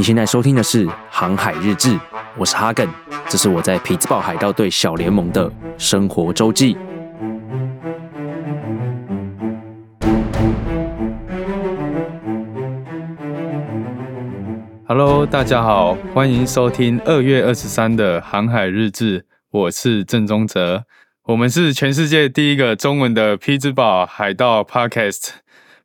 你现在收听的是《航海日志》，我是哈根，这是我在匹兹堡海盗队小联盟的生活周记。Hello，大家好，欢迎收听二月二十三的《航海日志》，我是郑宗泽，我们是全世界第一个中文的匹兹堡海盗 Podcast。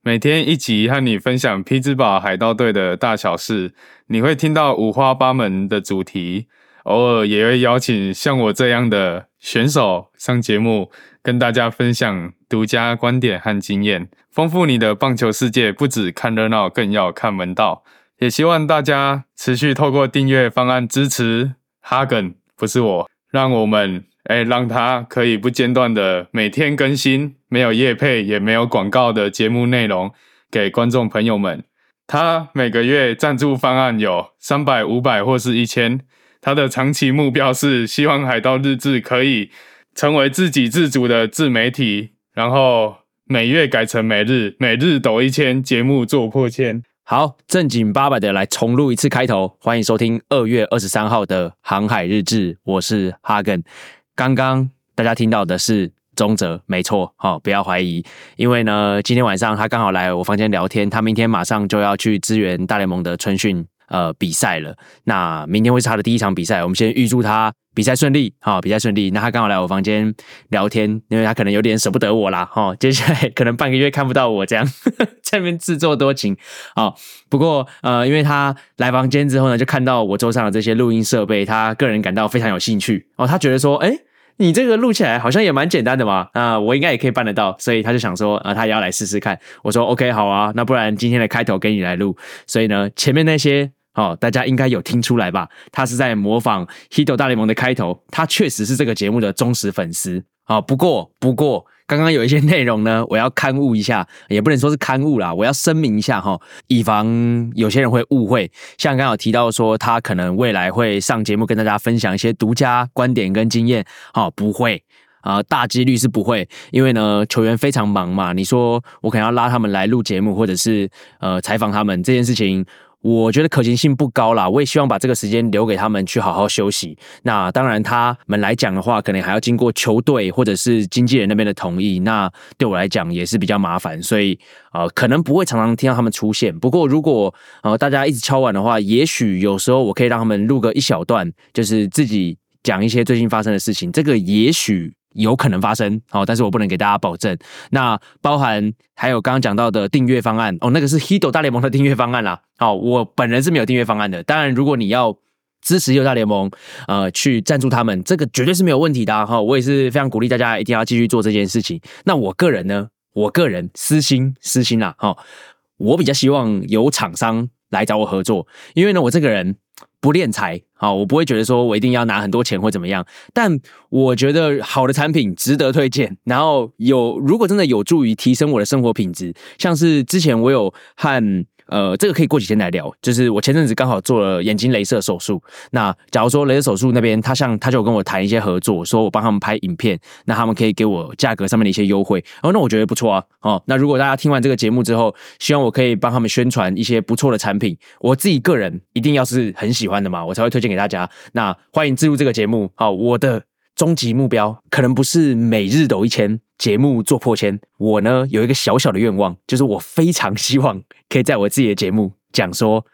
每天一集和你分享匹兹堡海盗队的大小事，你会听到五花八门的主题，偶尔也会邀请像我这样的选手上节目，跟大家分享独家观点和经验，丰富你的棒球世界。不止看热闹，更要看门道。也希望大家持续透过订阅方案支持哈根，不是我，让我们。哎，让他可以不间断的每天更新，没有夜配也没有广告的节目内容给观众朋友们。他每个月赞助方案有三百、五百或是一千。他的长期目标是希望海盗日志可以成为自给自足的自媒体，然后每月改成每日，每日抖一千，节目做破千。好，正经八百的来重录一次开头，欢迎收听二月二十三号的航海日志，我是哈根。刚刚大家听到的是中泽，没错，好，不要怀疑，因为呢，今天晚上他刚好来我房间聊天，他明天马上就要去支援大联盟的春训呃比赛了，那明天会是他的第一场比赛，我们先预祝他比赛顺利，好，比赛顺利。那他刚好来我房间聊天，因为他可能有点舍不得我啦，哈，接下来可能半个月看不到我这样，在那边自作多情，好，不过呃，因为他来房间之后呢，就看到我桌上的这些录音设备，他个人感到非常有兴趣，哦，他觉得说，哎。你这个录起来好像也蛮简单的嘛，啊，我应该也可以办得到，所以他就想说，啊，他也要来试试看。我说 OK，好啊，那不然今天的开头给你来录。所以呢，前面那些，哦，大家应该有听出来吧？他是在模仿《h i 大联盟》的开头，他确实是这个节目的忠实粉丝。啊，不过，不过。刚刚有一些内容呢，我要刊物一下，也不能说是刊物啦，我要声明一下哈，以防有些人会误会。像刚刚有提到说，他可能未来会上节目跟大家分享一些独家观点跟经验，哈，不会啊，大几率是不会，因为呢，球员非常忙嘛，你说我可能要拉他们来录节目，或者是呃采访他们这件事情。我觉得可行性不高啦，我也希望把这个时间留给他们去好好休息。那当然，他们来讲的话，可能还要经过球队或者是经纪人那边的同意。那对我来讲也是比较麻烦，所以呃，可能不会常常听到他们出现。不过，如果呃大家一直敲碗的话，也许有时候我可以让他们录个一小段，就是自己讲一些最近发生的事情。这个也许。有可能发生，好，但是我不能给大家保证。那包含还有刚刚讲到的订阅方案，哦，那个是 Hido 大联盟的订阅方案啦。好，我本人是没有订阅方案的。当然，如果你要支持六大联盟，呃，去赞助他们，这个绝对是没有问题的。哈，我也是非常鼓励大家一定要继续做这件事情。那我个人呢，我个人私心私心啦，哈，我比较希望有厂商来找我合作，因为呢，我这个人。不敛财，啊，我不会觉得说我一定要拿很多钱或怎么样，但我觉得好的产品值得推荐，然后有如果真的有助于提升我的生活品质，像是之前我有和。呃，这个可以过几天来聊。就是我前阵子刚好做了眼睛镭射手术。那假如说镭射手术那边，他像他就跟我谈一些合作，说我帮他们拍影片，那他们可以给我价格上面的一些优惠。哦，那我觉得不错啊。哦，那如果大家听完这个节目之后，希望我可以帮他们宣传一些不错的产品，我自己个人一定要是很喜欢的嘛，我才会推荐给大家。那欢迎进入这个节目。好，我的终极目标可能不是每日抖一千。节目做破千，我呢有一个小小的愿望，就是我非常希望可以在我自己的节目讲说：“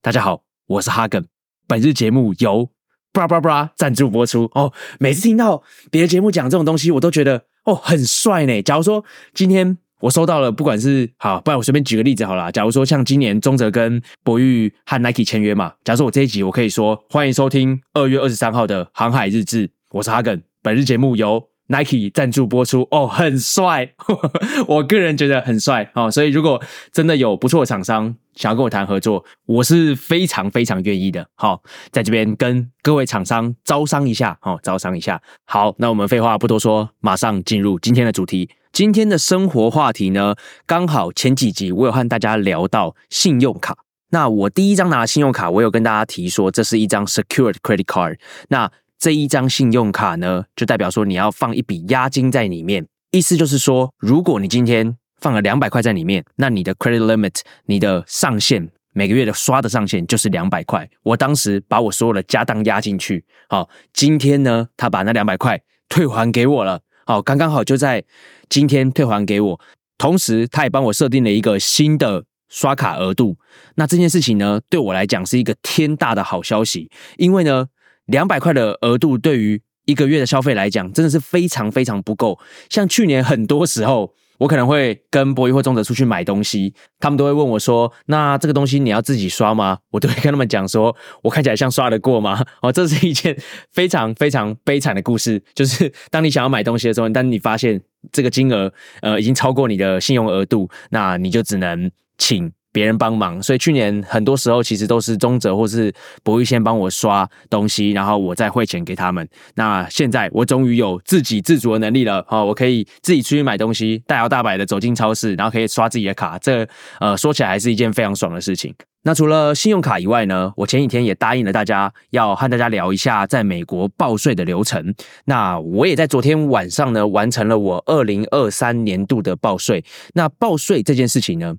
大家好，我是哈根，本日节目由布拉布拉赞助播出。”哦，每次听到别的节目讲这种东西，我都觉得哦很帅呢。假如说今天我收到了，不管是好，不然我随便举个例子好了。假如说像今年中泽跟博玉和 Nike 签约嘛，假如说我这一集我可以说欢迎收听二月二十三号的航海日志，我是哈根，本日节目由。Nike 赞助播出哦，很帅，我个人觉得很帅哦，所以如果真的有不错的厂商想要跟我谈合作，我是非常非常愿意的。好，在这边跟各位厂商招商一下，哦，招商一下。好，那我们废话不多说，马上进入今天的主题。今天的生活话题呢，刚好前几集我有和大家聊到信用卡。那我第一张拿信用卡，我有跟大家提说，这是一张 secured credit card。那这一张信用卡呢，就代表说你要放一笔押金在里面，意思就是说，如果你今天放了两百块在里面，那你的 credit limit，你的上限每个月的刷的上限就是两百块。我当时把我所有的家当压进去，好，今天呢，他把那两百块退还给我了，好，刚刚好就在今天退还给我。同时，他也帮我设定了一个新的刷卡额度。那这件事情呢，对我来讲是一个天大的好消息，因为呢，两百块的额度对于一个月的消费来讲，真的是非常非常不够。像去年很多时候，我可能会跟博弈或中者出去买东西，他们都会问我说：“那这个东西你要自己刷吗？”我都会跟他们讲说：“我看起来像刷得过吗？” 哦，这是一件非常非常悲惨的故事，就是当你想要买东西的时候，但你发现。这个金额呃已经超过你的信用额度，那你就只能请别人帮忙。所以去年很多时候其实都是中哲或是博玉先帮我刷东西，然后我再汇钱给他们。那现在我终于有自给自足的能力了哦，我可以自己出去买东西，大摇大摆的走进超市，然后可以刷自己的卡。这呃说起来还是一件非常爽的事情。那除了信用卡以外呢？我前几天也答应了大家，要和大家聊一下在美国报税的流程。那我也在昨天晚上呢，完成了我二零二三年度的报税。那报税这件事情呢，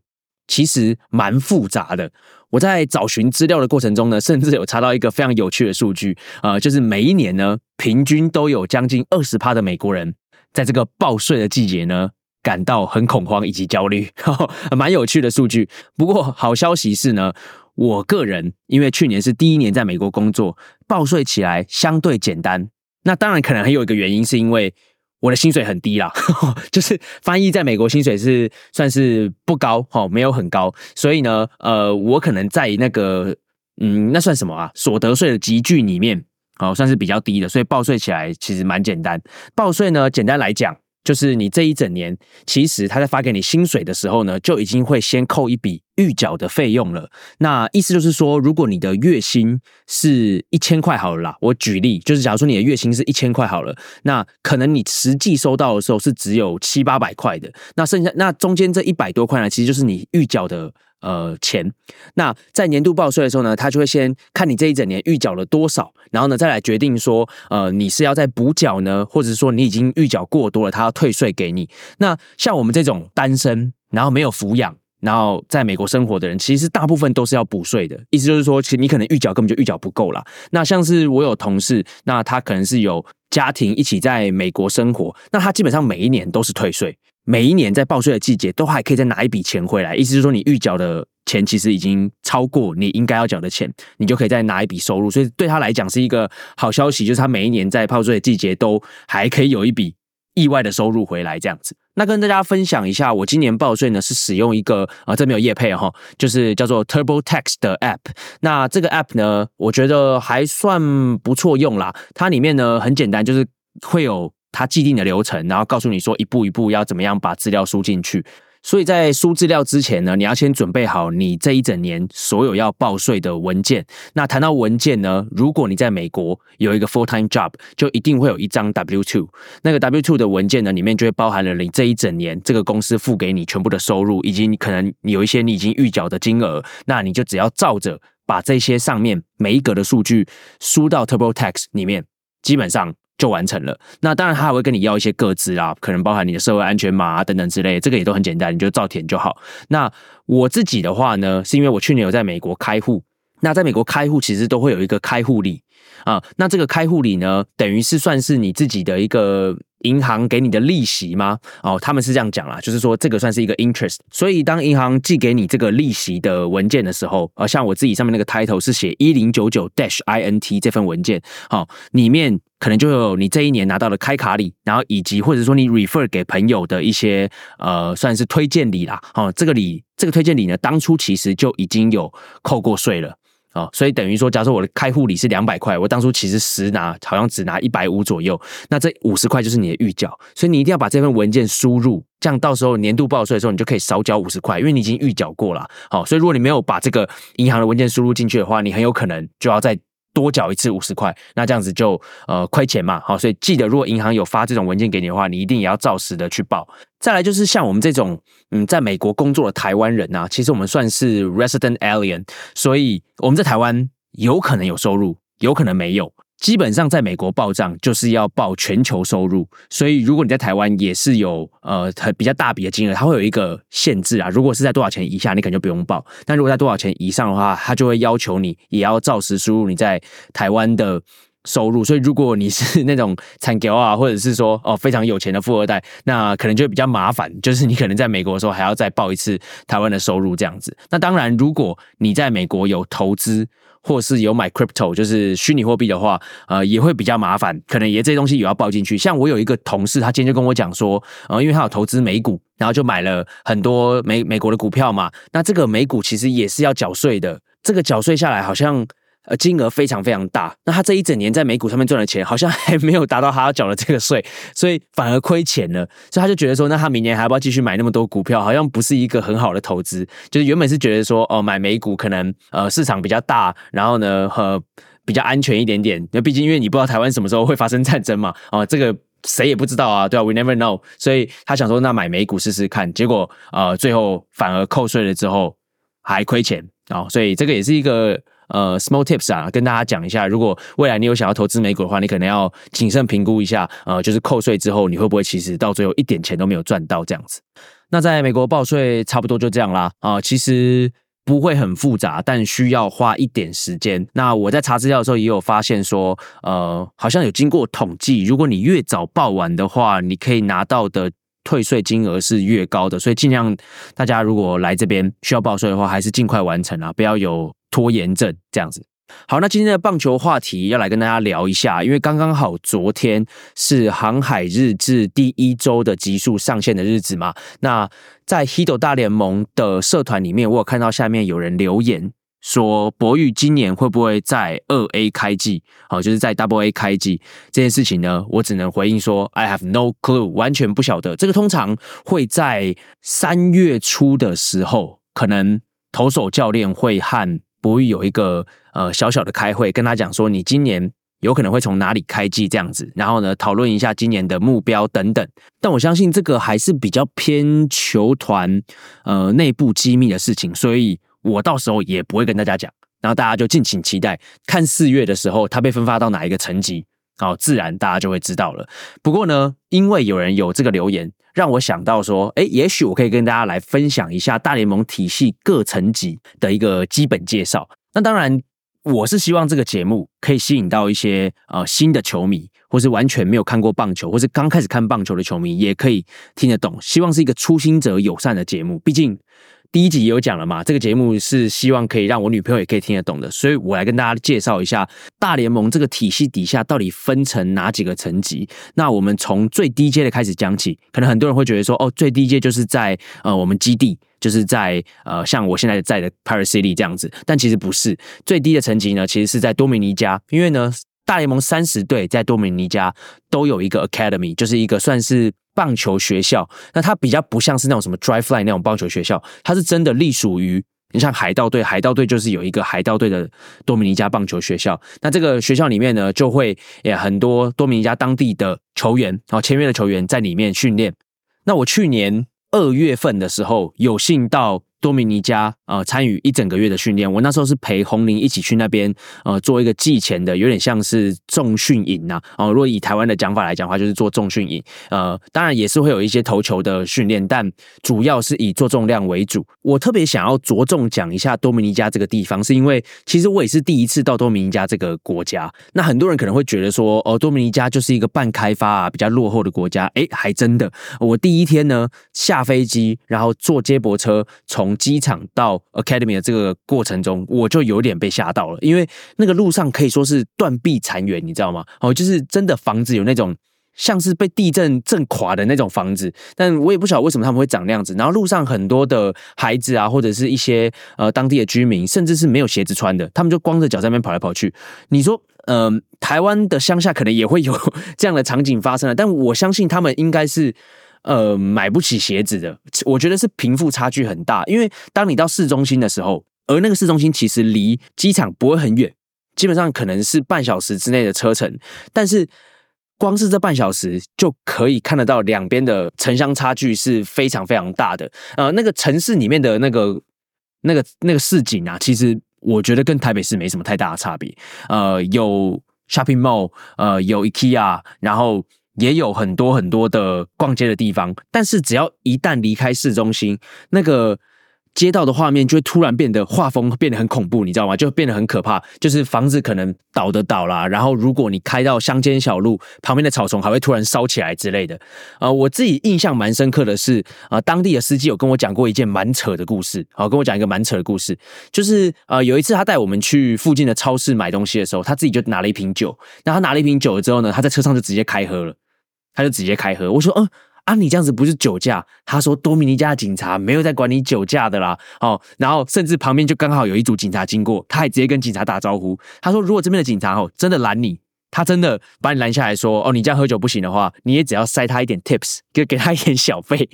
其实蛮复杂的。我在找寻资料的过程中呢，甚至有查到一个非常有趣的数据，呃，就是每一年呢，平均都有将近二十趴的美国人，在这个报税的季节呢。感到很恐慌以及焦虑，蛮有趣的数据。不过好消息是呢，我个人因为去年是第一年在美国工作，报税起来相对简单。那当然可能还有一个原因，是因为我的薪水很低啦，就是翻译在美国薪水是算是不高，哈，没有很高。所以呢，呃，我可能在那个嗯，那算什么啊？所得税的集聚里面，哦算是比较低的，所以报税起来其实蛮简单。报税呢，简单来讲。就是你这一整年，其实他在发给你薪水的时候呢，就已经会先扣一笔预缴的费用了。那意思就是说，如果你的月薪是一千块好了啦，我举例，就是假如说你的月薪是一千块好了，那可能你实际收到的时候是只有七八百块的，那剩下那中间这一百多块呢，其实就是你预缴的。呃，钱，那在年度报税的时候呢，他就会先看你这一整年预缴了多少，然后呢，再来决定说，呃，你是要再补缴呢，或者说你已经预缴过多了，他要退税给你。那像我们这种单身，然后没有抚养，然后在美国生活的人，其实大部分都是要补税的。意思就是说，其实你可能预缴根本就预缴不够了。那像是我有同事，那他可能是有家庭一起在美国生活，那他基本上每一年都是退税。每一年在报税的季节，都还可以再拿一笔钱回来，意思是说你预缴的钱其实已经超过你应该要缴的钱，你就可以再拿一笔收入，所以对他来讲是一个好消息，就是他每一年在报税的季节都还可以有一笔意外的收入回来，这样子。那跟大家分享一下，我今年报税呢是使用一个啊，这没有业配哈，就是叫做 TurboTax 的 App。那这个 App 呢，我觉得还算不错用啦，它里面呢很简单，就是会有。它既定的流程，然后告诉你说一步一步要怎么样把资料输进去。所以在输资料之前呢，你要先准备好你这一整年所有要报税的文件。那谈到文件呢，如果你在美国有一个 full time job，就一定会有一张 W two。那个 W two 的文件呢，里面就会包含了你这一整年这个公司付给你全部的收入，以及你可能有一些你已经预缴的金额。那你就只要照着把这些上面每一格的数据输到 TurboTax 里面，基本上。就完成了。那当然，他还会跟你要一些个资啊，可能包含你的社会安全码啊等等之类，这个也都很简单，你就照填就好。那我自己的话呢，是因为我去年有在美国开户，那在美国开户其实都会有一个开户礼啊。那这个开户礼呢，等于是算是你自己的一个。银行给你的利息吗？哦，他们是这样讲啦，就是说这个算是一个 interest。所以当银行寄给你这个利息的文件的时候，呃，像我自己上面那个 title 是写一零九九 dash int 这份文件，好，里面可能就有你这一年拿到的开卡礼，然后以及或者说你 refer 给朋友的一些呃，算是推荐礼啦。哦，这个礼，这个推荐礼呢，当初其实就已经有扣过税了。哦，所以等于说，假设我的开户礼是两百块，我当初其实实拿好像只拿一百五左右，那这五十块就是你的预缴，所以你一定要把这份文件输入，这样到时候年度报税的时候，你就可以少缴五十块，因为你已经预缴过了。好，所以如果你没有把这个银行的文件输入进去的话，你很有可能就要再。多缴一次五十块，那这样子就呃亏钱嘛，好，所以记得如果银行有发这种文件给你的话，你一定也要照实的去报。再来就是像我们这种嗯在美国工作的台湾人呐，其实我们算是 resident alien，所以我们在台湾有可能有收入，有可能没有。基本上在美国报账就是要报全球收入，所以如果你在台湾也是有呃比较大笔的金额，它会有一个限制啊。如果是在多少钱以下，你可能就不用报；但如果在多少钱以上的话，它就会要求你也要照实输入你在台湾的收入。所以如果你是那种产狗啊，或者是说哦非常有钱的富二代，那可能就比较麻烦，就是你可能在美国的时候还要再报一次台湾的收入这样子。那当然，如果你在美国有投资。或是有买 crypto，就是虚拟货币的话，呃，也会比较麻烦，可能也这些东西也要报进去。像我有一个同事，他今天就跟我讲说，呃，因为他有投资美股，然后就买了很多美美国的股票嘛，那这个美股其实也是要缴税的，这个缴税下来好像。呃，金额非常非常大。那他这一整年在美股上面赚的钱，好像还没有达到他要缴的这个税，所以反而亏钱了。所以他就觉得说，那他明年还要不要继续买那么多股票？好像不是一个很好的投资。就是原本是觉得说，哦，买美股可能呃市场比较大，然后呢，呃比较安全一点点。那毕竟因为你不知道台湾什么时候会发生战争嘛，哦，这个谁也不知道啊，对啊 w e never know。所以他想说，那买美股试试看。结果呃，最后反而扣税了之后还亏钱啊。所以这个也是一个。呃，small tips 啊，跟大家讲一下，如果未来你有想要投资美股的话，你可能要谨慎评估一下，呃，就是扣税之后，你会不会其实到最后一点钱都没有赚到这样子？那在美国报税差不多就这样啦，啊，其实不会很复杂，但需要花一点时间。那我在查资料的时候也有发现说，呃，好像有经过统计，如果你越早报完的话，你可以拿到的退税金额是越高的，所以尽量大家如果来这边需要报税的话，还是尽快完成啊，不要有。拖延症这样子，好，那今天的棒球话题要来跟大家聊一下，因为刚刚好昨天是航海日志第一周的集数上线的日子嘛。那在 Hido 大联盟的社团里面，我有看到下面有人留言说，博宇今年会不会在二 A 开季？好，就是在 Double A 开季这件事情呢，我只能回应说，I have no clue，完全不晓得。这个通常会在三月初的时候，可能投手教练会和博宇有一个呃小小的开会，跟他讲说，你今年有可能会从哪里开季这样子，然后呢讨论一下今年的目标等等。但我相信这个还是比较偏球团呃内部机密的事情，所以我到时候也不会跟大家讲。然后大家就敬请期待，看四月的时候他被分发到哪一个层级，好，自然大家就会知道了。不过呢，因为有人有这个留言。让我想到说，哎，也许我可以跟大家来分享一下大联盟体系各层级的一个基本介绍。那当然，我是希望这个节目可以吸引到一些呃新的球迷，或是完全没有看过棒球，或是刚开始看棒球的球迷，也可以听得懂。希望是一个初心者友善的节目，毕竟。第一集也有讲了嘛，这个节目是希望可以让我女朋友也可以听得懂的，所以我来跟大家介绍一下大联盟这个体系底下到底分成哪几个层级。那我们从最低阶的开始讲起，可能很多人会觉得说，哦，最低阶就是在呃我们基地，就是在呃像我现在在的 Paris City 这样子，但其实不是，最低的层级呢，其实是在多米尼加，因为呢大联盟三十队在多米尼加都有一个 Academy，就是一个算是。棒球学校，那它比较不像是那种什么 Dry Fly 那种棒球学校，它是真的隶属于你像海盗队，海盗队就是有一个海盗队的多米尼加棒球学校。那这个学校里面呢，就会也很多多米尼加当地的球员，然后签约的球员在里面训练。那我去年二月份的时候，有幸到。多米尼加呃参与一整个月的训练，我那时候是陪红林一起去那边呃做一个季前的，有点像是重训营呐。哦，如果以台湾的讲法来讲的话，就是做重训营。呃，当然也是会有一些投球的训练，但主要是以做重量为主。我特别想要着重讲一下多米尼加这个地方，是因为其实我也是第一次到多米尼加这个国家。那很多人可能会觉得说，哦，多米尼加就是一个半开发啊、比较落后的国家。哎，还真的，我第一天呢下飞机，然后坐接驳车从机场到 Academy 的这个过程中，我就有点被吓到了，因为那个路上可以说是断壁残垣，你知道吗？哦，就是真的房子有那种像是被地震震垮的那种房子，但我也不晓得为什么他们会长那样子。然后路上很多的孩子啊，或者是一些呃当地的居民，甚至是没有鞋子穿的，他们就光着脚在那边跑来跑去。你说，嗯，台湾的乡下可能也会有 这样的场景发生了，但我相信他们应该是。呃，买不起鞋子的，我觉得是贫富差距很大。因为当你到市中心的时候，而那个市中心其实离机场不会很远，基本上可能是半小时之内的车程。但是光是这半小时就可以看得到两边的城乡差距是非常非常大的。呃，那个城市里面的那个那个那个市景啊，其实我觉得跟台北市没什么太大的差别。呃，有 shopping mall，呃，有 IKEA，然后也有很多很多的逛街的地方。但是只要一旦离开市中心，那个。街道的画面就会突然变得画风变得很恐怖，你知道吗？就变得很可怕。就是房子可能倒的倒啦，然后如果你开到乡间小路，旁边的草丛还会突然烧起来之类的。呃，我自己印象蛮深刻的是，呃，当地的司机有跟我讲过一件蛮扯的故事。好，跟我讲一个蛮扯的故事，就是呃，有一次他带我们去附近的超市买东西的时候，他自己就拿了一瓶酒。那他拿了一瓶酒了之后呢，他在车上就直接开喝了，他就直接开喝。我说，嗯。啊，你这样子不是酒驾？他说多米尼加的警察没有在管你酒驾的啦。哦，然后甚至旁边就刚好有一组警察经过，他也直接跟警察打招呼。他说，如果这边的警察哦真的拦你，他真的把你拦下来说，哦，你这样喝酒不行的话，你也只要塞他一点 tips，给给他一点小费，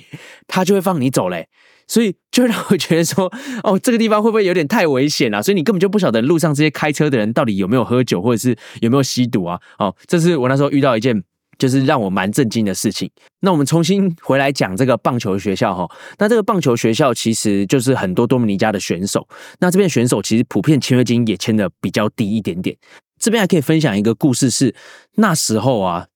他就会放你走嘞。所以就让我觉得说，哦，这个地方会不会有点太危险了？所以你根本就不晓得路上这些开车的人到底有没有喝酒，或者是有没有吸毒啊？哦，这是我那时候遇到一件。就是让我蛮震惊的事情。那我们重新回来讲这个棒球学校哈。那这个棒球学校其实就是很多多米尼加的选手。那这边选手其实普遍签约金也签的比较低一点点。这边还可以分享一个故事，是那时候啊，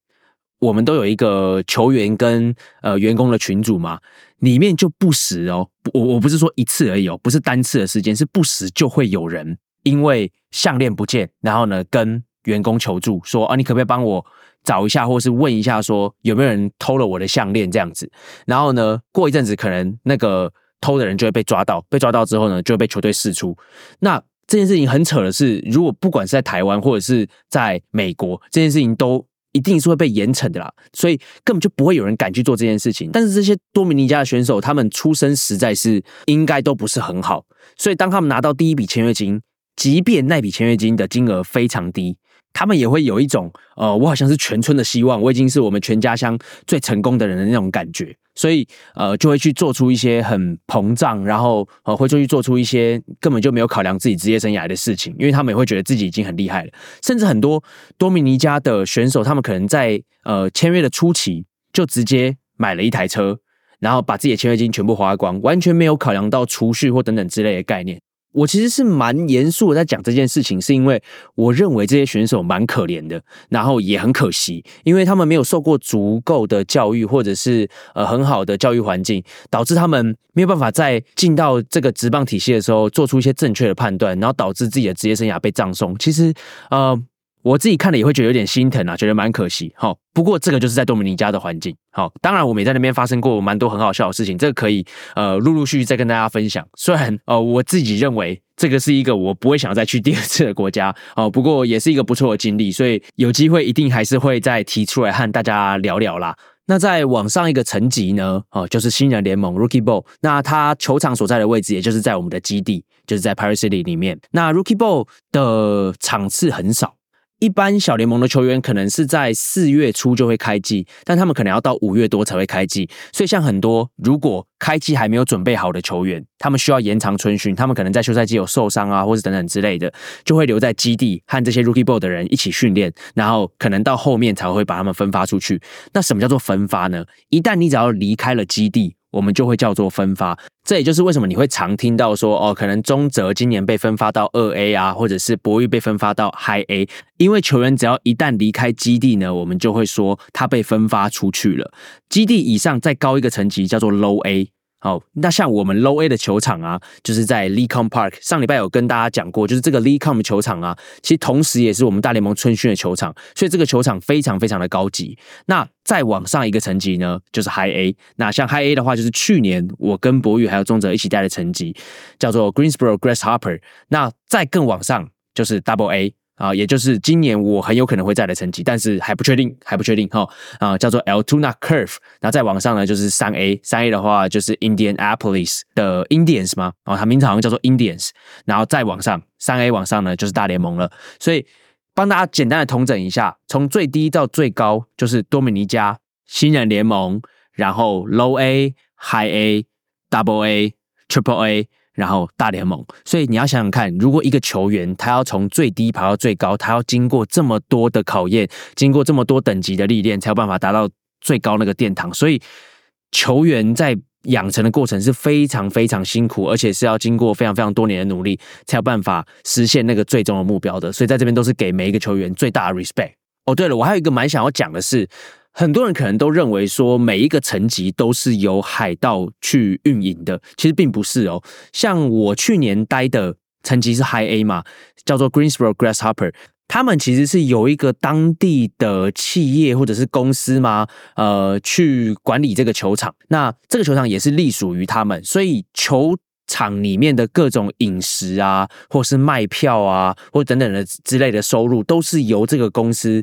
我们都有一个球员跟呃员工的群组嘛，里面就不时哦，我我不是说一次而已哦，不是单次的事件，是不时就会有人因为项链不见，然后呢跟员工求助说啊，你可不可以帮我？找一下，或是问一下，说有没有人偷了我的项链这样子。然后呢，过一阵子，可能那个偷的人就会被抓到。被抓到之后呢，就会被球队释出。那这件事情很扯的是，如果不管是在台湾或者是在美国，这件事情都一定是会被严惩的啦。所以根本就不会有人敢去做这件事情。但是这些多米尼加的选手，他们出身实在是应该都不是很好。所以当他们拿到第一笔签约金，即便那笔签约金的金额非常低。他们也会有一种，呃，我好像是全村的希望，我已经是我们全家乡最成功的人的那种感觉，所以，呃，就会去做出一些很膨胀，然后，呃，会出去做出一些根本就没有考量自己职业生涯的事情，因为他们也会觉得自己已经很厉害了。甚至很多多米尼加的选手，他们可能在呃签约的初期就直接买了一台车，然后把自己的签约金全部花光，完全没有考量到储蓄或等等之类的概念。我其实是蛮严肃的在讲这件事情，是因为我认为这些选手蛮可怜的，然后也很可惜，因为他们没有受过足够的教育，或者是呃很好的教育环境，导致他们没有办法在进到这个职棒体系的时候做出一些正确的判断，然后导致自己的职业生涯被葬送。其实，呃。我自己看了也会觉得有点心疼啊，觉得蛮可惜。好，不过这个就是在多米尼加的环境。好，当然我们也在那边发生过蛮多很好笑的事情，这个可以呃陆陆续续再跟大家分享。虽然呃我自己认为这个是一个我不会想再去第二次的国家 哦，不过也是一个不错的经历，所以有机会一定还是会再提出来和大家聊聊啦。那在往上一个层级呢，哦就是新人联盟 Rookie Ball，那它球场所在的位置也就是在我们的基地，就是在 Paris City 里面。那 Rookie Ball 的场次很少。一般小联盟的球员可能是在四月初就会开季，但他们可能要到五月多才会开季。所以像很多如果开季还没有准备好的球员，他们需要延长春训，他们可能在休赛季有受伤啊，或者等等之类的，就会留在基地和这些 Rookie Ball 的人一起训练，然后可能到后面才会把他们分发出去。那什么叫做分发呢？一旦你只要离开了基地。我们就会叫做分发，这也就是为什么你会常听到说哦，可能中泽今年被分发到二 A 啊，或者是博玉被分发到 High A，因为球员只要一旦离开基地呢，我们就会说他被分发出去了。基地以上再高一个层级叫做 Low A。好，那像我们 Low A 的球场啊，就是在 Lecom Park。上礼拜有跟大家讲过，就是这个 Lecom 球场啊，其实同时也是我们大联盟春训的球场，所以这个球场非常非常的高级。那再往上一个层级呢，就是 High A。那像 High A 的话，就是去年我跟博宇还有钟泽一起带的层级，叫做 Greensboro Grasshopper。那再更往上就是 Double A。啊，也就是今年我很有可能会再来成绩，但是还不确定，还不确定哈。啊，叫做 L tuna curve，然后再往上呢就是三 A，三 A 的话就是 Indianapolis 的 Indians 吗？哦，它名字好像叫做 Indians，然后再往上三 A 往上呢就是大联盟了。所以帮大家简单的统整一下，从最低到最高就是多米尼加新人联盟，然后 Low A、High A、Double A、Triple A。然后大联盟，所以你要想想看，如果一个球员他要从最低爬到最高，他要经过这么多的考验，经过这么多等级的历练，才有办法达到最高那个殿堂。所以球员在养成的过程是非常非常辛苦，而且是要经过非常非常多年的努力，才有办法实现那个最终的目标的。所以在这边都是给每一个球员最大的 respect。哦，对了，我还有一个蛮想要讲的是，很多人可能都认为说每一个层级都是由海盗去运营的，其实并不是哦。像我去年待的层级是 High A 嘛，叫做 Greensboro Grasshopper。他们其实是有一个当地的企业或者是公司吗？呃，去管理这个球场。那这个球场也是隶属于他们，所以球场里面的各种饮食啊，或是卖票啊，或等等的之类的收入，都是由这个公司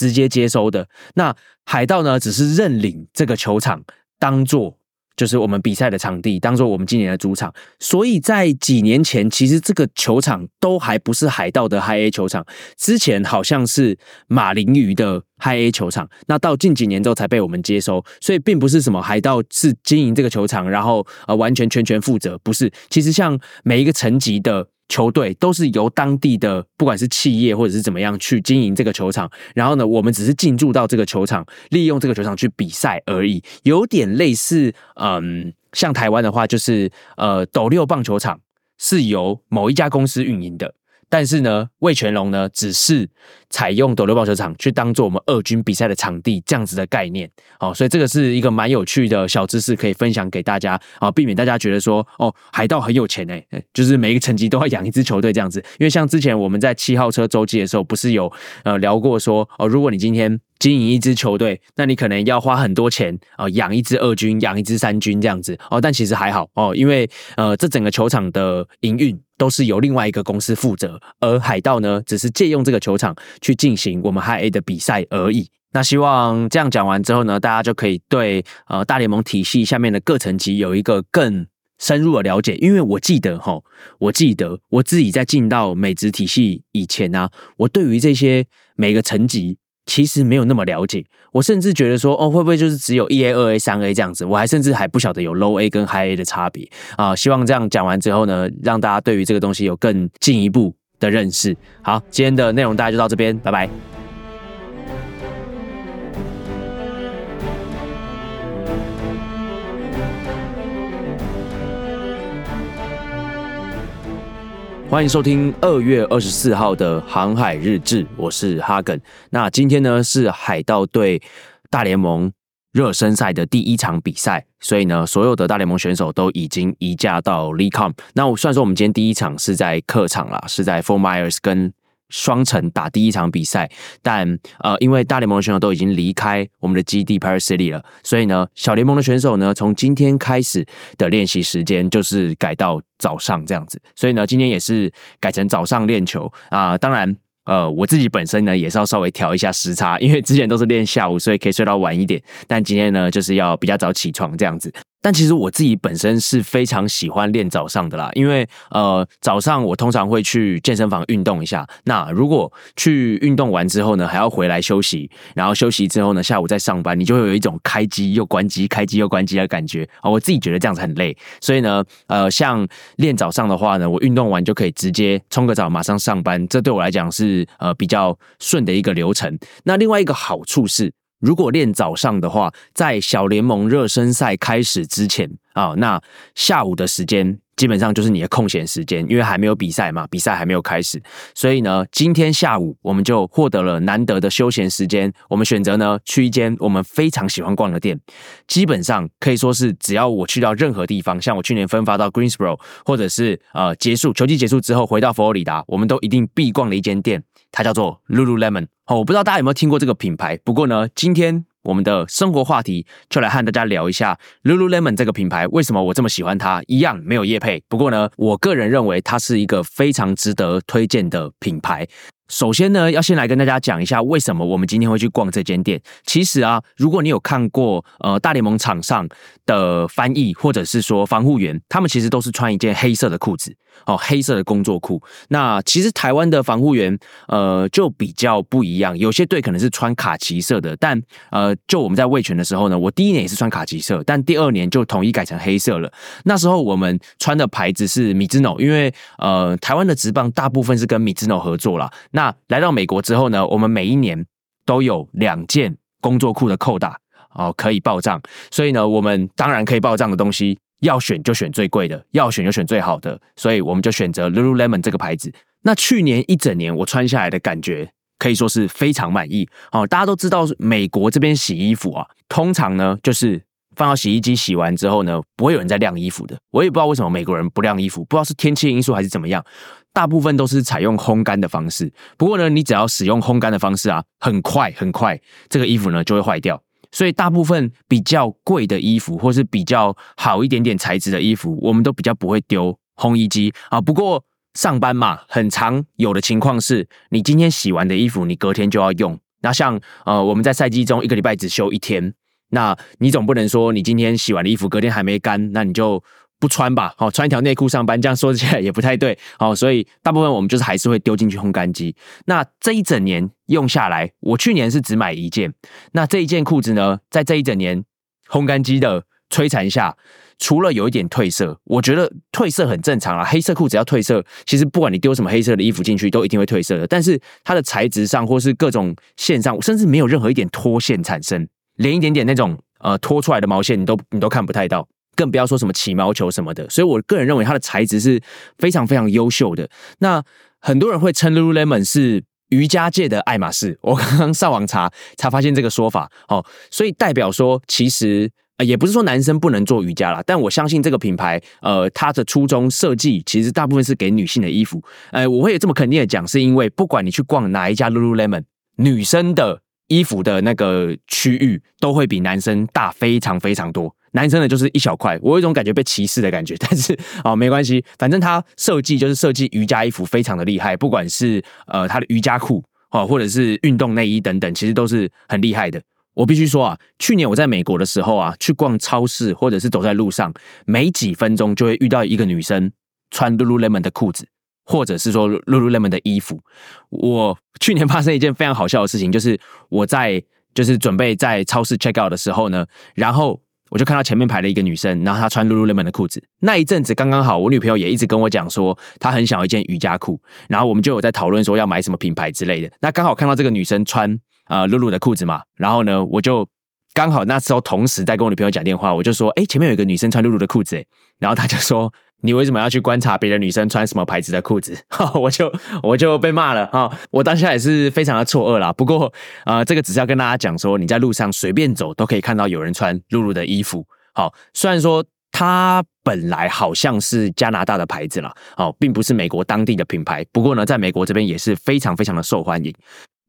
直接接收的。那海盗呢，只是认领这个球场，当做。就是我们比赛的场地，当做我们今年的主场。所以在几年前，其实这个球场都还不是海盗的 High A 球场，之前好像是马林鱼的 High A 球场。那到近几年之后才被我们接收，所以并不是什么海盗是经营这个球场，然后呃完全全权负责，不是。其实像每一个层级的。球队都是由当地的不管是企业或者是怎么样去经营这个球场，然后呢，我们只是进驻到这个球场，利用这个球场去比赛而已，有点类似，嗯，像台湾的话，就是呃，斗六棒球场是由某一家公司运营的。但是呢，魏全龙呢，只是采用斗六棒球场去当做我们二军比赛的场地，这样子的概念。哦，所以这个是一个蛮有趣的小知识，可以分享给大家啊，避免大家觉得说，哦，海盗很有钱哎，就是每一个层级都要养一支球队这样子。因为像之前我们在七号车周记的时候，不是有呃聊过说，哦，如果你今天经营一支球队，那你可能要花很多钱啊，养一支二军，养一支三军这样子。哦，但其实还好哦，因为呃，这整个球场的营运。都是由另外一个公司负责，而海盗呢，只是借用这个球场去进行我们 High A 的比赛而已。那希望这样讲完之后呢，大家就可以对呃大联盟体系下面的各层级有一个更深入的了解。因为我记得哈，我记得我自己在进到美职体系以前呢，我对于这些每个层级。其实没有那么了解，我甚至觉得说，哦，会不会就是只有一 A、二 A、三 A 这样子？我还甚至还不晓得有 Low A 跟 High A 的差别啊！希望这样讲完之后呢，让大家对于这个东西有更进一步的认识。好，今天的内容大家就到这边，拜拜。欢迎收听二月二十四号的航海日志，我是哈根。那今天呢是海盗队大联盟热身赛的第一场比赛，所以呢，所有的大联盟选手都已经移驾到 l e c o m 那我虽然说我们今天第一场是在客场啦，是在 Four Myers 跟。双城打第一场比赛，但呃，因为大联盟的选手都已经离开我们的基地 Paris City 了，所以呢，小联盟的选手呢，从今天开始的练习时间就是改到早上这样子，所以呢，今天也是改成早上练球啊。当然，呃，我自己本身呢也是要稍微调一下时差，因为之前都是练下午，所以可以睡到晚一点，但今天呢就是要比较早起床这样子。但其实我自己本身是非常喜欢练早上的啦，因为呃早上我通常会去健身房运动一下。那如果去运动完之后呢，还要回来休息，然后休息之后呢，下午再上班，你就会有一种开机又关机、开机又关机的感觉啊。我自己觉得这样子很累，所以呢，呃，像练早上的话呢，我运动完就可以直接冲个澡，马上上班，这对我来讲是呃比较顺的一个流程。那另外一个好处是。如果练早上的话，在小联盟热身赛开始之前啊，那下午的时间基本上就是你的空闲时间，因为还没有比赛嘛，比赛还没有开始，所以呢，今天下午我们就获得了难得的休闲时间。我们选择呢去一间我们非常喜欢逛的店，基本上可以说是只要我去到任何地方，像我去年分发到 Greensboro，或者是呃结束球季结束之后回到佛罗里达，我们都一定必逛的一间店。它叫做 Lululemon，哦，我不知道大家有没有听过这个品牌。不过呢，今天我们的生活话题就来和大家聊一下 Lululemon 这个品牌，为什么我这么喜欢它？一样没有业配，不过呢，我个人认为它是一个非常值得推荐的品牌。首先呢，要先来跟大家讲一下为什么我们今天会去逛这间店。其实啊，如果你有看过呃大联盟场上的翻译或者是说防护员，他们其实都是穿一件黑色的裤子哦，黑色的工作裤。那其实台湾的防护员呃就比较不一样，有些队可能是穿卡其色的，但呃就我们在卫权的时候呢，我第一年也是穿卡其色，但第二年就统一改成黑色了。那时候我们穿的牌子是米兹诺，因为呃台湾的职棒大部分是跟米兹诺合作了。那来到美国之后呢，我们每一年都有两件工作裤的扣打哦可以报账，所以呢，我们当然可以报账的东西，要选就选最贵的，要选就选最好的，所以我们就选择 Lululemon 这个牌子。那去年一整年我穿下来的感觉可以说是非常满意哦。大家都知道，美国这边洗衣服啊，通常呢就是放到洗衣机洗完之后呢，不会有人在晾衣服的。我也不知道为什么美国人不晾衣服，不知道是天气因素还是怎么样。大部分都是采用烘干的方式，不过呢，你只要使用烘干的方式啊，很快很快，这个衣服呢就会坏掉。所以大部分比较贵的衣服，或是比较好一点点材质的衣服，我们都比较不会丢烘衣机啊。不过上班嘛，很常有的情况是，你今天洗完的衣服，你隔天就要用。那像呃，我们在赛季中一个礼拜只休一天，那你总不能说你今天洗完的衣服，隔天还没干，那你就。不穿吧，好穿一条内裤上班，这样说起来也不太对，好，所以大部分我们就是还是会丢进去烘干机。那这一整年用下来，我去年是只买一件，那这一件裤子呢，在这一整年烘干机的摧残下，除了有一点褪色，我觉得褪色很正常啊。黑色裤子要褪色，其实不管你丢什么黑色的衣服进去，都一定会褪色的。但是它的材质上，或是各种线上，甚至没有任何一点脱线产生，连一点点那种呃脱出来的毛线，你都你都看不太到。更不要说什么起毛球什么的，所以我个人认为它的材质是非常非常优秀的。那很多人会称 Lululemon 是瑜伽界的爱马仕，我刚刚上网查才发现这个说法哦，所以代表说其实也不是说男生不能做瑜伽啦，但我相信这个品牌呃它的初衷设计其实大部分是给女性的衣服。呃，我会有这么肯定的讲，是因为不管你去逛哪一家 Lululemon，女生的衣服的那个区域都会比男生大非常非常多。男生的就是一小块，我有一种感觉被歧视的感觉，但是哦没关系，反正他设计就是设计瑜伽衣服非常的厉害，不管是呃他的瑜伽裤哦，或者是运动内衣等等，其实都是很厉害的。我必须说啊，去年我在美国的时候啊，去逛超市或者是走在路上，没几分钟就会遇到一个女生穿 Lululemon 的裤子，或者是说 Lululemon 的衣服。我去年发生一件非常好笑的事情，就是我在就是准备在超市 check out 的时候呢，然后。我就看到前面排了一个女生，然后她穿露露 lemen 的裤子。那一阵子刚刚好，我女朋友也一直跟我讲说，她很想要一件瑜伽裤。然后我们就有在讨论说要买什么品牌之类的。那刚好看到这个女生穿啊露露的裤子嘛，然后呢，我就刚好那时候同时在跟我女朋友讲电话，我就说，哎，前面有一个女生穿露露的裤子，哎，然后她就说。你为什么要去观察别的女生穿什么牌子的裤子？哈我就我就被骂了哈！我当下也是非常的错愕啦。不过啊，这个只是要跟大家讲说，你在路上随便走都可以看到有人穿露露的衣服。好，虽然说它本来好像是加拿大的牌子啦，哦，并不是美国当地的品牌。不过呢，在美国这边也是非常非常的受欢迎。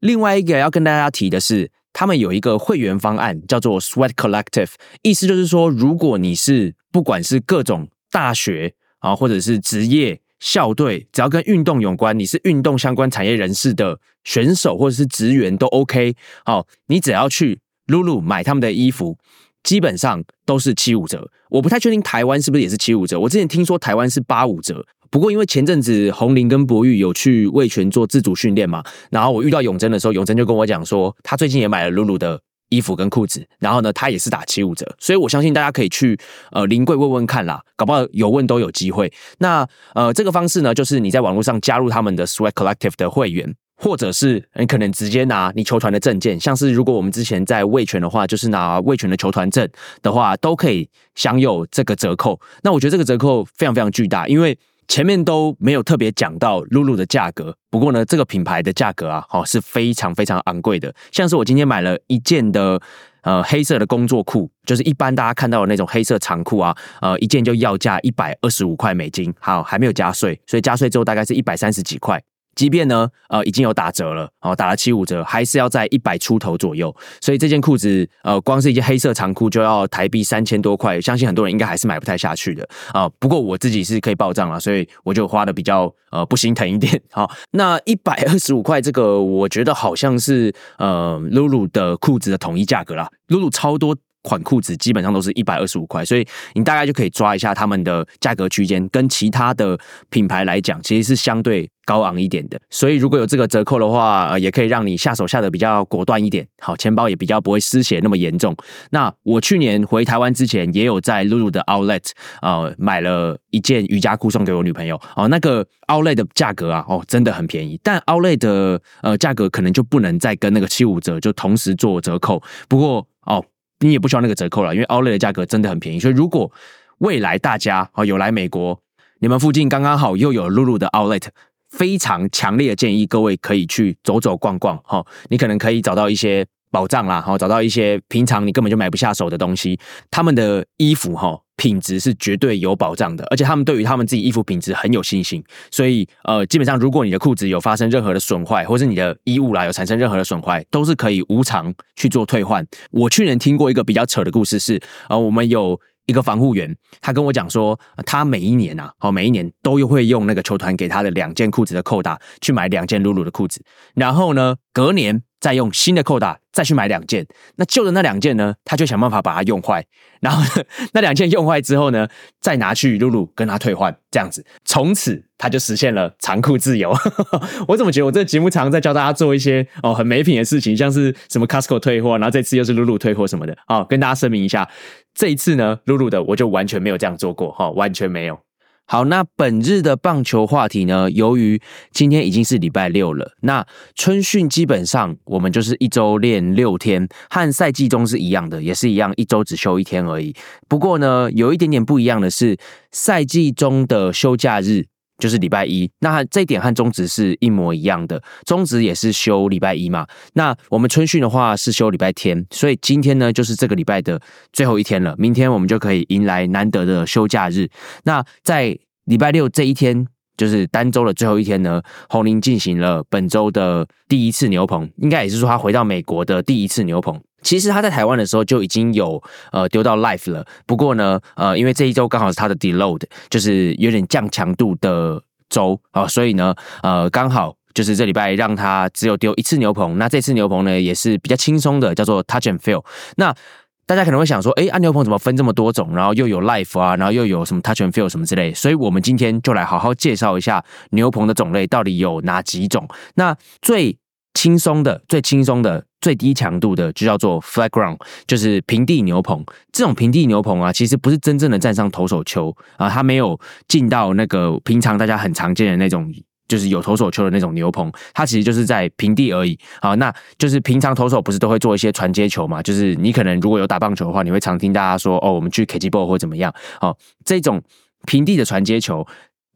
另外一个要跟大家提的是，他们有一个会员方案叫做 Sweat Collective，意思就是说，如果你是不管是各种大学。啊，或者是职业校队，只要跟运动有关，你是运动相关产业人士的选手或者是职员都 OK。好，你只要去 Lulu 买他们的衣服，基本上都是七五折。我不太确定台湾是不是也是七五折。我之前听说台湾是八五折，不过因为前阵子红林跟博玉有去魏权做自主训练嘛，然后我遇到永贞的时候，永贞就跟我讲说，他最近也买了 Lulu 的。衣服跟裤子，然后呢，它也是打七五折，所以我相信大家可以去呃临柜问问看啦，搞不好有问都有机会。那呃这个方式呢，就是你在网络上加入他们的 Sweat Collective 的会员，或者是你可能直接拿你球团的证件，像是如果我们之前在卫权的话，就是拿卫权的球团证的话，都可以享有这个折扣。那我觉得这个折扣非常非常巨大，因为。前面都没有特别讲到露露的价格，不过呢，这个品牌的价格啊，哦是非常非常昂贵的。像是我今天买了一件的呃黑色的工作裤，就是一般大家看到的那种黑色长裤啊，呃一件就要价一百二十五块美金，好还没有加税，所以加税之后大概是一百三十几块。即便呢，呃，已经有打折了，哦，打了七五折，还是要在一百出头左右。所以这件裤子，呃，光是一件黑色长裤就要台币三千多块，相信很多人应该还是买不太下去的啊。不过我自己是可以报账了，所以我就花的比较呃不心疼一点。好，那一百二十五块这个，我觉得好像是呃露露的裤子的统一价格啦。露露超多。款裤子基本上都是一百二十五块，所以你大概就可以抓一下他们的价格区间，跟其他的品牌来讲，其实是相对高昂一点的。所以如果有这个折扣的话，呃，也可以让你下手下的比较果断一点，好，钱包也比较不会失血那么严重。那我去年回台湾之前，也有在露露的 Outlet 呃买了一件瑜伽裤送给我女朋友哦，那个 Outlet 的价格啊，哦，真的很便宜，但 Outlet 的呃价格可能就不能再跟那个七五折就同时做折扣。不过哦。你也不需要那个折扣了，因为 Outlet 的价格真的很便宜。所以如果未来大家啊有来美国，你们附近刚刚好又有露露的 Outlet，非常强烈的建议各位可以去走走逛逛哈，你可能可以找到一些。保障啦，哈，找到一些平常你根本就买不下手的东西，他们的衣服哈品质是绝对有保障的，而且他们对于他们自己衣服品质很有信心，所以呃，基本上如果你的裤子有发生任何的损坏，或是你的衣物啦有产生任何的损坏，都是可以无偿去做退换。我去年听过一个比较扯的故事是，呃，我们有一个防护员，他跟我讲说，他每一年啊，哦，每一年都会用那个球团给他的两件裤子的扣打去买两件露露的裤子，然后呢，隔年。再用新的扣打再去买两件，那旧的那两件呢？他就想办法把它用坏，然后 那两件用坏之后呢，再拿去露露跟他退换，这样子，从此他就实现了长裤自由。我怎么觉得我这节目常常在教大家做一些哦很没品的事情，像是什么 Costco 退货，然后这次又是露露退货什么的哦，跟大家声明一下，这一次呢，露露的我就完全没有这样做过哈，完全没有。好，那本日的棒球话题呢？由于今天已经是礼拜六了，那春训基本上我们就是一周练六天，和赛季中是一样的，也是一样，一周只休一天而已。不过呢，有一点点不一样的是，赛季中的休假日。就是礼拜一，那这一点和中职是一模一样的，中职也是休礼拜一嘛。那我们春训的话是休礼拜天，所以今天呢就是这个礼拜的最后一天了，明天我们就可以迎来难得的休假日。那在礼拜六这一天，就是单周的最后一天呢，红林进行了本周的第一次牛棚，应该也是说他回到美国的第一次牛棚。其实他在台湾的时候就已经有呃丢到 life 了，不过呢，呃，因为这一周刚好是他的 deload，就是有点降强度的周啊，所以呢，呃，刚好就是这礼拜让他只有丢一次牛棚。那这次牛棚呢也是比较轻松的，叫做 touch and feel。那大家可能会想说，哎，按牛棚怎么分这么多种？然后又有 life 啊，然后又有什么 touch and feel 什么之类。所以我们今天就来好好介绍一下牛棚的种类到底有哪几种。那最轻松的、最轻松的、最低强度的，就叫做 flat ground，就是平地牛棚。这种平地牛棚啊，其实不是真正的站上投手丘啊，它没有进到那个平常大家很常见的那种，就是有投手丘的那种牛棚。它其实就是在平地而已。好，那就是平常投手不是都会做一些传接球嘛？就是你可能如果有打棒球的话，你会常听大家说哦，我们去 K G ball 或怎么样。好，这种平地的传接球。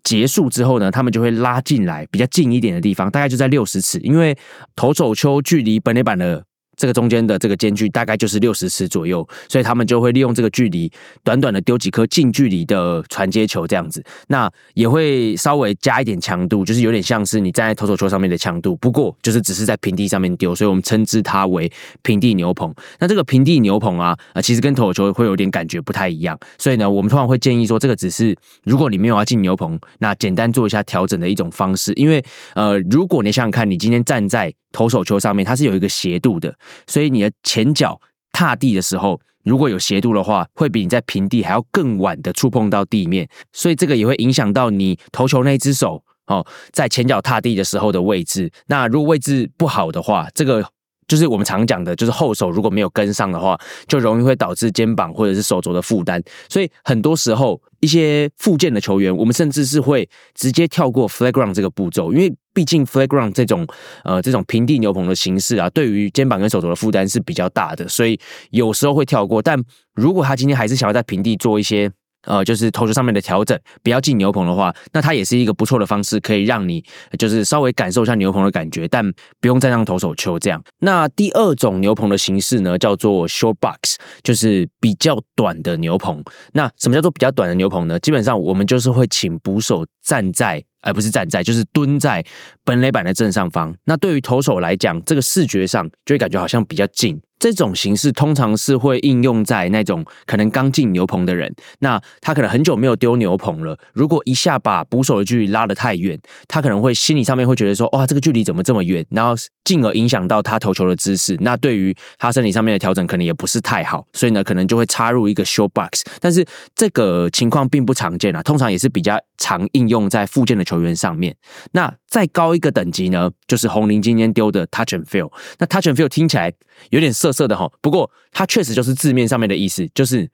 结束之后呢，他们就会拉进来比较近一点的地方，大概就在六十尺，因为投手丘距离本垒板的。这个中间的这个间距大概就是六十尺左右，所以他们就会利用这个距离，短短的丢几颗近距离的传接球这样子。那也会稍微加一点强度，就是有点像是你站在投手球上面的强度。不过就是只是在平地上面丢，所以我们称之它为平地牛棚。那这个平地牛棚啊，呃，其实跟投手球会有点感觉不太一样。所以呢，我们通常会建议说，这个只是如果你没有要进牛棚，那简单做一下调整的一种方式。因为呃，如果你想想看，你今天站在投手球上面，它是有一个斜度的，所以你的前脚踏地的时候，如果有斜度的话，会比你在平地还要更晚的触碰到地面，所以这个也会影响到你投球那只手哦，在前脚踏地的时候的位置。那如果位置不好的话，这个。就是我们常讲的，就是后手如果没有跟上的话，就容易会导致肩膀或者是手肘的负担。所以很多时候，一些附件的球员，我们甚至是会直接跳过 flag ground 这个步骤，因为毕竟 flag ground 这种呃这种平地牛棚的形式啊，对于肩膀跟手肘的负担是比较大的，所以有时候会跳过。但如果他今天还是想要在平地做一些。呃，就是投球上面的调整，不要进牛棚的话，那它也是一个不错的方式，可以让你就是稍微感受一下牛棚的感觉，但不用站上投手球这样。那第二种牛棚的形式呢，叫做 short box，就是比较短的牛棚。那什么叫做比较短的牛棚呢？基本上我们就是会请捕手站在，而不是站在，就是蹲在本垒板的正上方。那对于投手来讲，这个视觉上就会感觉好像比较近。这种形式通常是会应用在那种可能刚进牛棚的人，那他可能很久没有丢牛棚了。如果一下把捕手的距离拉得太远，他可能会心理上面会觉得说：“哇，这个距离怎么这么远？”然后进而影响到他投球的姿势。那对于他身体上面的调整，可能也不是太好。所以呢，可能就会插入一个 short box。但是这个情况并不常见啊，通常也是比较常应用在附件的球员上面。那再高一个等级呢，就是红林今天丢的 touch and feel。那 touch and feel 听起来有点涩涩的哈，不过它确实就是字面上面的意思，就是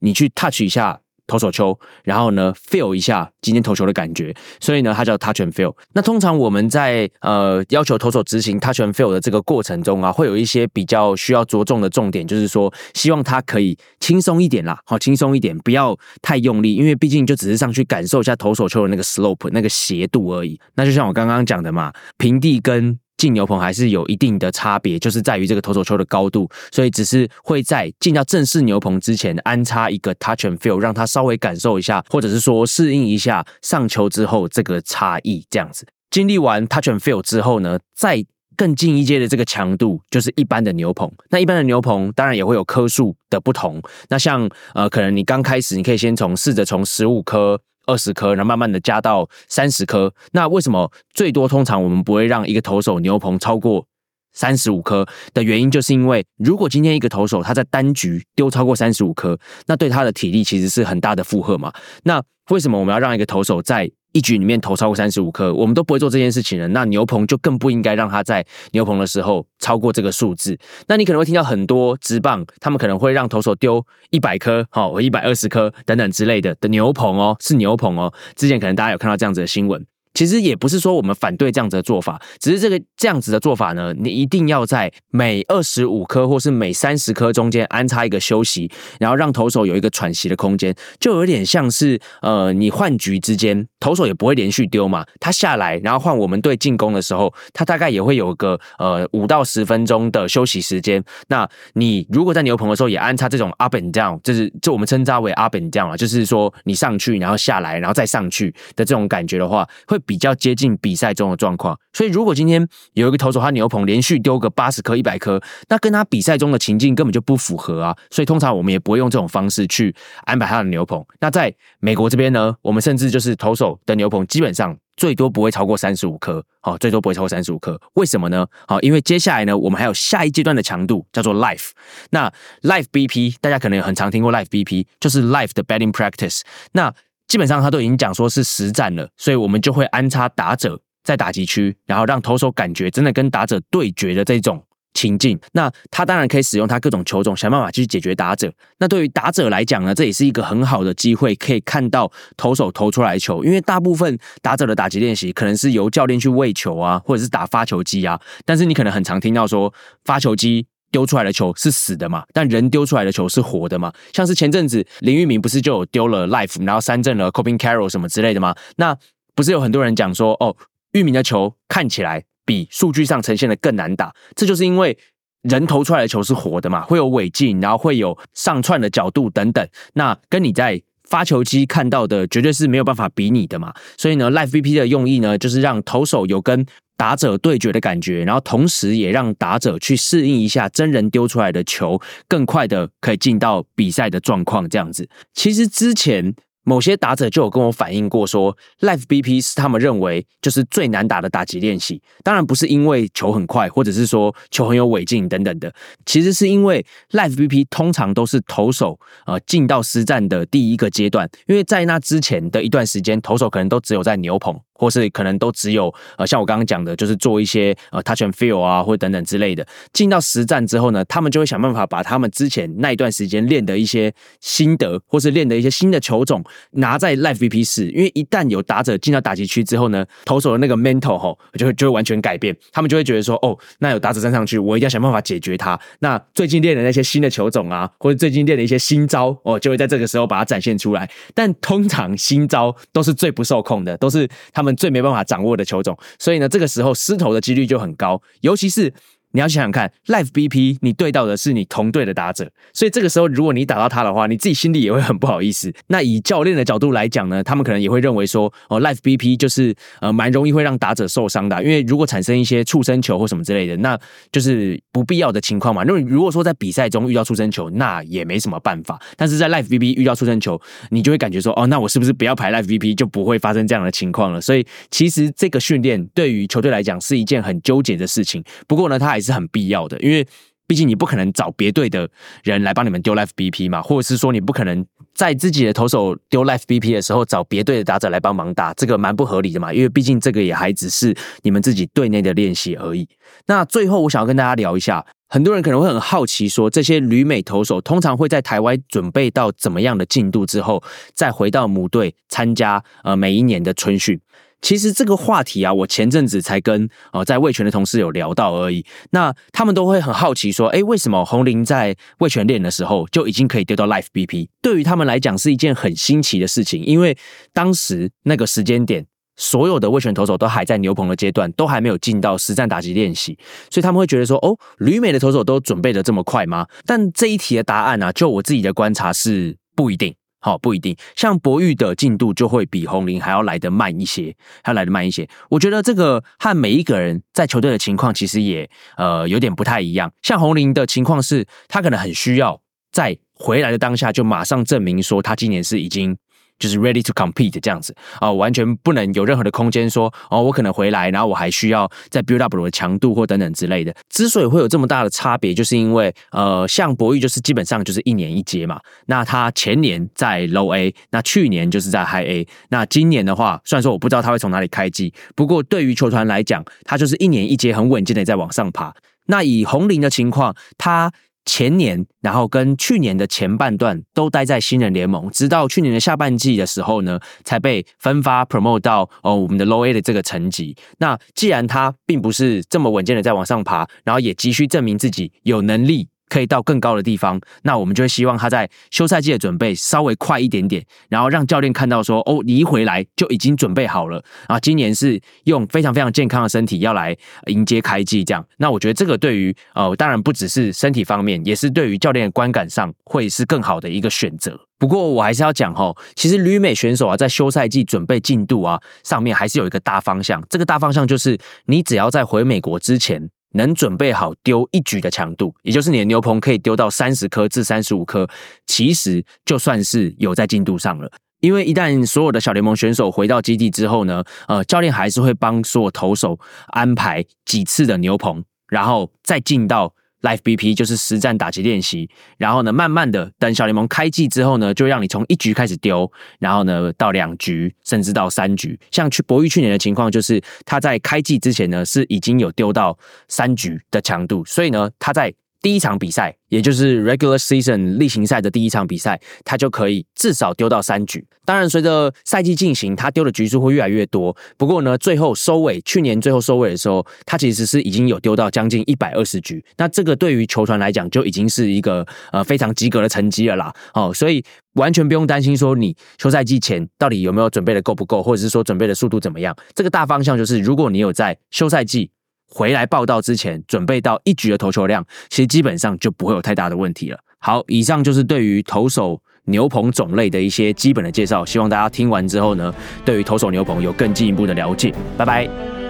你去 touch 一下投手球，然后呢 feel 一下今天投球的感觉，所以呢它叫 touch and feel。那通常我们在呃要求投手执行 touch and feel 的这个过程中啊，会有一些比较需要着重的重点，就是说希望他可以轻松一点啦，好轻松一点，不要太用力，因为毕竟就只是上去感受一下投手球的那个 slope 那个斜度而已。那就像我刚刚讲的嘛，平地跟进牛棚还是有一定的差别，就是在于这个投手球的高度，所以只是会在进到正式牛棚之前安插一个 touch and feel，让他稍微感受一下，或者是说适应一下上球之后这个差异。这样子经历完 touch and feel 之后呢，再更进一阶的这个强度就是一般的牛棚。那一般的牛棚当然也会有颗数的不同。那像呃，可能你刚开始你可以先从试着从十五颗。二十颗，然后慢慢的加到三十颗。那为什么最多通常我们不会让一个投手牛棚超过三十五颗的原因，就是因为如果今天一个投手他在单局丢超过三十五颗，那对他的体力其实是很大的负荷嘛。那为什么我们要让一个投手在一局里面投超过三十五颗？我们都不会做这件事情的，那牛棚就更不应该让他在牛棚的时候超过这个数字。那你可能会听到很多直棒，他们可能会让投手丢一百颗，好，一百二十颗等等之类的的牛棚哦，是牛棚哦。之前可能大家有看到这样子的新闻。其实也不是说我们反对这样子的做法，只是这个这样子的做法呢，你一定要在每二十五颗或是每三十颗中间安插一个休息，然后让投手有一个喘息的空间，就有点像是呃，你换局之间，投手也不会连续丢嘛，他下来然后换我们队进攻的时候，他大概也会有个呃五到十分钟的休息时间。那你如果在牛棚的时候也安插这种 up and down，就是就我们称之为 up and down 啊，就是说你上去然后下来然后再上去的这种感觉的话，会。比较接近比赛中的状况，所以如果今天有一个投手他牛棚连续丢个八十颗、一百颗，那跟他比赛中的情境根本就不符合啊！所以通常我们也不会用这种方式去安排他的牛棚。那在美国这边呢，我们甚至就是投手的牛棚基本上最多不会超过三十五颗，好，最多不会超过三十五颗。为什么呢？好，因为接下来呢，我们还有下一阶段的强度叫做 life。那 life BP 大家可能很常听过 life BP，就是 life 的 batting practice。那基本上他都已经讲说是实战了，所以我们就会安插打者在打击区，然后让投手感觉真的跟打者对决的这种情境。那他当然可以使用他各种球种，想办法去解决打者。那对于打者来讲呢，这也是一个很好的机会，可以看到投手投出来球。因为大部分打者的打击练习可能是由教练去喂球啊，或者是打发球机啊，但是你可能很常听到说发球机。丢出来的球是死的嘛？但人丢出来的球是活的嘛？像是前阵子林玉明不是就有丢了 life，然后三振了 c o p i n Carroll 什么之类的吗？那不是有很多人讲说，哦，玉明的球看起来比数据上呈现的更难打，这就是因为人投出来的球是活的嘛，会有尾劲，然后会有上窜的角度等等，那跟你在发球机看到的绝对是没有办法比拟的嘛。所以呢，life VP 的用意呢，就是让投手有跟。打者对决的感觉，然后同时也让打者去适应一下真人丢出来的球，更快的可以进到比赛的状况。这样子，其实之前。某些打者就有跟我反映过，说 Live BP 是他们认为就是最难打的打击练习。当然不是因为球很快，或者是说球很有尾劲等等的，其实是因为 Live BP 通常都是投手呃进到实战的第一个阶段，因为在那之前的一段时间，投手可能都只有在牛棚，或是可能都只有呃像我刚刚讲的，就是做一些呃 touch and feel 啊，或等等之类的。进到实战之后呢，他们就会想办法把他们之前那一段时间练的一些心得，或是练的一些新的球种。拿在 Live VP 室，因为一旦有打者进到打击区之后呢，投手的那个 mental 吼就会就会完全改变，他们就会觉得说，哦，那有打者站上去，我一定要想办法解决他。那最近练的那些新的球种啊，或者最近练的一些新招，哦，就会在这个时候把它展现出来。但通常新招都是最不受控的，都是他们最没办法掌握的球种，所以呢，这个时候失投的几率就很高，尤其是。你要想想看，Live BP 你对到的是你同队的打者，所以这个时候如果你打到他的话，你自己心里也会很不好意思。那以教练的角度来讲呢，他们可能也会认为说，哦，Live BP 就是呃蛮容易会让打者受伤的，因为如果产生一些触身球或什么之类的，那就是不必要的情况嘛。因为如果说在比赛中遇到触身球，那也没什么办法。但是在 Live BP 遇到触身球，你就会感觉说，哦，那我是不是不要排 Live BP 就不会发生这样的情况了？所以其实这个训练对于球队来讲是一件很纠结的事情。不过呢，他还是很必要的，因为毕竟你不可能找别队的人来帮你们丢 Life BP 嘛，或者是说你不可能在自己的投手丢 Life BP 的时候找别队的打者来帮忙打，这个蛮不合理的嘛。因为毕竟这个也还只是你们自己队内的练习而已。那最后我想要跟大家聊一下，很多人可能会很好奇，说这些旅美投手通常会在台湾准备到怎么样的进度之后，再回到母队参加呃每一年的春训。其实这个话题啊，我前阵子才跟呃在卫权的同事有聊到而已。那他们都会很好奇说，哎，为什么红林在卫权练的时候就已经可以丢到 Life BP？对于他们来讲是一件很新奇的事情，因为当时那个时间点，所有的卫权投手都还在牛棚的阶段，都还没有进到实战打击练习，所以他们会觉得说，哦，旅美的投手都准备的这么快吗？但这一题的答案呢，就我自己的观察是不一定。好，不一定。像博玉的进度就会比红林还要来得慢一些，还要来得慢一些。我觉得这个和每一个人在球队的情况其实也呃有点不太一样。像红林的情况是，他可能很需要在回来的当下就马上证明说，他今年是已经。就是 ready to compete 这样子啊，完全不能有任何的空间说哦，我可能回来，然后我还需要再 build up 我的强度或等等之类的。之所以会有这么大的差别，就是因为呃，像博玉就是基本上就是一年一阶嘛。那他前年在 low A，那去年就是在 high A。那今年的话，虽然说我不知道他会从哪里开机，不过对于球团来讲，他就是一年一阶很稳健的在往上爬。那以红林的情况，他。前年，然后跟去年的前半段都待在新人联盟，直到去年的下半季的时候呢，才被分发 promote 到哦我们的 low A 的这个层级。那既然他并不是这么稳健的在往上爬，然后也急需证明自己有能力。可以到更高的地方，那我们就会希望他在休赛季的准备稍微快一点点，然后让教练看到说，哦，你一回来就已经准备好了啊！今年是用非常非常健康的身体要来迎接开季，这样。那我觉得这个对于呃，当然不只是身体方面，也是对于教练的观感上会是更好的一个选择。不过我还是要讲哈，其实旅美选手啊，在休赛季准备进度啊上面还是有一个大方向，这个大方向就是你只要在回美国之前。能准备好丢一局的强度，也就是你的牛棚可以丢到三十颗至三十五颗，其实就算是有在进度上了。因为一旦所有的小联盟选手回到基地之后呢，呃，教练还是会帮所有投手安排几次的牛棚，然后再进到。Life BP 就是实战打击练习，然后呢，慢慢的等小联盟开季之后呢，就让你从一局开始丢，然后呢到两局，甚至到三局。像去博弈去年的情况，就是他在开季之前呢是已经有丢到三局的强度，所以呢他在。第一场比赛，也就是 regular season 例行赛的第一场比赛，他就可以至少丢到三局。当然，随着赛季进行，他丢的局数会越来越多。不过呢，最后收尾，去年最后收尾的时候，他其实是已经有丢到将近一百二十局。那这个对于球团来讲，就已经是一个呃非常及格的成绩了啦。哦，所以完全不用担心说你休赛季前到底有没有准备的够不够，或者是说准备的速度怎么样。这个大方向就是，如果你有在休赛季。回来报道之前，准备到一局的投球量，其实基本上就不会有太大的问题了。好，以上就是对于投手牛棚种类的一些基本的介绍，希望大家听完之后呢，对于投手牛棚有更进一步的了解。拜拜。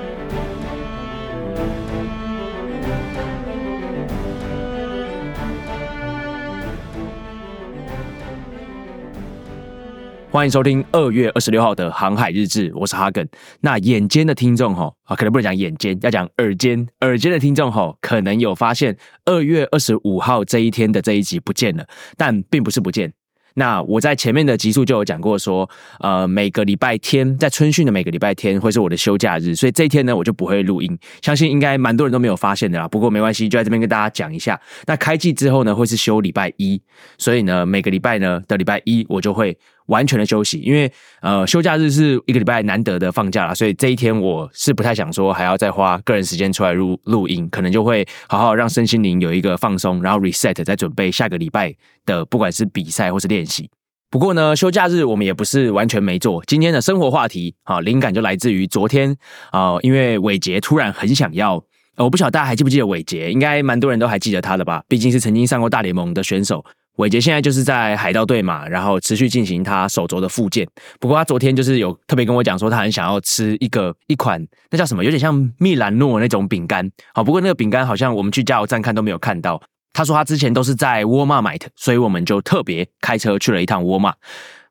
欢迎收听二月二十六号的航海日志，我是哈根。那眼尖的听众哈啊，可能不能讲眼尖，要讲耳尖。耳尖的听众哈，可能有发现二月二十五号这一天的这一集不见了，但并不是不见。那我在前面的集数就有讲过，说呃每个礼拜天在春训的每个礼拜天会是我的休假日，所以这一天呢我就不会录音。相信应该蛮多人都没有发现的啦，不过没关系，就在这边跟大家讲一下。那开季之后呢会是休礼拜一，所以呢每个礼拜呢的礼拜一我就会完全的休息，因为呃休假日是一个礼拜难得的放假了，所以这一天我是不太想说还要再花个人时间出来录录音，可能就会好好让身心灵有一个放松，然后 reset 再准备下个礼拜的不管是比赛或是练习。不过呢，休假日我们也不是完全没做。今天的生活话题啊，灵感就来自于昨天啊，因为伟杰突然很想要，我不晓得大家还记不记得伟杰，应该蛮多人都还记得他的吧？毕竟是曾经上过大联盟的选手。伟杰现在就是在海盗队嘛，然后持续进行他手肘的复健。不过他昨天就是有特别跟我讲说，他很想要吃一个一款那叫什么，有点像蜜兰诺那种饼干。好，不过那个饼干好像我们去加油站看都没有看到。他说他之前都是在沃尔玛买的，所以我们就特别开车去了一趟沃尔玛。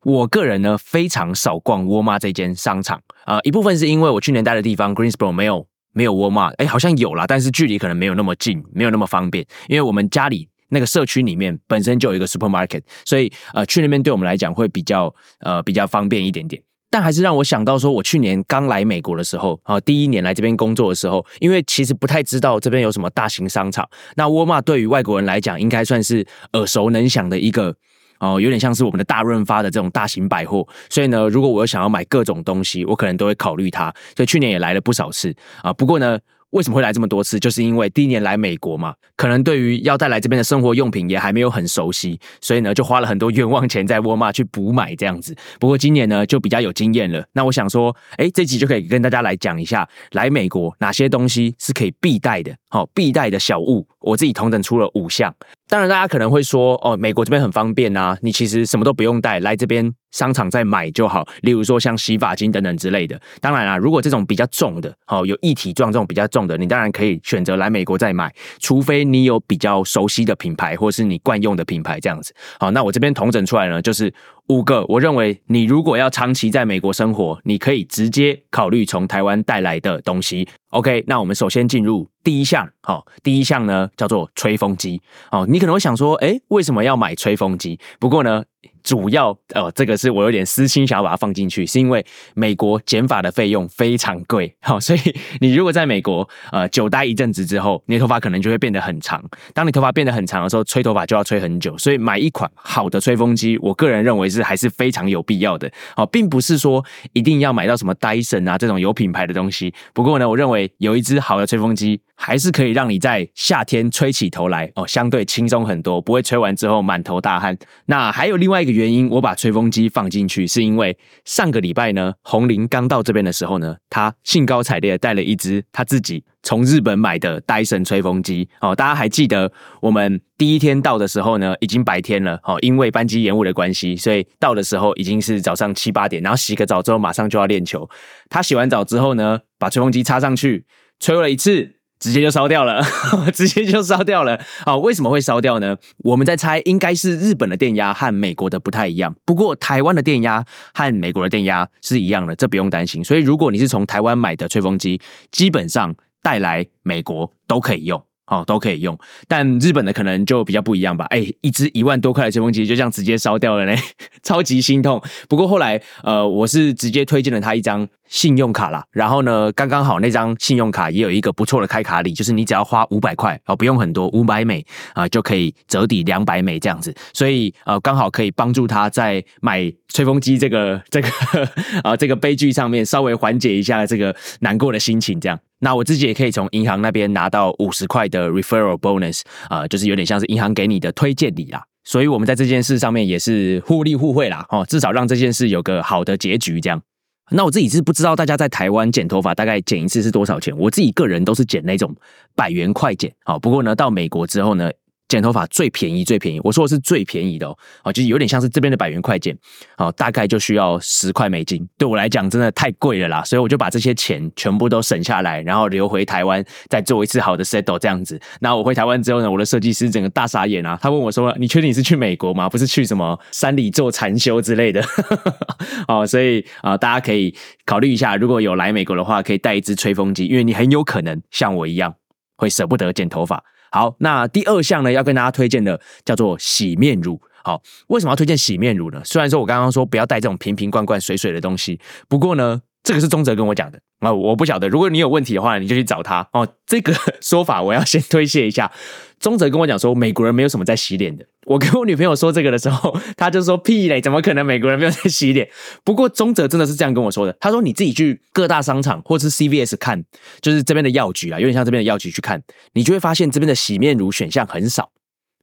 我个人呢非常少逛沃尔玛这间商场啊，一部分是因为我去年待的地方 Greensboro 没有没有沃尔玛，哎，好像有啦，但是距离可能没有那么近，没有那么方便。因为我们家里那个社区里面本身就有一个 supermarket，所以呃去那边对我们来讲会比较呃比较方便一点点。但还是让我想到说，我去年刚来美国的时候啊，第一年来这边工作的时候，因为其实不太知道这边有什么大型商场。那沃尔玛对于外国人来讲，应该算是耳熟能详的一个哦，有点像是我们的大润发的这种大型百货。所以呢，如果我想要买各种东西，我可能都会考虑它。所以去年也来了不少次啊。不过呢。为什么会来这么多次？就是因为第一年来美国嘛，可能对于要带来这边的生活用品也还没有很熟悉，所以呢就花了很多冤枉钱在沃尔玛去补买这样子。不过今年呢就比较有经验了。那我想说，哎，这集就可以跟大家来讲一下，来美国哪些东西是可以必带的，好必带的小物。我自己同整出了五项。当然，大家可能会说，哦，美国这边很方便啊，你其实什么都不用带，来这边商场再买就好。例如说像洗发精等等之类的。当然啦，如果这种比较重的，好有一体状这种比较重的，你当然可以选择来美国再买，除非你有比较熟悉的品牌或是你惯用的品牌这样子。好，那我这边同整出来呢，就是五个。我认为你如果要长期在美国生活，你可以直接考虑从台湾带来的东西。OK，那我们首先进入第一项，好，第一项呢叫做吹风机，哦，你可能会想说，哎，为什么要买吹风机？不过呢。主要呃，这个是我有点私心想要把它放进去，是因为美国剪发的费用非常贵，好，所以你如果在美国呃久待一阵子之后，你的头发可能就会变得很长。当你头发变得很长的时候，吹头发就要吹很久，所以买一款好的吹风机，我个人认为是还是非常有必要的。好，并不是说一定要买到什么戴森啊这种有品牌的东西。不过呢，我认为有一支好的吹风机。还是可以让你在夏天吹起头来哦，相对轻松很多，不会吹完之后满头大汗。那还有另外一个原因，我把吹风机放进去，是因为上个礼拜呢，红林刚到这边的时候呢，他兴高采烈带了一支他自己从日本买的戴森吹风机哦。大家还记得我们第一天到的时候呢，已经白天了哦，因为班机延误的关系，所以到的时候已经是早上七八点，然后洗个澡之后马上就要练球。他洗完澡之后呢，把吹风机插上去，吹了一次。直接就烧掉了，直接就烧掉了。啊，为什么会烧掉呢？我们在猜，应该是日本的电压和美国的不太一样。不过台湾的电压和美国的电压是一样的，这不用担心。所以如果你是从台湾买的吹风机，基本上带来美国都可以用。哦，都可以用，但日本的可能就比较不一样吧。哎，一支一万多块的吹风机就这样直接烧掉了呢，超级心痛。不过后来，呃，我是直接推荐了他一张信用卡啦。然后呢，刚刚好那张信用卡也有一个不错的开卡礼，就是你只要花五百块，哦，不用很多，五百美啊就可以折抵两百美这样子。所以呃，刚好可以帮助他在买吹风机这个这个啊 这个悲剧上面稍微缓解一下这个难过的心情，这样。那我自己也可以从银行那边拿到五十块的 referral bonus 啊，就是有点像是银行给你的推荐礼啦。所以我们在这件事上面也是互利互惠啦，哦，至少让这件事有个好的结局。这样，那我自己是不知道大家在台湾剪头发大概剪一次是多少钱，我自己个人都是剪那种百元快剪，好，不过呢，到美国之后呢。剪头发最便宜，最便宜。我说的是最便宜的哦，哦，就是有点像是这边的百元快剪，哦，大概就需要十块美金。对我来讲，真的太贵了啦，所以我就把这些钱全部都省下来，然后留回台湾，再做一次好的 settle 这样子。那我回台湾之后呢，我的设计师整个大傻眼啊，他问我说：“你确定你是去美国吗？不是去什么山里做禅修之类的？” 哦，所以啊，大家可以考虑一下，如果有来美国的话，可以带一支吹风机，因为你很有可能像我一样会舍不得剪头发。好，那第二项呢，要跟大家推荐的叫做洗面乳。好，为什么要推荐洗面乳呢？虽然说我刚刚说不要带这种瓶瓶罐罐、水水的东西，不过呢。这个是宗泽跟我讲的啊，我不晓得。如果你有问题的话，你就去找他哦。这个 说法我要先推卸一下。宗泽跟我讲说，美国人没有什么在洗脸的。我跟我女朋友说这个的时候，他就说屁嘞，怎么可能美国人没有在洗脸？不过宗泽真的是这样跟我说的。他说你自己去各大商场或是 CVS 看，就是这边的药局啊，有点像这边的药局去看，你就会发现这边的洗面乳选项很少。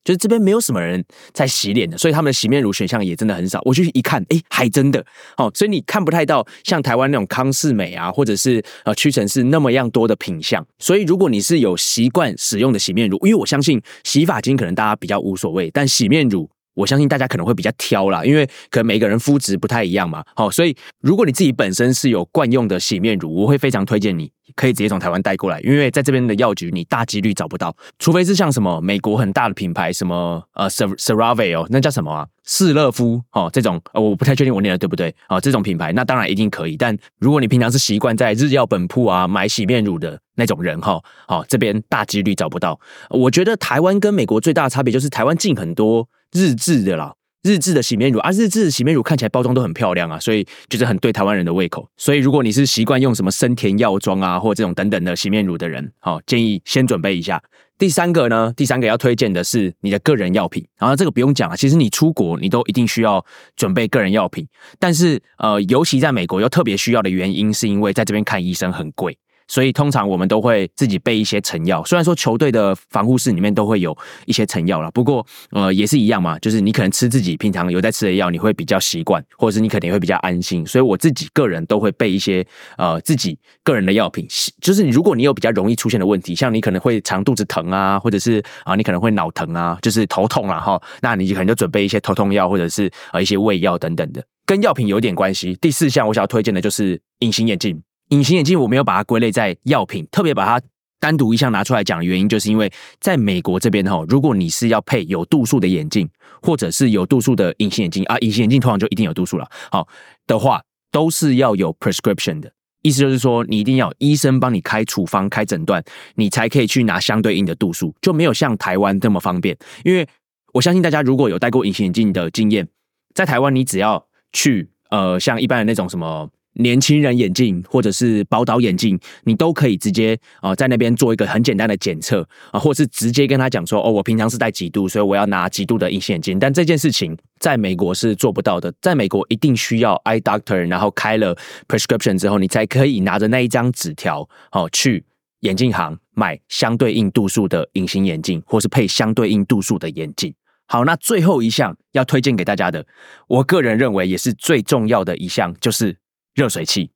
就是这边没有什么人在洗脸的，所以他们的洗面乳选项也真的很少。我去一看，哎，还真的哦，所以你看不太到像台湾那种康士美啊，或者是呃屈臣氏那么样多的品相。所以如果你是有习惯使用的洗面乳，因为我相信洗发精可能大家比较无所谓，但洗面乳。我相信大家可能会比较挑啦，因为可能每个人肤质不太一样嘛。好，所以如果你自己本身是有惯用的洗面乳，我会非常推荐你可以直接从台湾带过来，因为在这边的药局你大几率找不到，除非是像什么美国很大的品牌，什么呃 s e r a v e 哦，那叫什么啊？士乐夫哦，这种呃我不太确定我念的对不对啊？这种品牌那当然一定可以，但如果你平常是习惯在日药本铺啊买洗面乳的那种人哈，哦这边大几率找不到。我觉得台湾跟美国最大的差别就是台湾进很多日制的啦。日制的洗面乳啊，日制的洗面乳看起来包装都很漂亮啊，所以就是很对台湾人的胃口。所以如果你是习惯用什么生田药妆啊，或这种等等的洗面乳的人，好建议先准备一下。第三个呢，第三个要推荐的是你的个人药品，然后这个不用讲啊，其实你出国你都一定需要准备个人药品，但是呃，尤其在美国又特别需要的原因，是因为在这边看医生很贵。所以通常我们都会自己备一些成药，虽然说球队的防护室里面都会有一些成药了，不过呃也是一样嘛，就是你可能吃自己平常有在吃的药，你会比较习惯，或者是你肯定会比较安心。所以我自己个人都会备一些呃自己个人的药品，就是如果你有比较容易出现的问题，像你可能会肠肚子疼啊，或者是啊你可能会脑疼啊，就是头痛了哈，那你可能就准备一些头痛药或者是呃一些胃药等等的，跟药品有点关系。第四项我想要推荐的就是隐形眼镜。隐形眼镜我没有把它归类在药品，特别把它单独一项拿出来讲的原因，就是因为在美国这边哈，如果你是要配有度数的眼镜，或者是有度数的隐形眼镜啊，隐形眼镜通常就一定有度数了，好的话都是要有 prescription 的，意思就是说你一定要医生帮你开处方、开诊断，你才可以去拿相对应的度数，就没有像台湾这么方便。因为我相信大家如果有戴过隐形眼镜的经验，在台湾你只要去呃像一般的那种什么。年轻人眼镜或者是宝岛眼镜，你都可以直接啊在那边做一个很简单的检测啊，或是直接跟他讲说哦，我平常是戴几度，所以我要拿几度的隐形眼镜。但这件事情在美国是做不到的，在美国一定需要 eye doctor，然后开了 prescription 之后，你才可以拿着那一张纸条哦去眼镜行买相对应度数的隐形眼镜，或是配相对应度数的眼镜。好，那最后一项要推荐给大家的，我个人认为也是最重要的一项，就是。热水器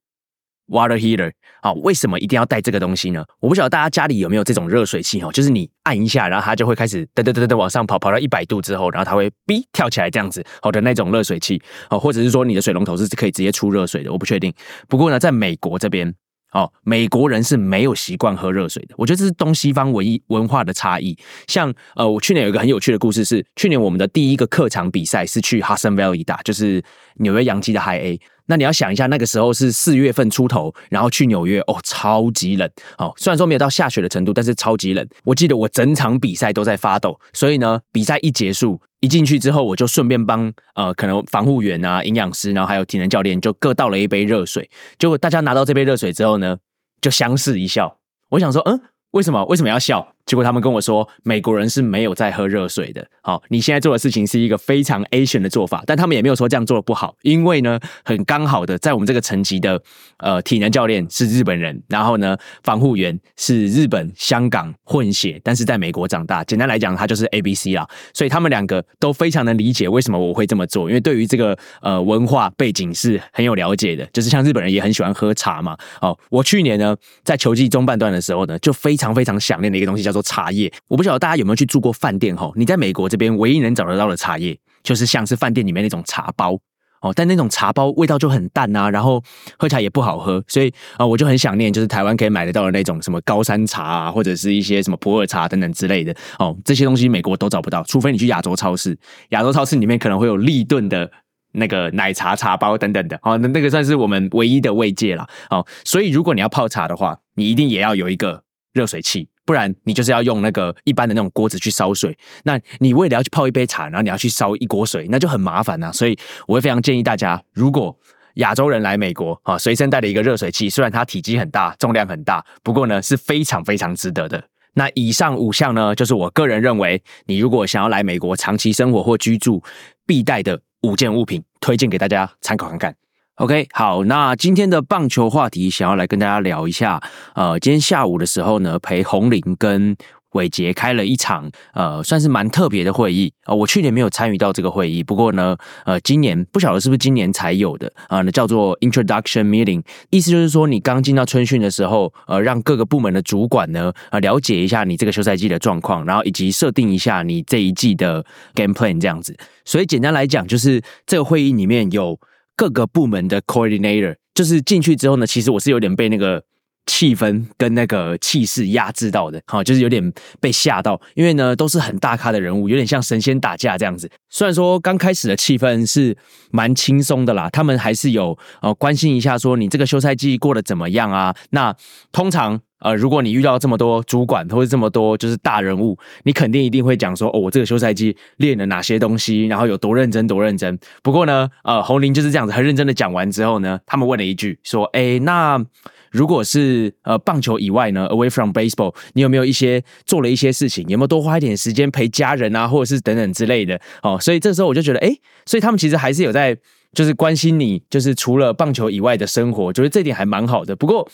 ，water heater，好，为什么一定要带这个东西呢？我不晓得大家家里有没有这种热水器哦，就是你按一下，然后它就会开始噔噔噔噔往上跑，跑到一百度之后，然后它会哔跳起来这样子，好的那种热水器哦，或者是说你的水龙头是可以直接出热水的，我不确定。不过呢，在美国这边。哦，美国人是没有习惯喝热水的。我觉得这是东西方文艺文化的差异。像呃，我去年有一个很有趣的故事，是去年我们的第一个客场比赛是去 Hudson Valley 打，就是纽约洋基的 High A。那你要想一下，那个时候是四月份出头，然后去纽约哦，超级冷。哦，虽然说没有到下雪的程度，但是超级冷。我记得我整场比赛都在发抖，所以呢，比赛一结束。一进去之后，我就顺便帮呃，可能防护员啊、营养师，然后还有体能教练，就各倒了一杯热水。结果大家拿到这杯热水之后呢，就相视一笑。我想说，嗯。为什么为什么要笑？结果他们跟我说，美国人是没有在喝热水的。好，你现在做的事情是一个非常 Asian 的做法，但他们也没有说这样做的不好，因为呢，很刚好的在我们这个层级的呃体能教练是日本人，然后呢，防护员是日本香港混血，但是在美国长大。简单来讲，他就是 A B C 啦，所以他们两个都非常能理解为什么我会这么做，因为对于这个呃文化背景是很有了解的。就是像日本人也很喜欢喝茶嘛。哦，我去年呢在球季中半段的时候呢，就非常非常想念的一个东西叫做茶叶。我不晓得大家有没有去住过饭店哈？你在美国这边唯一能找得到的茶叶，就是像是饭店里面那种茶包哦。但那种茶包味道就很淡啊，然后喝起来也不好喝，所以啊，我就很想念，就是台湾可以买得到的那种什么高山茶啊，或者是一些什么普洱茶等等之类的哦。这些东西美国都找不到，除非你去亚洲超市。亚洲超市里面可能会有立顿的那个奶茶茶包等等的哦。那那个算是我们唯一的慰藉了哦。所以如果你要泡茶的话，你一定也要有一个。热水器，不然你就是要用那个一般的那种锅子去烧水。那你为了要去泡一杯茶，然后你要去烧一锅水，那就很麻烦呐。所以我会非常建议大家，如果亚洲人来美国啊，随身带的一个热水器，虽然它体积很大，重量很大，不过呢是非常非常值得的。那以上五项呢，就是我个人认为，你如果想要来美国长期生活或居住，必带的五件物品，推荐给大家参考看看。OK，好，那今天的棒球话题想要来跟大家聊一下。呃，今天下午的时候呢，陪红林跟伟杰开了一场呃，算是蛮特别的会议啊。我去年没有参与到这个会议，不过呢，呃，今年不晓得是不是今年才有的啊？那叫做 Introduction Meeting，意思就是说你刚进到春训的时候，呃，让各个部门的主管呢，呃，了解一下你这个休赛季的状况，然后以及设定一下你这一季的 Game Plan 这样子。所以简单来讲，就是这个会议里面有。各个部门的 coordinator，就是进去之后呢，其实我是有点被那个气氛跟那个气势压制到的，好，就是有点被吓到，因为呢都是很大咖的人物，有点像神仙打架这样子。虽然说刚开始的气氛是蛮轻松的啦，他们还是有呃关心一下说你这个休赛季过得怎么样啊？那通常呃如果你遇到这么多主管或者这么多就是大人物，你肯定一定会讲说哦，我这个休赛季练了哪些东西，然后有多认真多认真。不过呢，呃，红林就是这样子很认真的讲完之后呢，他们问了一句说，哎，那。如果是呃棒球以外呢，away from baseball，你有没有一些做了一些事情？有没有多花一点时间陪家人啊，或者是等等之类的？哦，所以这时候我就觉得，哎，所以他们其实还是有在就是关心你，就是除了棒球以外的生活，觉得这点还蛮好的。不过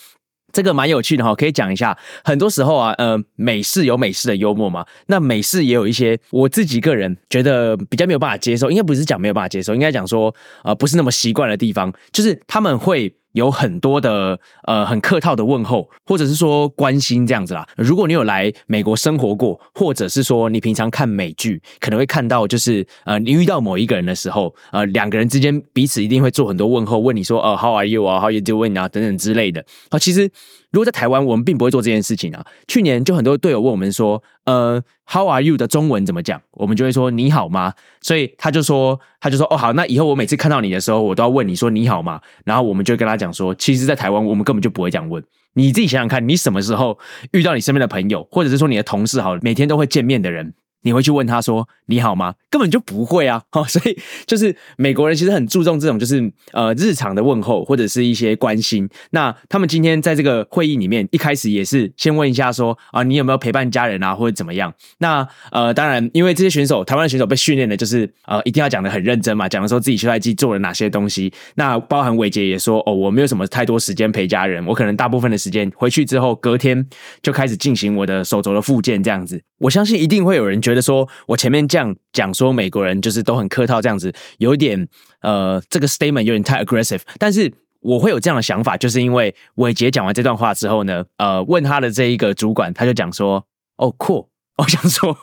这个蛮有趣的哈，可以讲一下。很多时候啊，呃，美式有美式的幽默嘛，那美式也有一些我自己个人觉得比较没有办法接受，应该不是讲没有办法接受，应该讲说呃不是那么习惯的地方，就是他们会。有很多的呃很客套的问候，或者是说关心这样子啦。如果你有来美国生活过，或者是说你平常看美剧，可能会看到就是呃你遇到某一个人的时候，呃两个人之间彼此一定会做很多问候，问你说呃 How are you 啊，How are you doing 啊等等之类的。好，其实。如果在台湾，我们并不会做这件事情啊。去年就很多队友问我们说：“呃，How are you 的中文怎么讲？”我们就会说“你好吗？”所以他就说：“他就说哦好，那以后我每次看到你的时候，我都要问你说你好吗？”然后我们就跟他讲说：“其实，在台湾我们根本就不会这样问。你自己想想看，你什么时候遇到你身边的朋友，或者是说你的同事，好每天都会见面的人。”你会去问他说你好吗？根本就不会啊！哦，所以就是美国人其实很注重这种就是呃日常的问候或者是一些关心。那他们今天在这个会议里面一开始也是先问一下说啊你有没有陪伴家人啊或者怎么样？那呃当然因为这些选手台湾的选手被训练的就是呃一定要讲的很认真嘛，讲的说自己休赛季做了哪些东西。那包含伟杰也说哦我没有什么太多时间陪家人，我可能大部分的时间回去之后隔天就开始进行我的手肘的复健这样子。我相信一定会有人觉得说，我前面这样讲说美国人就是都很客套这样子，有点呃，这个 statement 有点太 aggressive。但是我会有这样的想法，就是因为伟杰讲完这段话之后呢，呃，问他的这一个主管，他就讲说，哦，cool，我想说。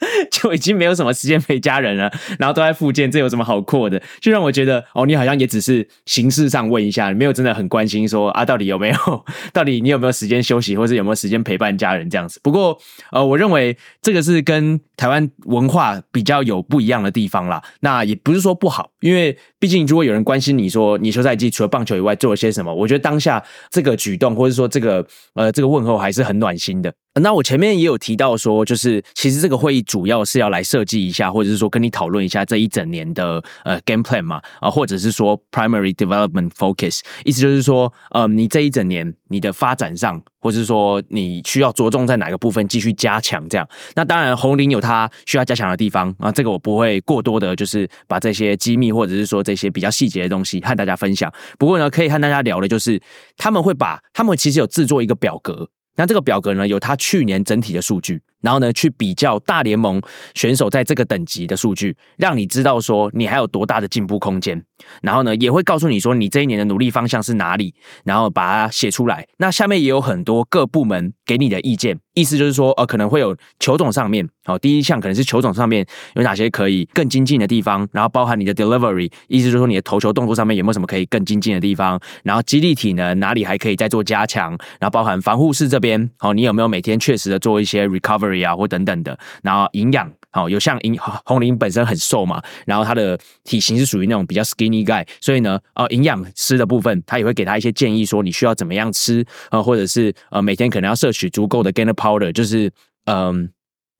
就已经没有什么时间陪家人了，然后都在复健，这有什么好扩的？就让我觉得，哦，你好像也只是形式上问一下，没有真的很关心说啊，到底有没有，到底你有没有时间休息，或者有没有时间陪伴家人这样子。不过，呃，我认为这个是跟台湾文化比较有不一样的地方啦。那也不是说不好，因为毕竟如果有人关心你说你休赛季除了棒球以外做了些什么，我觉得当下这个举动，或者说这个呃这个问候还是很暖心的。那我前面也有提到说，就是其实这个会议主要是要来设计一下，或者是说跟你讨论一下这一整年的呃 game plan 嘛，啊，或者是说 primary development focus，意思就是说，呃，你这一整年你的发展上，或者是说你需要着重在哪个部分继续加强这样。那当然红林有他需要加强的地方啊，这个我不会过多的，就是把这些机密或者是说这些比较细节的东西和大家分享。不过呢，可以和大家聊的就是他们会把他们其实有制作一个表格。那这个表格呢，有他去年整体的数据。然后呢，去比较大联盟选手在这个等级的数据，让你知道说你还有多大的进步空间。然后呢，也会告诉你说你这一年的努力方向是哪里，然后把它写出来。那下面也有很多各部门给你的意见，意思就是说，呃，可能会有球种上面，好，第一项可能是球种上面有哪些可以更精进的地方，然后包含你的 delivery，意思就是说你的投球动作上面有没有什么可以更精进的地方，然后激励体能哪里还可以再做加强，然后包含防护室这边，好，你有没有每天确实的做一些 recover 啊，或等等的，然后营养好，有像红红林本身很瘦嘛，然后他的体型是属于那种比较 skinny guy，所以呢，呃，营养师的部分他也会给他一些建议，说你需要怎么样吃啊，或者是呃每天可能要摄取足够的 gainer powder，就是嗯。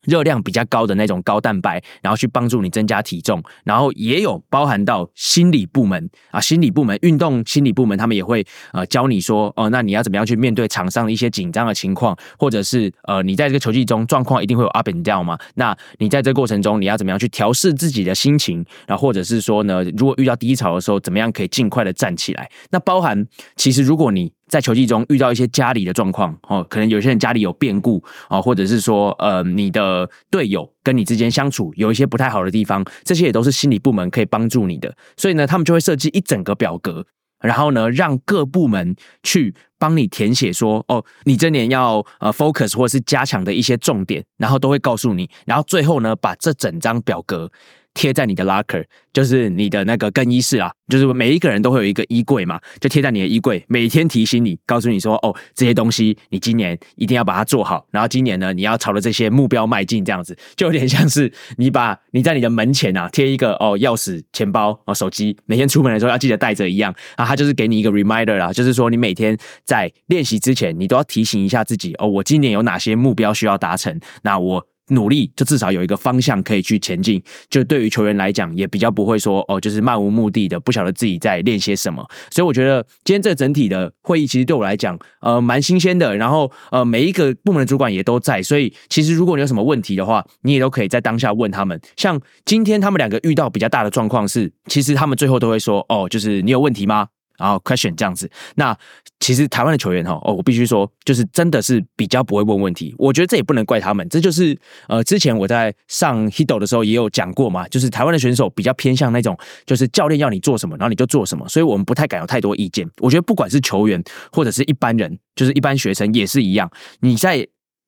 热量比较高的那种高蛋白，然后去帮助你增加体重，然后也有包含到心理部门啊，心理部门运动心理部门，他们也会呃教你说哦，那你要怎么样去面对场上的一些紧张的情况，或者是呃你在这个球季中状况一定会有 up and down 嘛，那你在这个过程中你要怎么样去调试自己的心情，然后或者是说呢，如果遇到低潮的时候，怎么样可以尽快的站起来？那包含其实如果你在球季中遇到一些家里的状况哦，可能有些人家里有变故啊，或者是说呃，你的队友跟你之间相处有一些不太好的地方，这些也都是心理部门可以帮助你的。所以呢，他们就会设计一整个表格，然后呢，让各部门去帮你填写说哦，你这年要呃 focus 或者是加强的一些重点，然后都会告诉你，然后最后呢，把这整张表格。贴在你的 locker，就是你的那个更衣室啊，就是每一个人都会有一个衣柜嘛，就贴在你的衣柜，每天提醒你，告诉你说，哦，这些东西你今年一定要把它做好，然后今年呢，你要朝着这些目标迈进，这样子就有点像是你把你在你的门前啊贴一个哦钥匙、钱包、哦手机，每天出门的时候要记得带着一样啊，它就是给你一个 reminder 啦，就是说你每天在练习之前，你都要提醒一下自己，哦，我今年有哪些目标需要达成，那我。努力就至少有一个方向可以去前进，就对于球员来讲也比较不会说哦，就是漫无目的的不晓得自己在练些什么。所以我觉得今天这整体的会议其实对我来讲呃蛮新鲜的，然后呃每一个部门的主管也都在，所以其实如果你有什么问题的话，你也都可以在当下问他们。像今天他们两个遇到比较大的状况是，其实他们最后都会说哦，就是你有问题吗？然后 question 这样子，那其实台湾的球员哈，哦，我必须说，就是真的是比较不会问问题。我觉得这也不能怪他们，这就是呃，之前我在上 Hido 的时候也有讲过嘛，就是台湾的选手比较偏向那种，就是教练要你做什么，然后你就做什么，所以我们不太敢有太多意见。我觉得不管是球员或者是一般人，就是一般学生也是一样，你在。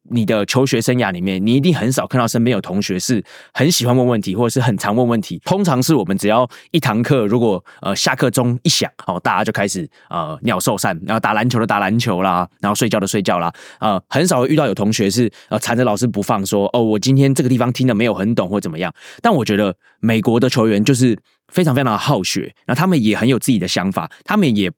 你的求学生涯里面，你一定很少看到身边有同学是很喜欢问问题，或者是很常问问题。通常是我们只要一堂课，如果呃下课钟一响，哦，大家就开始呃鸟兽散，然后打篮球的打篮球啦，然后睡觉的睡觉啦，呃，很少会遇到有同学是呃缠着老师不放，说哦，我今天这个地方听的没有很懂或怎么样。但我觉得美国的球员就是非常非常的好学，那他们也很有自己的想法，他们也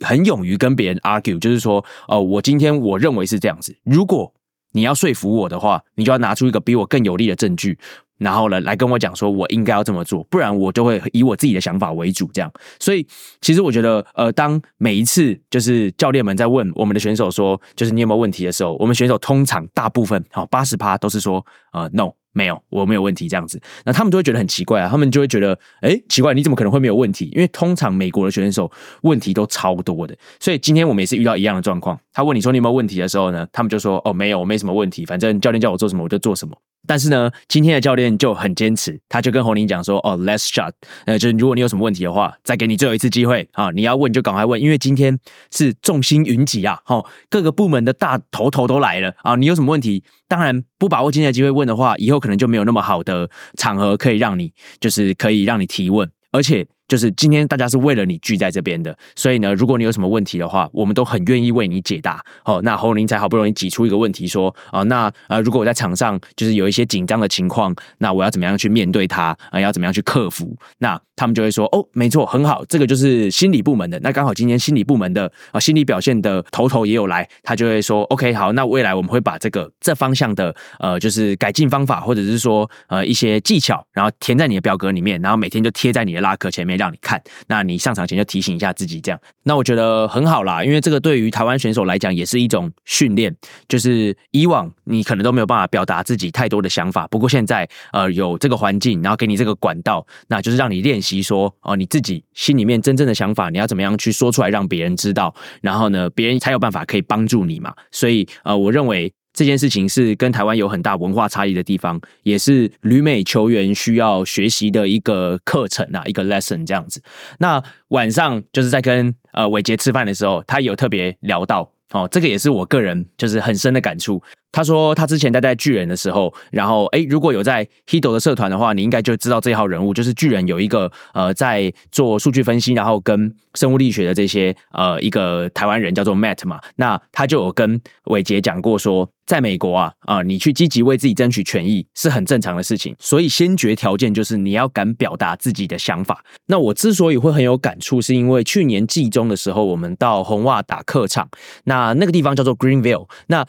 很勇于跟别人 argue，就是说，哦，我今天我认为是这样子，如果。你要说服我的话，你就要拿出一个比我更有力的证据，然后呢，来跟我讲说我应该要这么做，不然我就会以我自己的想法为主。这样，所以其实我觉得，呃，当每一次就是教练们在问我们的选手说，就是你有没有问题的时候，我们选手通常大部分好八十趴都是说，呃，no。没有，我没有问题，这样子，那他们就会觉得很奇怪啊，他们就会觉得，哎，奇怪，你怎么可能会没有问题？因为通常美国的选手问题都超多的，所以今天我们也是遇到一样的状况。他问你说你有没有问题的时候呢，他们就说，哦，没有，我没什么问题，反正教练叫我做什么我就做什么。但是呢，今天的教练就很坚持，他就跟侯宁讲说：“哦，Let's shot，呃，就是如果你有什么问题的话，再给你最后一次机会啊！你要问就赶快问，因为今天是众星云集啊！哈，各个部门的大头头都来了啊！你有什么问题，当然不把握今天的机会问的话，以后可能就没有那么好的场合可以让你，就是可以让你提问，而且。”就是今天大家是为了你聚在这边的，所以呢，如果你有什么问题的话，我们都很愿意为你解答。哦，那侯林才好不容易挤出一个问题说，啊，那呃，如果我在场上就是有一些紧张的情况，那我要怎么样去面对它？啊，要怎么样去克服？那他们就会说，哦，没错，很好，这个就是心理部门的。那刚好今天心理部门的啊，心理表现的头头也有来，他就会说，OK，好，那未来我们会把这个这方向的呃，就是改进方法，或者是说呃一些技巧，然后填在你的表格里面，然后每天就贴在你的拉克前面。让你看，那你上场前就提醒一下自己，这样，那我觉得很好啦，因为这个对于台湾选手来讲也是一种训练，就是以往你可能都没有办法表达自己太多的想法，不过现在呃有这个环境，然后给你这个管道，那就是让你练习说哦你自己心里面真正的想法，你要怎么样去说出来让别人知道，然后呢别人才有办法可以帮助你嘛，所以呃我认为。这件事情是跟台湾有很大文化差异的地方，也是旅美球员需要学习的一个课程啊，一个 lesson 这样子。那晚上就是在跟呃伟杰吃饭的时候，他有特别聊到，哦，这个也是我个人就是很深的感触。他说他之前待在巨人的时候，然后哎，如果有在 Hido 的社团的话，你应该就知道这号人物，就是巨人有一个呃在做数据分析，然后跟生物力学的这些呃一个台湾人叫做 Matt 嘛，那他就有跟伟杰讲过说，在美国啊啊，你去积极为自己争取权益是很正常的事情，所以先决条件就是你要敢表达自己的想法。那我之所以会很有感触，是因为去年季中的时候，我们到红袜打客场，那那个地方叫做 Greenville，那。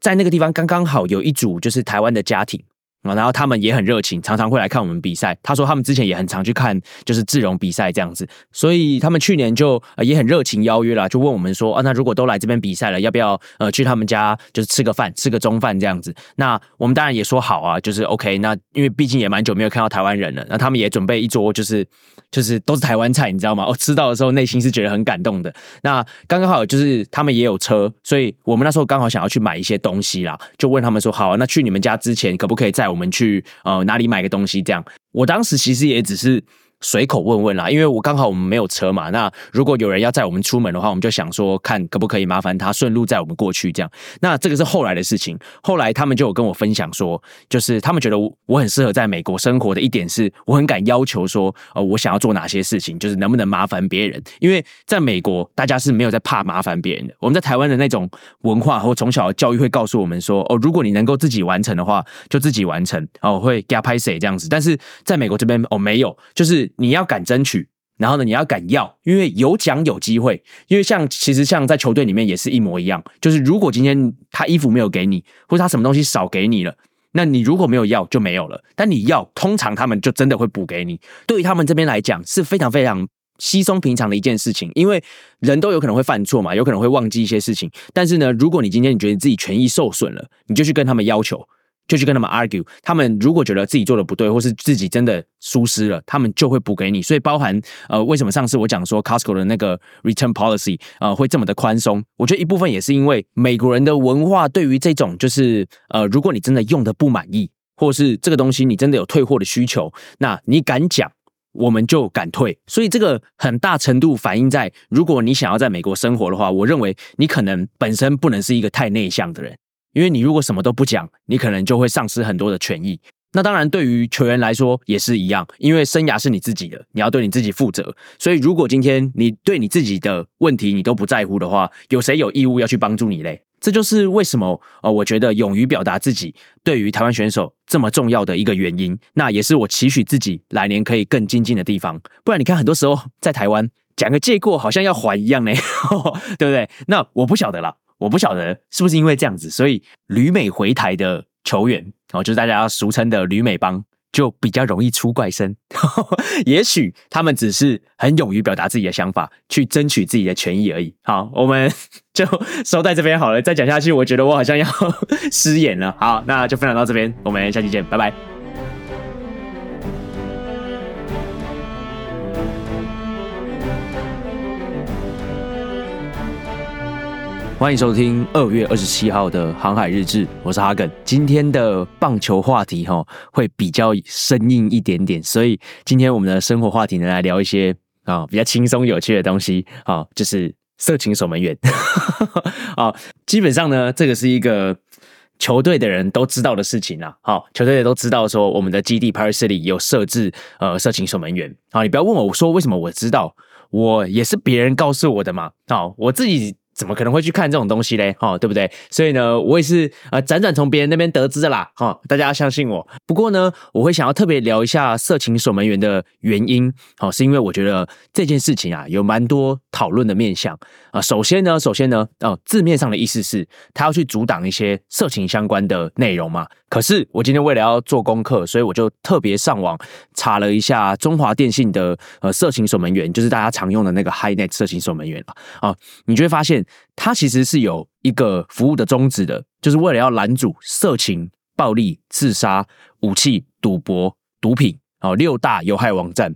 在那个地方刚刚好有一组就是台湾的家庭啊，然后他们也很热情，常常会来看我们比赛。他说他们之前也很常去看就是智荣比赛这样子，所以他们去年就也很热情邀约了，就问我们说啊，那如果都来这边比赛了，要不要呃去他们家就是吃个饭，吃个中饭这样子？那我们当然也说好啊，就是 OK。那因为毕竟也蛮久没有看到台湾人了，那他们也准备一桌就是就是都是台湾菜，你知道吗？我吃到的时候内心是觉得很感动的。那刚刚好就是他们也有车，所以我们那时候刚好想要去买一些东西啦，就问他们说好，那去你们家之前可不可以载我们我们去呃哪里买个东西？这样，我当时其实也只是随口问问啦，因为我刚好我们没有车嘛，那如果有人要载我们出门的话，我们就想说看可不可以麻烦他顺路载我们过去这样。那这个是后来的事情，后来他们就有跟我分享说，就是他们觉得我很适合在美国生活的一点是，我很敢要求说，呃，我想要做哪些事情，就是能不能麻烦别人，因为在美国大家是没有在怕麻烦别人的。我们在台湾的那种文化或从小的教育会告诉我们说，哦，如果你能够自己完成的话，就自己完成，哦，会给拍谁这样子。但是在美国这边，哦，没有，就是。你要敢争取，然后呢，你要敢要，因为有奖有机会。因为像其实像在球队里面也是一模一样，就是如果今天他衣服没有给你，或者他什么东西少给你了，那你如果没有要就没有了。但你要，通常他们就真的会补给你。对于他们这边来讲是非常非常稀松平常的一件事情，因为人都有可能会犯错嘛，有可能会忘记一些事情。但是呢，如果你今天你觉得自己权益受损了，你就去跟他们要求。就去跟他们 argue，他们如果觉得自己做的不对，或是自己真的疏失了，他们就会补给你。所以包含呃，为什么上次我讲说 Costco 的那个 return policy 呃会这么的宽松？我觉得一部分也是因为美国人的文化对于这种就是呃，如果你真的用的不满意，或是这个东西你真的有退货的需求，那你敢讲，我们就敢退。所以这个很大程度反映在，如果你想要在美国生活的话，我认为你可能本身不能是一个太内向的人。因为你如果什么都不讲，你可能就会丧失很多的权益。那当然，对于球员来说也是一样，因为生涯是你自己的，你要对你自己负责。所以，如果今天你对你自己的问题你都不在乎的话，有谁有义务要去帮助你嘞？这就是为什么呃，我觉得勇于表达自己对于台湾选手这么重要的一个原因。那也是我期许自己来年可以更精进的地方。不然，你看很多时候在台湾讲个借过，好像要还一样呢，对不对？那我不晓得了。我不晓得是不是因为这样子，所以旅美回台的球员，哦，就是大家俗称的旅美帮，就比较容易出怪声。也许他们只是很勇于表达自己的想法，去争取自己的权益而已。好，我们 就收在这边好了。再讲下去，我觉得我好像要 失言了。好，那就分享到这边，我们下期见，拜拜。欢迎收听二月二十七号的航海日志，我是哈根。今天的棒球话题哈会比较生硬一点点，所以今天我们的生活话题呢来聊一些啊比较轻松有趣的东西啊，就是色情守门员 啊。基本上呢，这个是一个球队的人都知道的事情啊。好，球队的都知道说我们的基地 Paris 里有设置呃色情守门员。啊，你不要问我说为什么我知道，我也是别人告诉我的嘛。好，我自己。怎么可能会去看这种东西嘞？哈，对不对？所以呢，我也是呃，辗转从别人那边得知的啦。哈，大家要相信我。不过呢，我会想要特别聊一下色情守门员的原因。好，是因为我觉得这件事情啊，有蛮多讨论的面向啊。首先呢，首先呢，哦，字面上的意思是他要去阻挡一些色情相关的内容嘛。可是我今天为了要做功课，所以我就特别上网查了一下中华电信的呃色情守门员，就是大家常用的那个 HiNet 色情守门员啊，你就会发现它其实是有一个服务的宗旨的，就是为了要拦阻色情、暴力、自杀、武器、赌博、毒品哦六大有害网站。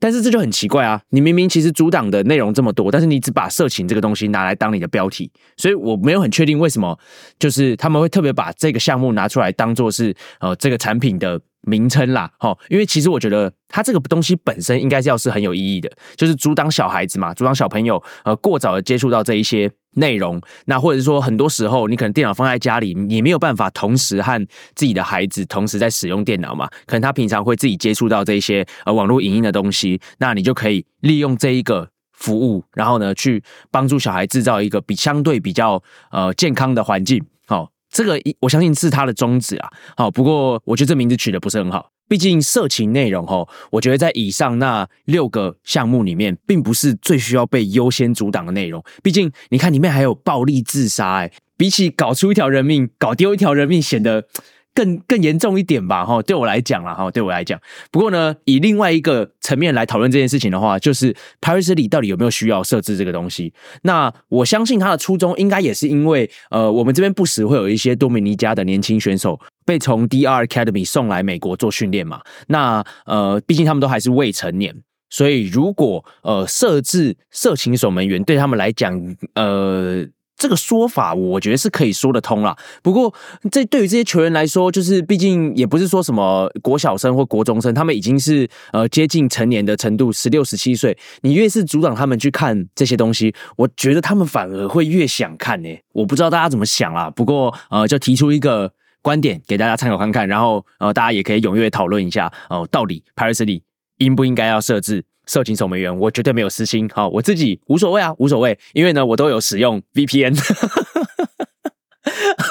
但是这就很奇怪啊！你明明其实阻挡的内容这么多，但是你只把色情这个东西拿来当你的标题，所以我没有很确定为什么，就是他们会特别把这个项目拿出来当做是呃这个产品的名称啦，哈，因为其实我觉得它这个东西本身应该是要是很有意义的，就是阻挡小孩子嘛，阻挡小朋友呃过早的接触到这一些。内容，那或者是说，很多时候你可能电脑放在家里，你没有办法同时和自己的孩子同时在使用电脑嘛？可能他平常会自己接触到这些呃网络影音的东西，那你就可以利用这一个服务，然后呢，去帮助小孩制造一个比相对比较呃健康的环境。好，这个我相信是他的宗旨啊。好，不过我觉得这名字取得不是很好。毕竟色情内容哈，我觉得在以上那六个项目里面，并不是最需要被优先阻挡的内容。毕竟你看里面还有暴力自杀，哎，比起搞出一条人命，搞丢一条人命显得。更更严重一点吧，哈，对我来讲了，哈，对我来讲。不过呢，以另外一个层面来讨论这件事情的话，就是 paris 到底有没有需要设置这个东西？那我相信他的初衷应该也是因为，呃，我们这边不时会有一些多米尼加的年轻选手被从 DR Academy 送来美国做训练嘛。那呃，毕竟他们都还是未成年，所以如果呃设置色情守门员对他们来讲，呃。这个说法我觉得是可以说得通啦。不过，这对于这些球员来说，就是毕竟也不是说什么国小生或国中生，他们已经是呃接近成年的程度，十六、十七岁。你越是阻挡他们去看这些东西，我觉得他们反而会越想看呢。我不知道大家怎么想啦，不过呃，就提出一个观点给大家参考看看，然后呃，大家也可以踊跃讨论一下哦，到底 Paris 里应不应该要设置？色情守门员，我绝对没有私心，好，我自己无所谓啊，无所谓，因为呢，我都有使用 VPN。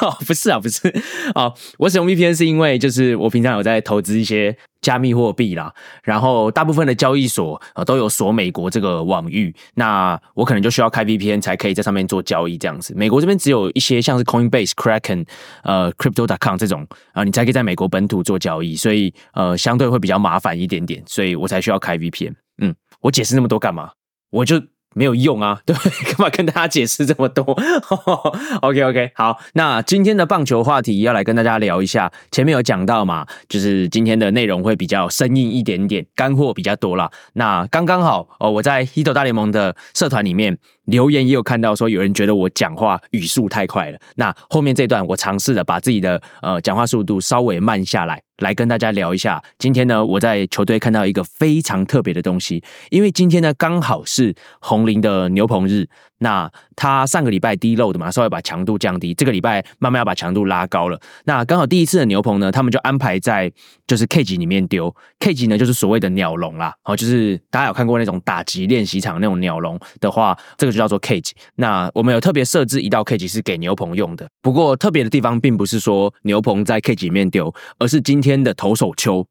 哦，不是啊，不是啊，我使用 VPN 是因为就是我平常有在投资一些加密货币啦，然后大部分的交易所啊都有锁美国这个网域，那我可能就需要开 VPN 才可以在上面做交易这样子。美国这边只有一些像是 Coinbase、Kraken、呃 Crypto.com 这种啊，你才可以在美国本土做交易，所以呃相对会比较麻烦一点点，所以我才需要开 VPN。嗯，我解释那么多干嘛？我就没有用啊，对，干嘛跟大家解释这么多？OK OK，好，那今天的棒球话题要来跟大家聊一下。前面有讲到嘛，就是今天的内容会比较生硬一点点，干货比较多啦。那刚刚好哦，我在 Hit 大联盟的社团里面留言也有看到说，有人觉得我讲话语速太快了。那后面这段我尝试的把自己的呃讲话速度稍微慢下来。来跟大家聊一下，今天呢，我在球队看到一个非常特别的东西，因为今天呢刚好是红林的牛棚日。那他上个礼拜低漏的嘛，稍微把强度降低，这个礼拜慢慢要把强度拉高了。那刚好第一次的牛棚呢，他们就安排在就是 K 级里面丢，K 级呢就是所谓的鸟笼啦，哦，就是大家有看过那种打击练习场那种鸟笼的话，这个就叫做 K 级。那我们有特别设置一道 K 级是给牛棚用的，不过特别的地方并不是说牛棚在 K 级里面丢，而是今天的投手丘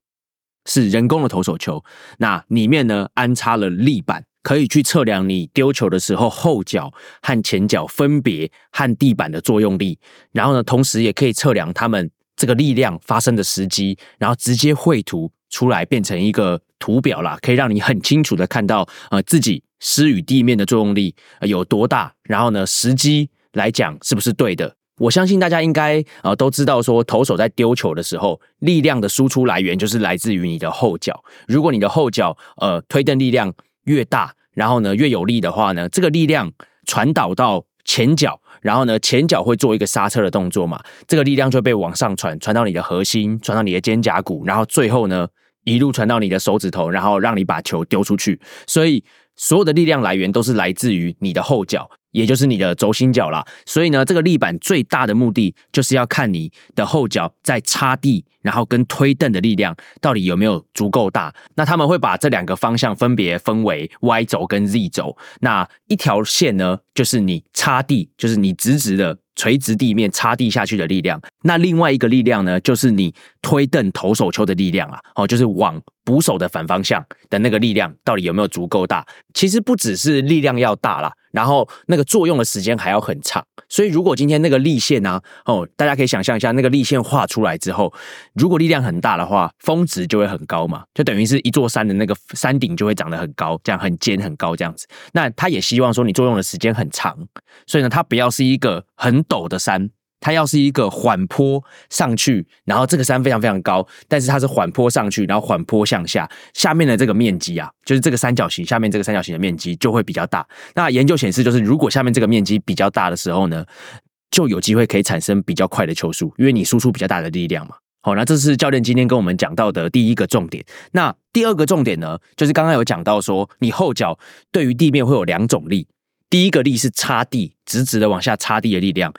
是人工的投手丘，那里面呢安插了立板。可以去测量你丢球的时候后脚和前脚分别和地板的作用力，然后呢，同时也可以测量他们这个力量发生的时机，然后直接绘图出来变成一个图表啦，可以让你很清楚的看到呃自己施与地面的作用力有多大，然后呢时机来讲是不是对的。我相信大家应该呃都知道说投手在丢球的时候，力量的输出来源就是来自于你的后脚，如果你的后脚呃推蹬力量越大。然后呢，越有力的话呢，这个力量传导到前脚，然后呢，前脚会做一个刹车的动作嘛，这个力量就被往上传，传到你的核心，传到你的肩胛骨，然后最后呢，一路传到你的手指头，然后让你把球丢出去。所以所有的力量来源都是来自于你的后脚。也就是你的轴心脚啦。所以呢，这个立板最大的目的就是要看你的后脚在擦地，然后跟推蹬的力量到底有没有足够大。那他们会把这两个方向分别分为 Y 轴跟 Z 轴。那一条线呢，就是你擦地，就是你直直的垂直地面插地下去的力量。那另外一个力量呢，就是你推蹬投手球的力量啊，哦，就是往捕手的反方向的那个力量到底有没有足够大？其实不只是力量要大啦。然后那个作用的时间还要很长，所以如果今天那个立线呢，哦，大家可以想象一下，那个立线画出来之后，如果力量很大的话，峰值就会很高嘛，就等于是一座山的那个山顶就会长得很高，这样很尖很高这样子。那他也希望说你作用的时间很长，所以呢，它不要是一个很陡的山。它要是一个缓坡上去，然后这个山非常非常高，但是它是缓坡上去，然后缓坡向下，下面的这个面积啊，就是这个三角形下面这个三角形的面积就会比较大。那研究显示，就是如果下面这个面积比较大的时候呢，就有机会可以产生比较快的球速，因为你输出比较大的力量嘛。好，那这是教练今天跟我们讲到的第一个重点。那第二个重点呢，就是刚刚有讲到说，你后脚对于地面会有两种力，第一个力是插地，直直的往下插地的力量。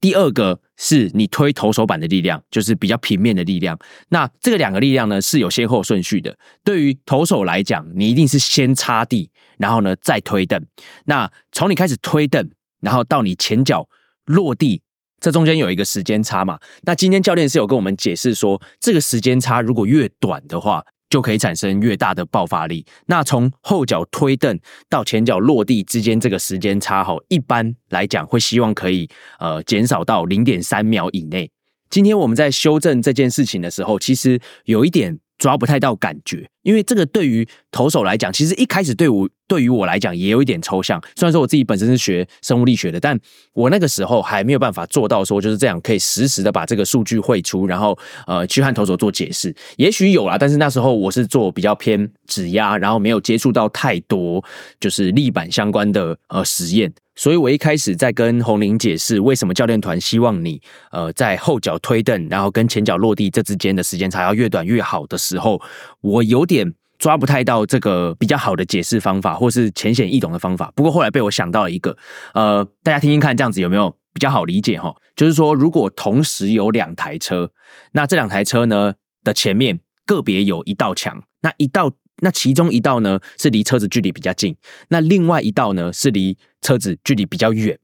第二个是你推投手板的力量，就是比较平面的力量。那这个两个力量呢是有先后顺序的。对于投手来讲，你一定是先插地，然后呢再推蹬。那从你开始推蹬，然后到你前脚落地，这中间有一个时间差嘛？那今天教练是有跟我们解释说，这个时间差如果越短的话。就可以产生越大的爆发力。那从后脚推蹬到前脚落地之间这个时间差，吼，一般来讲会希望可以呃减少到零点三秒以内。今天我们在修正这件事情的时候，其实有一点。抓不太到感觉，因为这个对于投手来讲，其实一开始对我对于我来讲也有一点抽象。虽然说我自己本身是学生物力学的，但我那个时候还没有办法做到说就是这样可以实时的把这个数据汇出，然后呃去和投手做解释。也许有啦，但是那时候我是做比较偏指压，然后没有接触到太多就是立板相关的呃实验。所以我一开始在跟红林解释为什么教练团希望你呃在后脚推蹬，然后跟前脚落地这之间的时间差要越短越好的时候，我有点抓不太到这个比较好的解释方法，或是浅显易懂的方法。不过后来被我想到了一个，呃，大家听听看，这样子有没有比较好理解哈？就是说，如果同时有两台车，那这两台车呢的前面个别有一道墙，那一道。那其中一道呢是离车子距离比较近，那另外一道呢是离车子距离比较远。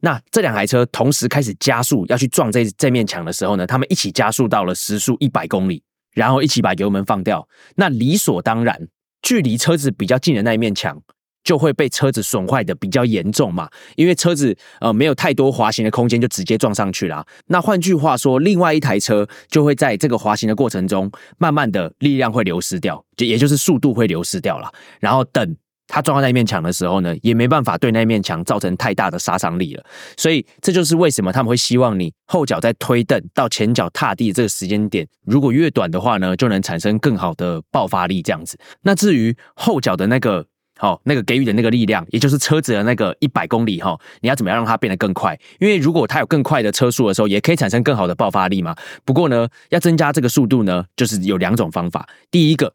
那这两台车同时开始加速要去撞这这面墙的时候呢，他们一起加速到了时速一百公里，然后一起把油门放掉。那理所当然，距离车子比较近的那一面墙。就会被车子损坏的比较严重嘛，因为车子呃没有太多滑行的空间，就直接撞上去了。那换句话说，另外一台车就会在这个滑行的过程中，慢慢的力量会流失掉，就也就是速度会流失掉了。然后等它撞到那面墙的时候呢，也没办法对那面墙造成太大的杀伤力了。所以这就是为什么他们会希望你后脚在推蹬到前脚踏地这个时间点，如果越短的话呢，就能产生更好的爆发力这样子。那至于后脚的那个。好，那个给予的那个力量，也就是车子的那个一百公里哈，你要怎么样让它变得更快？因为如果它有更快的车速的时候，也可以产生更好的爆发力嘛。不过呢，要增加这个速度呢，就是有两种方法。第一个，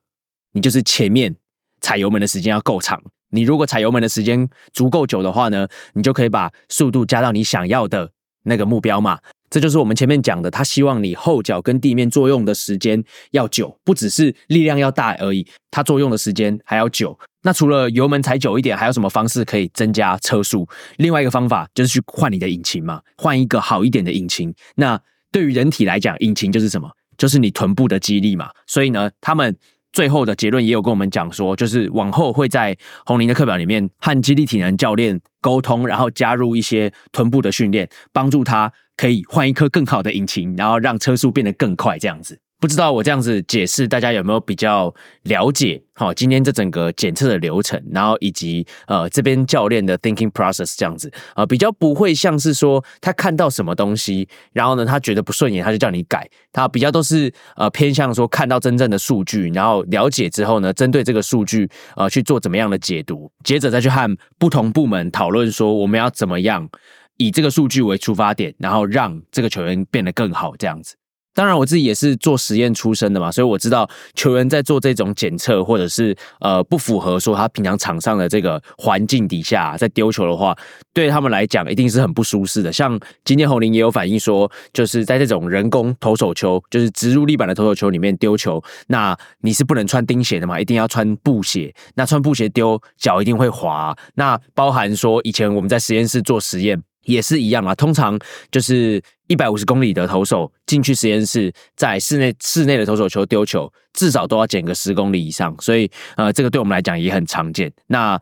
你就是前面踩油门的时间要够长。你如果踩油门的时间足够久的话呢，你就可以把速度加到你想要的那个目标嘛。这就是我们前面讲的，他希望你后脚跟地面作用的时间要久，不只是力量要大而已，它作用的时间还要久。那除了油门踩久一点，还有什么方式可以增加车速？另外一个方法就是去换你的引擎嘛，换一个好一点的引擎。那对于人体来讲，引擎就是什么？就是你臀部的肌力嘛。所以呢，他们。最后的结论也有跟我们讲说，就是往后会在红林的课表里面和基地体能教练沟通，然后加入一些臀部的训练，帮助他可以换一颗更好的引擎，然后让车速变得更快，这样子。不知道我这样子解释，大家有没有比较了解？好，今天这整个检测的流程，然后以及呃这边教练的 thinking process 这样子啊，比较不会像是说他看到什么东西，然后呢他觉得不顺眼，他就叫你改。他比较都是呃偏向说看到真正的数据，然后了解之后呢，针对这个数据呃去做怎么样的解读，接着再去和不同部门讨论说我们要怎么样以这个数据为出发点，然后让这个球员变得更好这样子。当然，我自己也是做实验出身的嘛，所以我知道球员在做这种检测，或者是呃不符合说他平常场上的这个环境底下在丢球的话，对他们来讲一定是很不舒适的。像今天侯林也有反映说，就是在这种人工投手球，就是植入立板的投手球里面丢球，那你是不能穿钉鞋的嘛，一定要穿布鞋。那穿布鞋丢脚一定会滑。那包含说以前我们在实验室做实验。也是一样啊，通常就是一百五十公里的投手进去实验室，在室内室内的投手球丢球，至少都要减个十公里以上，所以呃，这个对我们来讲也很常见。那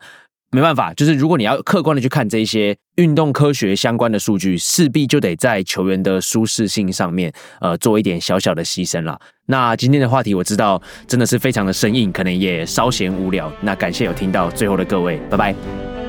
没办法，就是如果你要客观的去看这些运动科学相关的数据，势必就得在球员的舒适性上面呃做一点小小的牺牲了。那今天的话题我知道真的是非常的生硬，可能也稍嫌无聊。那感谢有听到最后的各位，拜拜。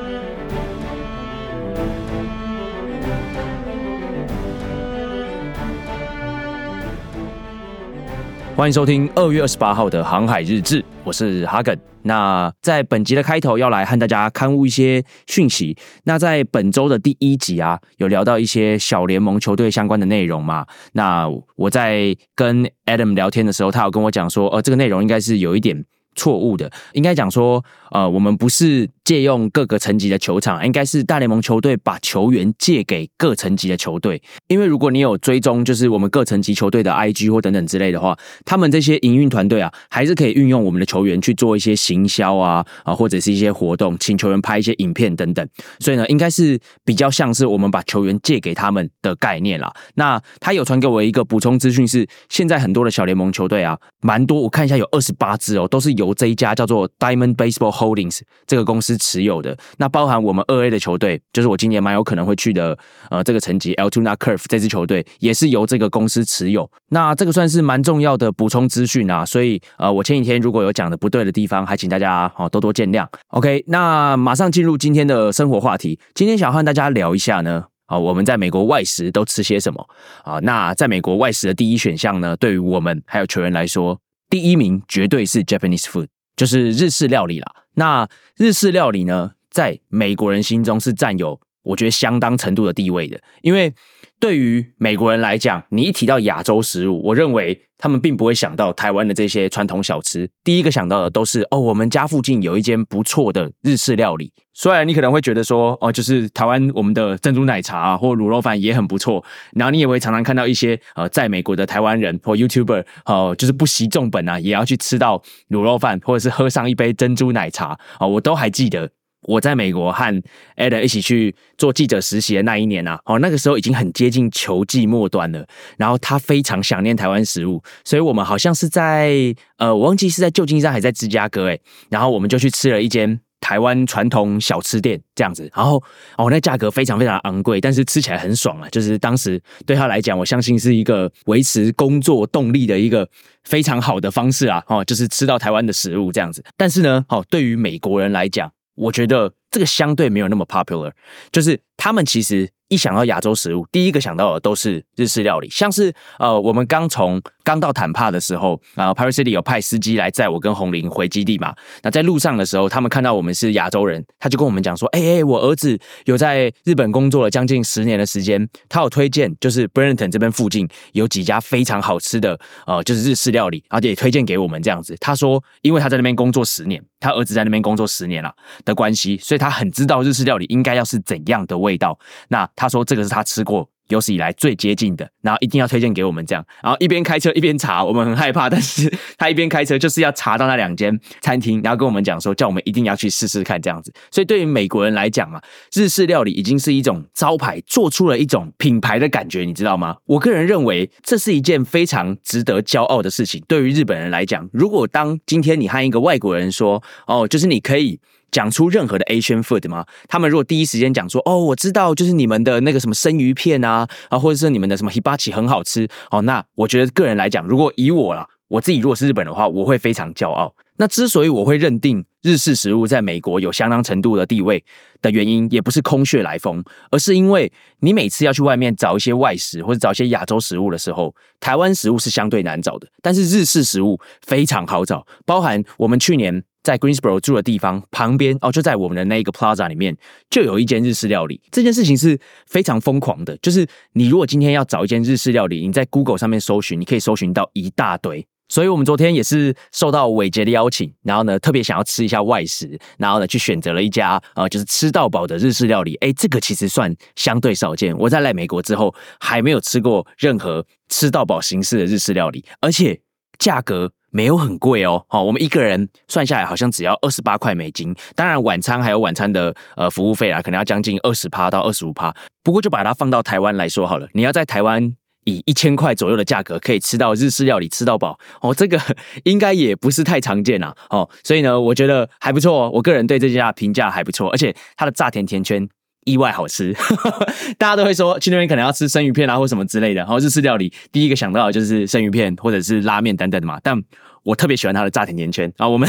欢迎收听二月二十八号的航海日志，我是哈根。那在本集的开头要来和大家刊物一些讯息。那在本周的第一集啊，有聊到一些小联盟球队相关的内容嘛？那我在跟 Adam 聊天的时候，他有跟我讲说，呃，这个内容应该是有一点。错误的，应该讲说，呃，我们不是借用各个层级的球场，应该是大联盟球队把球员借给各层级的球队。因为如果你有追踪，就是我们各层级球队的 IG 或等等之类的话，他们这些营运团队啊，还是可以运用我们的球员去做一些行销啊，啊，或者是一些活动，请球员拍一些影片等等。所以呢，应该是比较像是我们把球员借给他们的概念啦。那他有传给我一个补充资讯是，现在很多的小联盟球队啊，蛮多，我看一下有二十八支哦，都是。由这一家叫做 Diamond Baseball Holdings 这个公司持有的，那包含我们二 A 的球队，就是我今年蛮有可能会去的，呃，这个层级 Altona Curve 这支球队也是由这个公司持有。那这个算是蛮重要的补充资讯啊，所以呃，我前几天如果有讲的不对的地方，还请大家哦多多见谅。OK，那马上进入今天的生活话题，今天想和大家聊一下呢，啊，我们在美国外食都吃些什么啊？那在美国外食的第一选项呢，对于我们还有球员来说。第一名绝对是 Japanese food，就是日式料理啦。那日式料理呢，在美国人心中是占有我觉得相当程度的地位的，因为对于美国人来讲，你一提到亚洲食物，我认为他们并不会想到台湾的这些传统小吃，第一个想到的都是哦，我们家附近有一间不错的日式料理。虽然你可能会觉得说哦，就是台湾我们的珍珠奶茶啊，或卤肉饭也很不错，然后你也会常常看到一些呃，在美国的台湾人或 YouTuber 哦，就是不惜重本啊，也要去吃到卤肉饭，或者是喝上一杯珍珠奶茶啊，我都还记得。我在美国和 Ada 一起去做记者实习的那一年啊，哦，那个时候已经很接近球季末端了。然后他非常想念台湾食物，所以我们好像是在呃，我忘记是在旧金山还是在芝加哥哎。然后我们就去吃了一间台湾传统小吃店这样子。然后哦，那价格非常非常昂贵，但是吃起来很爽啊。就是当时对他来讲，我相信是一个维持工作动力的一个非常好的方式啊。哦，就是吃到台湾的食物这样子。但是呢，哦，对于美国人来讲，我觉得这个相对没有那么 popular，就是他们其实。一想到亚洲食物，第一个想到的都是日式料理，像是呃，我们刚从刚到坦帕的时候，啊，Paris City 有派司机来载我跟红林回基地嘛。那在路上的时候，他们看到我们是亚洲人，他就跟我们讲说：“哎哎，我儿子有在日本工作了将近十年的时间，他有推荐，就是 Brenton 这边附近有几家非常好吃的，呃，就是日式料理，而且也推荐给我们这样子。他说，因为他在那边工作十年，他儿子在那边工作十年了的关系，所以他他很知道日式料理应该要是怎样的味道。那他说这个是他吃过有史以来最接近的，然后一定要推荐给我们这样，然后一边开车一边查，我们很害怕，但是他一边开车就是要查到那两间餐厅，然后跟我们讲说叫我们一定要去试试看这样子。所以对于美国人来讲啊，日式料理已经是一种招牌，做出了一种品牌的感觉，你知道吗？我个人认为这是一件非常值得骄傲的事情。对于日本人来讲，如果当今天你和一个外国人说，哦，就是你可以。讲出任何的 Asian food 吗？他们如果第一时间讲说，哦，我知道，就是你们的那个什么生鱼片啊，啊，或者是你们的什么 hibachi 很好吃，哦，那我觉得个人来讲，如果以我啦，我自己如果是日本的话，我会非常骄傲。那之所以我会认定日式食物在美国有相当程度的地位的原因，也不是空穴来风，而是因为你每次要去外面找一些外食或者找一些亚洲食物的时候，台湾食物是相对难找的，但是日式食物非常好找，包含我们去年。在 Greensboro 住的地方旁边哦，就在我们的那一个 Plaza 里面，就有一间日式料理。这件事情是非常疯狂的，就是你如果今天要找一间日式料理，你在 Google 上面搜寻，你可以搜寻到一大堆。所以我们昨天也是受到伟杰的邀请，然后呢，特别想要吃一下外食，然后呢，去选择了一家呃，就是吃到饱的日式料理。哎，这个其实算相对少见。我在来美国之后，还没有吃过任何吃到饱形式的日式料理，而且价格。没有很贵哦，好，我们一个人算下来好像只要二十八块美金。当然晚餐还有晚餐的呃服务费啊，可能要将近二十趴到二十五趴。不过就把它放到台湾来说好了，你要在台湾以一千块左右的价格可以吃到日式料理吃到饱哦，这个应该也不是太常见啊。哦。所以呢，我觉得还不错，我个人对这家评价还不错，而且它的炸甜甜圈。意外好吃，大家都会说去那边可能要吃生鱼片啊，或什么之类的。然后日式料理第一个想到的就是生鱼片或者是拉面等等的嘛。但我特别喜欢它的炸甜甜圈啊，我们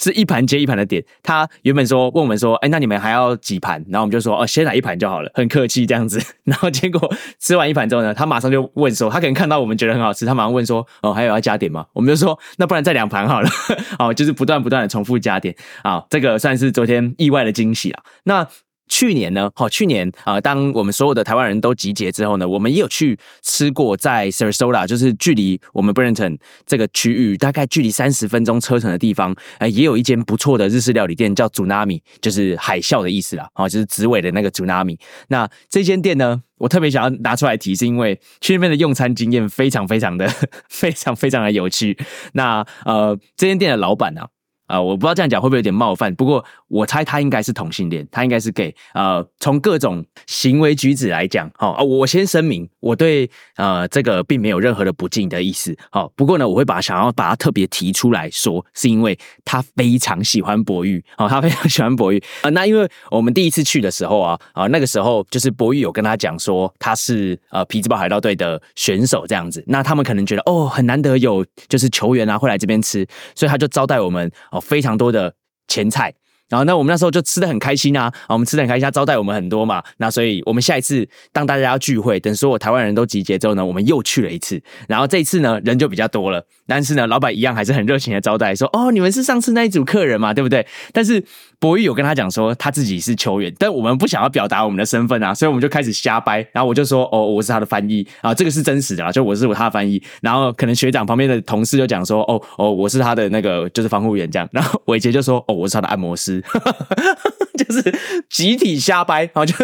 是一盘接一盘的点。他原本说问我们说，哎，那你们还要几盘？然后我们就说，哦，先来一盘就好了，很客气这样子。然后结果吃完一盘之后呢，他马上就问说，他可能看到我们觉得很好吃，他马上问说，哦，还有要加点吗？我们就说，那不然再两盘好了。哦，就是不断不断的重复加点啊，这个算是昨天意外的惊喜啊。那。去年呢，好，去年啊，当我们所有的台湾人都集结之后呢，我们也有去吃过在 Sarasota，就是距离我们 Brenton 这个区域大概距离三十分钟车程的地方，哎，也有一间不错的日式料理店，叫 Tsunami，就是海啸的意思啦，啊，就是紫尾的那个 Tsunami。那这间店呢，我特别想要拿出来提，是因为去那边的用餐经验非常非常的 非常非常的有趣。那呃，这间店的老板呢？啊我不知道这样讲会不会有点冒犯，不过我猜他应该是同性恋，他应该是 gay。呃，从各种行为举止来讲，哈啊，我先声明，我对呃这个并没有任何的不敬的意思。好，不过呢，我会把想要把他特别提出来说，是因为他非常喜欢博玉，哦，他非常喜欢博玉啊。那因为我们第一次去的时候啊，啊那个时候就是博玉有跟他讲说他是呃皮兹堡海盗队的选手这样子，那他们可能觉得哦很难得有就是球员啊会来这边吃，所以他就招待我们。非常多的前菜，然后那我们那时候就吃的很开心啊，啊，我们吃的很开心，他招待我们很多嘛。那所以我们下一次当大家要聚会，等所有台湾人都集结之后呢，我们又去了一次。然后这一次呢，人就比较多了，但是呢，老板一样还是很热情的招待，说：“哦，你们是上次那一组客人嘛，对不对？”但是博玉有跟他讲说他自己是球员，但我们不想要表达我们的身份啊，所以我们就开始瞎掰。然后我就说：“哦，我是他的翻译啊，这个是真实的啊，就我是我他的翻译。”然后可能学长旁边的同事就讲说：“哦哦，我是他的那个就是防护员这样。”然后伟杰就说：“哦，我是他的按摩师。”哈哈 就是集体瞎掰，啊就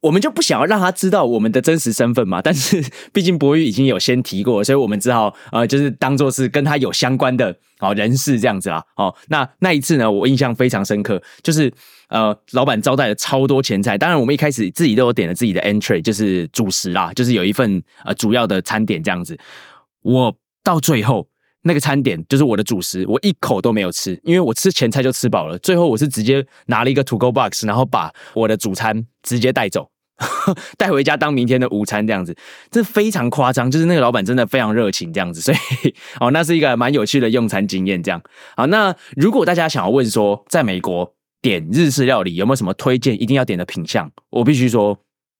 我们就不想要让他知道我们的真实身份嘛。但是毕竟博宇已经有先提过，所以我们只好呃，就是当做是跟他有相关的哦人士这样子啦。哦，那那一次呢，我印象非常深刻，就是呃，老板招待了超多前菜。当然，我们一开始自己都有点了自己的 entry，就是主食啦，就是有一份呃主要的餐点这样子。我到最后。那个餐点就是我的主食，我一口都没有吃，因为我吃前菜就吃饱了。最后我是直接拿了一个 to go box，然后把我的主餐直接带走，带回家当明天的午餐这样子。这非常夸张，就是那个老板真的非常热情这样子，所以哦，那是一个蛮有趣的用餐经验。这样好，那如果大家想要问说，在美国点日式料理有没有什么推荐一定要点的品相，我必须说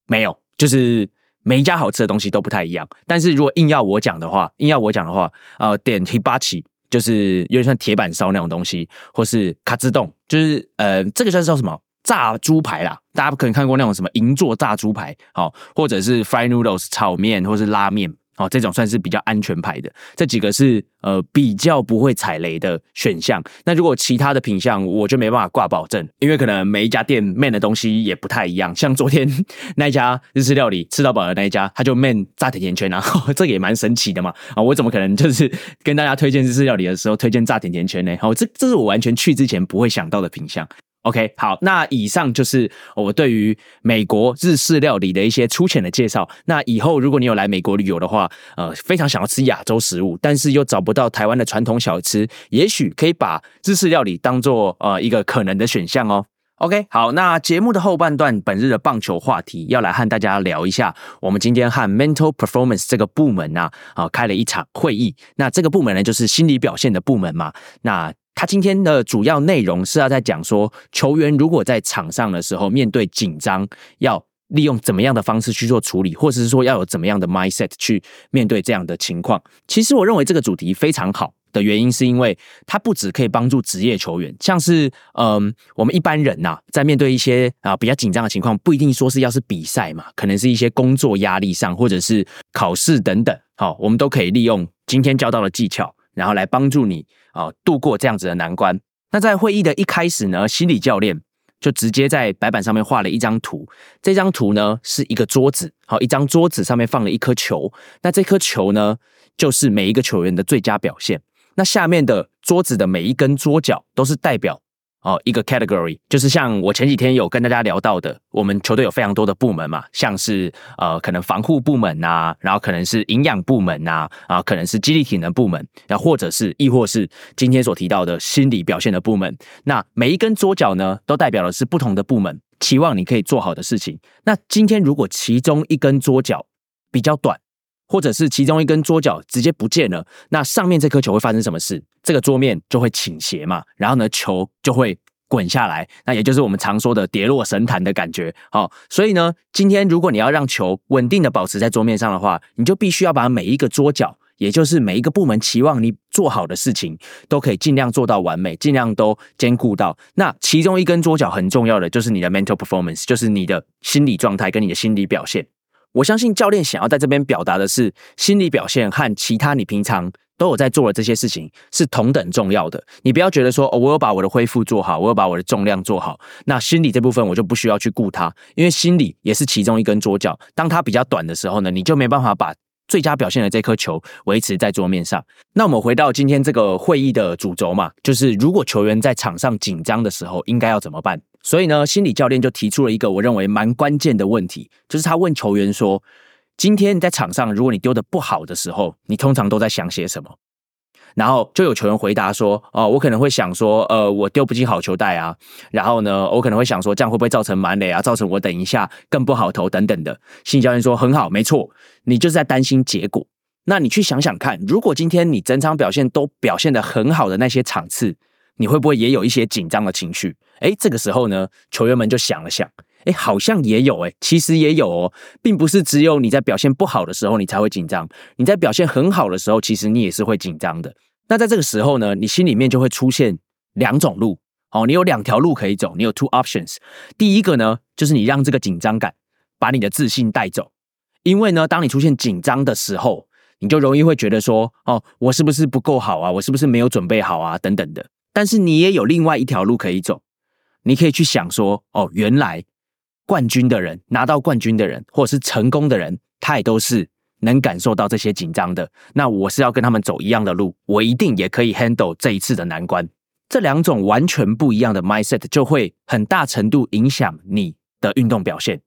没有，就是。每一家好吃的东西都不太一样，但是如果硬要我讲的话，硬要我讲的话，呃，点 hibachi 就是有点像铁板烧那种东西，或是卡兹洞，就是呃，这个算是叫什么炸猪排啦，大家可能看过那种什么银座炸猪排，好，或者是 fried noodles 炒面，或是拉面。哦，这种算是比较安全牌的，这几个是呃比较不会踩雷的选项。那如果其他的品相，我就没办法挂保证，因为可能每一家店面的东西也不太一样。像昨天 那一家日式料理吃到饱的那一家，他就面炸甜甜圈啊，这也蛮神奇的嘛。啊，我怎么可能就是 跟大家推荐日式料理的时候推荐炸甜甜圈呢？好，这这是我完全去之前不会想到的品相。OK，好，那以上就是我对于美国日式料理的一些粗浅的介绍。那以后如果你有来美国旅游的话，呃，非常想要吃亚洲食物，但是又找不到台湾的传统小吃，也许可以把日式料理当做呃一个可能的选项哦。OK，好，那节目的后半段，本日的棒球话题要来和大家聊一下，我们今天和 Mental Performance 这个部门呐，啊，开了一场会议。那这个部门呢，就是心理表现的部门嘛。那他今天的主要内容是要在讲说，球员如果在场上的时候面对紧张，要利用怎么样的方式去做处理，或者是说要有怎么样的 mindset 去面对这样的情况。其实我认为这个主题非常好的原因，是因为它不只可以帮助职业球员，像是嗯，我们一般人呐，在面对一些啊比较紧张的情况，不一定说是要是比赛嘛，可能是一些工作压力上，或者是考试等等，好，我们都可以利用今天教到的技巧，然后来帮助你。啊，度过这样子的难关。那在会议的一开始呢，心理教练就直接在白板上面画了一张图。这张图呢是一个桌子，好，一张桌子上面放了一颗球。那这颗球呢，就是每一个球员的最佳表现。那下面的桌子的每一根桌角都是代表。哦，一个 category 就是像我前几天有跟大家聊到的，我们球队有非常多的部门嘛，像是呃可能防护部门呐，然后可能是营养部门呐，啊可能是激励体能部门，然后或者是亦或是今天所提到的心理表现的部门。那每一根桌角呢，都代表的是不同的部门，期望你可以做好的事情。那今天如果其中一根桌角比较短，或者是其中一根桌角直接不见了，那上面这颗球会发生什么事？这个桌面就会倾斜嘛，然后呢，球就会滚下来，那也就是我们常说的跌落神坛的感觉。好，所以呢，今天如果你要让球稳定的保持在桌面上的话，你就必须要把每一个桌角，也就是每一个部门期望你做好的事情，都可以尽量做到完美，尽量都兼顾到。那其中一根桌角很重要的就是你的 mental performance，就是你的心理状态跟你的心理表现。我相信教练想要在这边表达的是，心理表现和其他你平常都有在做的这些事情是同等重要的。你不要觉得说，哦，我有把我的恢复做好，我有把我的重量做好，那心理这部分我就不需要去顾它，因为心理也是其中一根桌角。当它比较短的时候呢，你就没办法把最佳表现的这颗球维持在桌面上。那我们回到今天这个会议的主轴嘛，就是如果球员在场上紧张的时候，应该要怎么办？所以呢，心理教练就提出了一个我认为蛮关键的问题，就是他问球员说：“今天你在场上，如果你丢的不好的时候，你通常都在想些什么？”然后就有球员回答说：“哦，我可能会想说，呃，我丢不进好球带啊。然后呢，我可能会想说，这样会不会造成满垒啊？造成我等一下更不好投等等的。”心理教练说：“很好，没错，你就是在担心结果。那你去想想看，如果今天你整场表现都表现的很好的那些场次。”你会不会也有一些紧张的情绪？诶，这个时候呢，球员们就想了想，诶，好像也有，诶，其实也有哦，并不是只有你在表现不好的时候你才会紧张，你在表现很好的时候，其实你也是会紧张的。那在这个时候呢，你心里面就会出现两种路，哦，你有两条路可以走，你有 two options。第一个呢，就是你让这个紧张感把你的自信带走，因为呢，当你出现紧张的时候，你就容易会觉得说，哦，我是不是不够好啊？我是不是没有准备好啊？等等的。但是你也有另外一条路可以走，你可以去想说，哦，原来冠军的人拿到冠军的人，或者是成功的人，他也都是能感受到这些紧张的。那我是要跟他们走一样的路，我一定也可以 handle 这一次的难关。这两种完全不一样的 mindset 就会很大程度影响你的运动表现。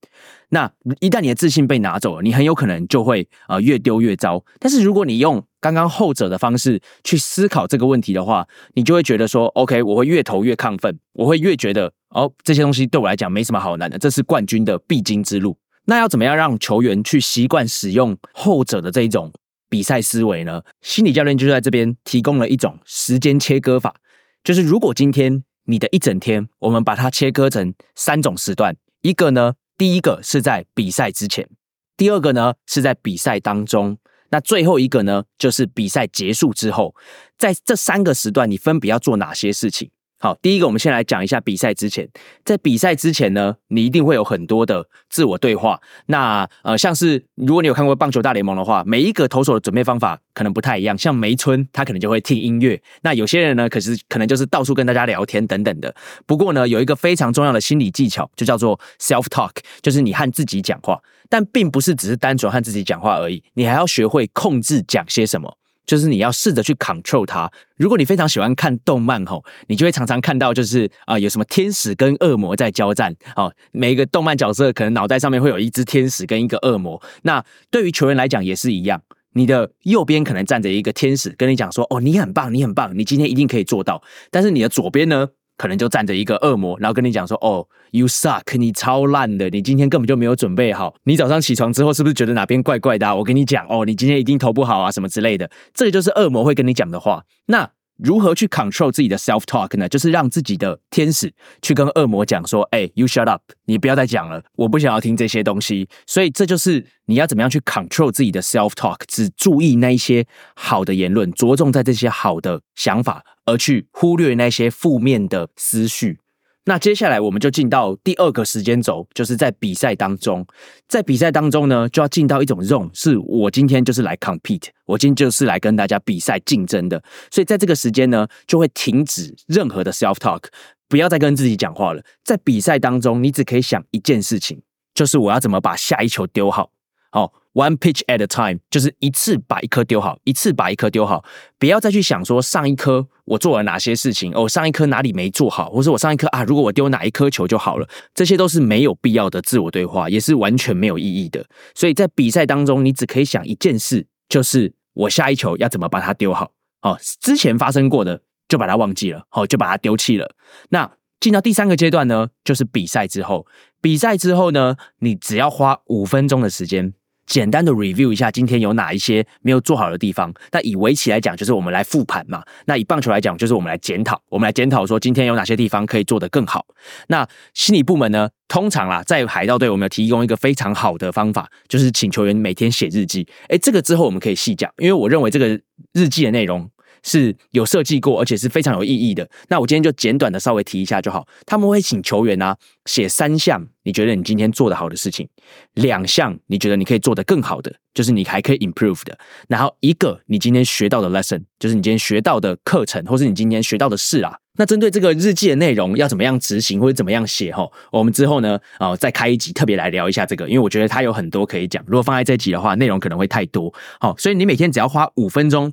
那一旦你的自信被拿走了，你很有可能就会呃越丢越糟。但是如果你用刚刚后者的方式去思考这个问题的话，你就会觉得说，OK，我会越投越亢奋，我会越觉得哦，这些东西对我来讲没什么好难的，这是冠军的必经之路。那要怎么样让球员去习惯使用后者的这一种比赛思维呢？心理教练就在这边提供了一种时间切割法，就是如果今天你的一整天，我们把它切割成三种时段，一个呢，第一个是在比赛之前，第二个呢是在比赛当中。那最后一个呢，就是比赛结束之后，在这三个时段，你分别要做哪些事情？好，第一个，我们先来讲一下比赛之前。在比赛之前呢，你一定会有很多的自我对话。那呃，像是如果你有看过棒球大联盟的话，每一个投手的准备方法可能不太一样。像梅村，他可能就会听音乐。那有些人呢，可是可能就是到处跟大家聊天等等的。不过呢，有一个非常重要的心理技巧，就叫做 self talk，就是你和自己讲话。但并不是只是单纯和自己讲话而已，你还要学会控制讲些什么。就是你要试着去 control 它。如果你非常喜欢看动漫吼，你就会常常看到就是啊，有什么天使跟恶魔在交战哦。每一个动漫角色可能脑袋上面会有一只天使跟一个恶魔。那对于球员来讲也是一样，你的右边可能站着一个天使，跟你讲说哦，你很棒，你很棒，你今天一定可以做到。但是你的左边呢？可能就站着一个恶魔，然后跟你讲说：“哦，You suck，你超烂的，你今天根本就没有准备好。你早上起床之后是不是觉得哪边怪怪的？我跟你讲，哦，你今天一定投不好啊，什么之类的。这个就是恶魔会跟你讲的话。那。”如何去 control 自己的 self talk 呢？就是让自己的天使去跟恶魔讲说：“哎，you shut up，你不要再讲了，我不想要听这些东西。”所以这就是你要怎么样去 control 自己的 self talk，只注意那一些好的言论，着重在这些好的想法，而去忽略那些负面的思绪。那接下来我们就进到第二个时间轴，就是在比赛当中，在比赛当中呢，就要进到一种 zone，是我今天就是来 compete，我今天就是来跟大家比赛竞争的，所以在这个时间呢，就会停止任何的 self talk，不要再跟自己讲话了。在比赛当中，你只可以想一件事情，就是我要怎么把下一球丢好。好，one pitch at a time，就是一次把一颗丢好，一次把一颗丢好，不要再去想说上一颗我做了哪些事情，哦，上一颗哪里没做好，或者我上一颗啊，如果我丢哪一颗球就好了，这些都是没有必要的自我对话，也是完全没有意义的。所以在比赛当中，你只可以想一件事，就是我下一球要怎么把它丢好。哦，之前发生过的就把它忘记了，好，就把它丢弃了。那进到第三个阶段呢，就是比赛之后，比赛之后呢，你只要花五分钟的时间。简单的 review 一下今天有哪一些没有做好的地方。那以围棋来讲，就是我们来复盘嘛。那以棒球来讲，就是我们来检讨，我们来检讨说今天有哪些地方可以做得更好。那心理部门呢，通常啦，在海盗队我们有提供一个非常好的方法，就是请球员每天写日记。诶，这个之后我们可以细讲，因为我认为这个日记的内容。是有设计过，而且是非常有意义的。那我今天就简短的稍微提一下就好。他们会请球员啊写三项你觉得你今天做的好的事情，两项你觉得你可以做得更好的，就是你还可以 improve 的。然后一个你今天学到的 lesson，就是你今天学到的课程，或是你今天学到的事啊。那针对这个日记的内容要怎么样执行或者怎么样写哈，我们之后呢啊再开一集特别来聊一下这个，因为我觉得它有很多可以讲。如果放在这集的话，内容可能会太多。好，所以你每天只要花五分钟。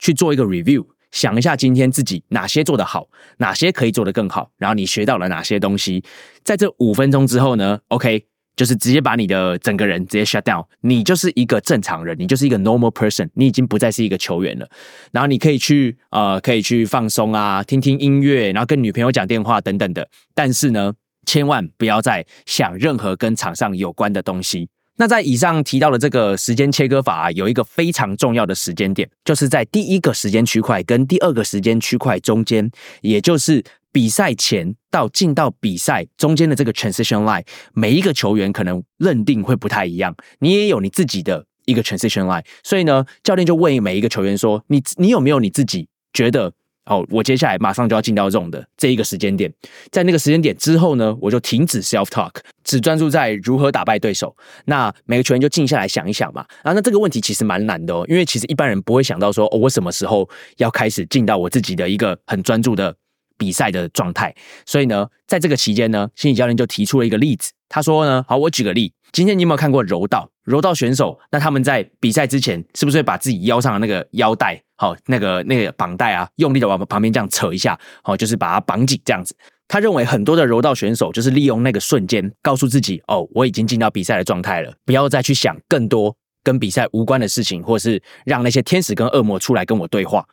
去做一个 review，想一下今天自己哪些做得好，哪些可以做得更好，然后你学到了哪些东西。在这五分钟之后呢，OK，就是直接把你的整个人直接 shut down，你就是一个正常人，你就是一个 normal person，你已经不再是一个球员了。然后你可以去呃，可以去放松啊，听听音乐，然后跟女朋友讲电话等等的。但是呢，千万不要再想任何跟场上有关的东西。那在以上提到的这个时间切割法啊，有一个非常重要的时间点，就是在第一个时间区块跟第二个时间区块中间，也就是比赛前到进到比赛中间的这个 transition line，每一个球员可能认定会不太一样，你也有你自己的一个 transition line，所以呢，教练就问每一个球员说：“你你有没有你自己觉得？”哦，我接下来马上就要进到这种的这一个时间点，在那个时间点之后呢，我就停止 self talk，只专注在如何打败对手。那每个球员就静下来想一想嘛。啊，那这个问题其实蛮难的哦，因为其实一般人不会想到说，哦，我什么时候要开始进到我自己的一个很专注的比赛的状态。所以呢，在这个期间呢，心理教练就提出了一个例子，他说呢，好，我举个例，今天你有没有看过柔道？柔道选手，那他们在比赛之前是不是会把自己腰上的那个腰带？好，那个那个绑带啊，用力的往旁边这样扯一下，好，就是把它绑紧这样子。他认为很多的柔道选手就是利用那个瞬间，告诉自己哦，我已经进到比赛的状态了，不要再去想更多跟比赛无关的事情，或是让那些天使跟恶魔出来跟我对话。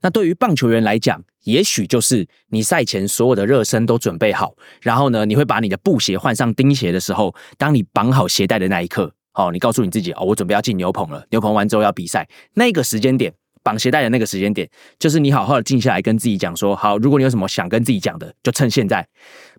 那对于棒球员来讲，也许就是你赛前所有的热身都准备好，然后呢，你会把你的布鞋换上钉鞋的时候，当你绑好鞋带的那一刻，好，你告诉你自己哦，我准备要进牛棚了，牛棚完之后要比赛，那个时间点。绑鞋带的那个时间点，就是你好好的静下来跟自己讲说，好，如果你有什么想跟自己讲的，就趁现在。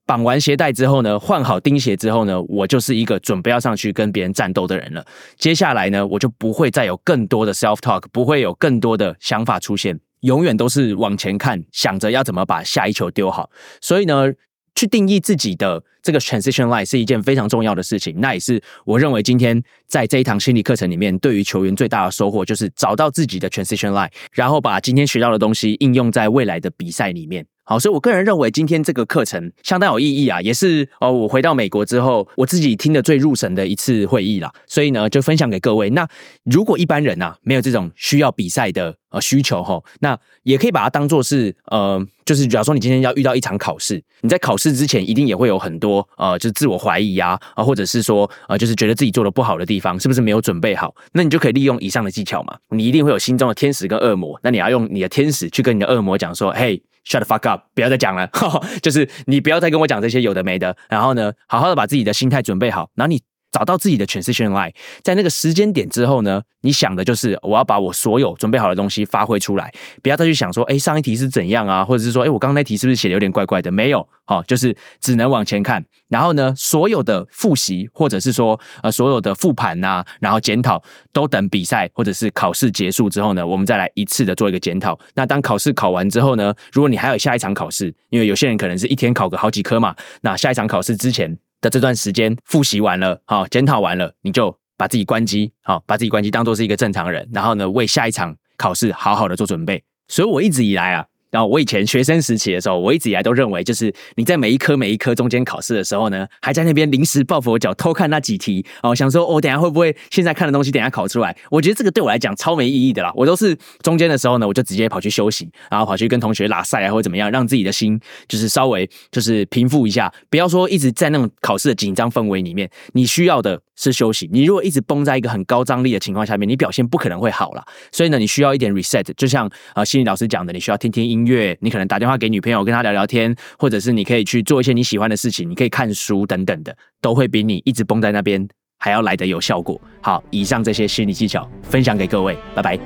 绑完鞋带之后呢，换好钉鞋之后呢，我就是一个准备要上去跟别人战斗的人了。接下来呢，我就不会再有更多的 self talk，不会有更多的想法出现，永远都是往前看，想着要怎么把下一球丢好。所以呢。去定义自己的这个 transition line 是一件非常重要的事情，那也是我认为今天在这一堂心理课程里面，对于球员最大的收获就是找到自己的 transition line，然后把今天学到的东西应用在未来的比赛里面。好，所以我个人认为今天这个课程相当有意义啊，也是哦，我回到美国之后，我自己听得最入神的一次会议啦。所以呢，就分享给各位。那如果一般人啊没有这种需要比赛的呃需求哈，那也可以把它当做是呃，就是假如说你今天要遇到一场考试，你在考试之前一定也会有很多呃，就是自我怀疑呀啊，或者是说呃，就是觉得自己做的不好的地方，是不是没有准备好？那你就可以利用以上的技巧嘛。你一定会有心中的天使跟恶魔，那你要用你的天使去跟你的恶魔讲说，嘿。Shut the fuck up！不要再讲了，就是你不要再跟我讲这些有的没的。然后呢，好好的把自己的心态准备好，然后你。找到自己的 transition line，在那个时间点之后呢，你想的就是我要把我所有准备好的东西发挥出来，不要再去想说，哎，上一题是怎样啊，或者是说，哎，我刚刚那题是不是写的有点怪怪的？没有，好，就是只能往前看。然后呢，所有的复习或者是说，呃，所有的复盘呐，然后检讨，都等比赛或者是考试结束之后呢，我们再来一次的做一个检讨。那当考试考完之后呢，如果你还有下一场考试，因为有些人可能是一天考个好几科嘛，那下一场考试之前。的这段时间复习完了，好检讨完了，你就把自己关机，好把自己关机，当做是一个正常人，然后呢，为下一场考试好好的做准备。所以我一直以来啊。然后我以前学生时期的时候，我一直以来都认为，就是你在每一科每一科中间考试的时候呢，还在那边临时抱佛脚偷看那几题哦，想说我等下会不会现在看的东西等下考出来？我觉得这个对我来讲超没意义的啦。我都是中间的时候呢，我就直接跑去休息，然后跑去跟同学拉赛啊，或者怎么样，让自己的心就是稍微就是平复一下，不要说一直在那种考试的紧张氛围里面。你需要的是休息。你如果一直绷在一个很高张力的情况下面，你表现不可能会好了。所以呢，你需要一点 reset，就像啊心理老师讲的，你需要听听音。乐，你可能打电话给女朋友，跟她聊聊天，或者是你可以去做一些你喜欢的事情，你可以看书等等的，都会比你一直绷在那边还要来的有效果。好，以上这些心理技巧分享给各位，拜拜。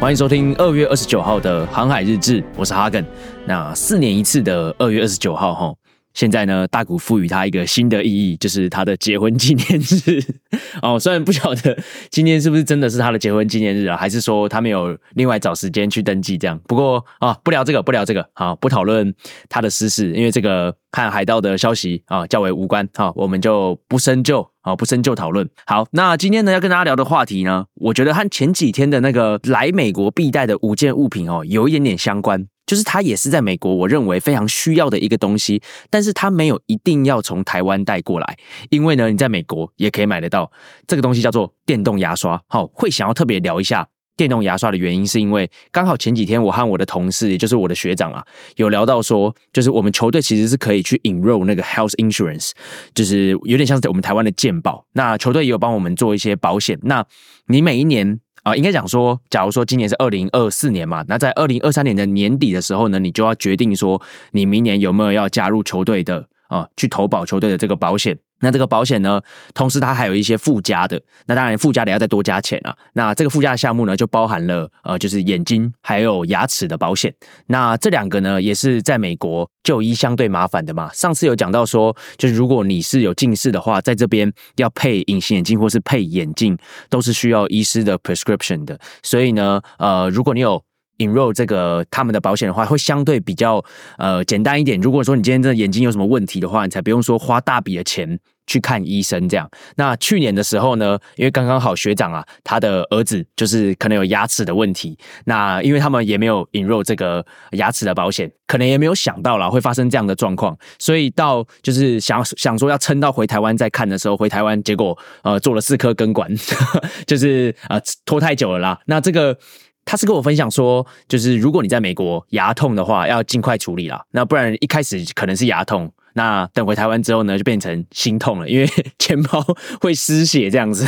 欢迎收听二月二十九号的航海日志，我是哈根。那四年一次的二月二十九号，哈。现在呢，大谷赋予他一个新的意义，就是他的结婚纪念日 哦。虽然不晓得今天是不是真的是他的结婚纪念日啊，还是说他没有另外找时间去登记这样。不过啊，不聊这个，不聊这个，好，不讨论他的私事，因为这个看海盗的消息啊较为无关，好，我们就不深究，好，不深究讨论。好，那今天呢要跟大家聊的话题呢，我觉得和前几天的那个来美国必带的五件物品哦，有一点点相关。就是它也是在美国，我认为非常需要的一个东西，但是它没有一定要从台湾带过来，因为呢，你在美国也可以买得到这个东西，叫做电动牙刷。好，会想要特别聊一下电动牙刷的原因，是因为刚好前几天我和我的同事，也就是我的学长啊，有聊到说，就是我们球队其实是可以去引入那个 health insurance，就是有点像是我们台湾的健保。那球队也有帮我们做一些保险。那你每一年。啊、应该讲说，假如说今年是二零二四年嘛，那在二零二三年的年底的时候呢，你就要决定说，你明年有没有要加入球队的啊、去投保球队的这个保险。那这个保险呢，同时它还有一些附加的，那当然附加的要再多加钱啊。那这个附加的项目呢，就包含了呃，就是眼睛还有牙齿的保险。那这两个呢，也是在美国就医相对麻烦的嘛。上次有讲到说，就是如果你是有近视的话，在这边要配隐形眼镜或是配眼镜，都是需要医师的 prescription 的。所以呢，呃，如果你有 enroll 这个他们的保险的话，会相对比较呃简单一点。如果说你今天真的眼睛有什么问题的话，你才不用说花大笔的钱去看医生这样。那去年的时候呢，因为刚刚好学长啊，他的儿子就是可能有牙齿的问题，那因为他们也没有 enroll 这个牙齿的保险，可能也没有想到啦会发生这样的状况，所以到就是想想说要撑到回台湾再看的时候，回台湾结果呃做了四颗根管，就是呃拖太久了啦。那这个。他是跟我分享说，就是如果你在美国牙痛的话，要尽快处理啦。那不然一开始可能是牙痛，那等回台湾之后呢，就变成心痛了，因为 钱包会失血这样子。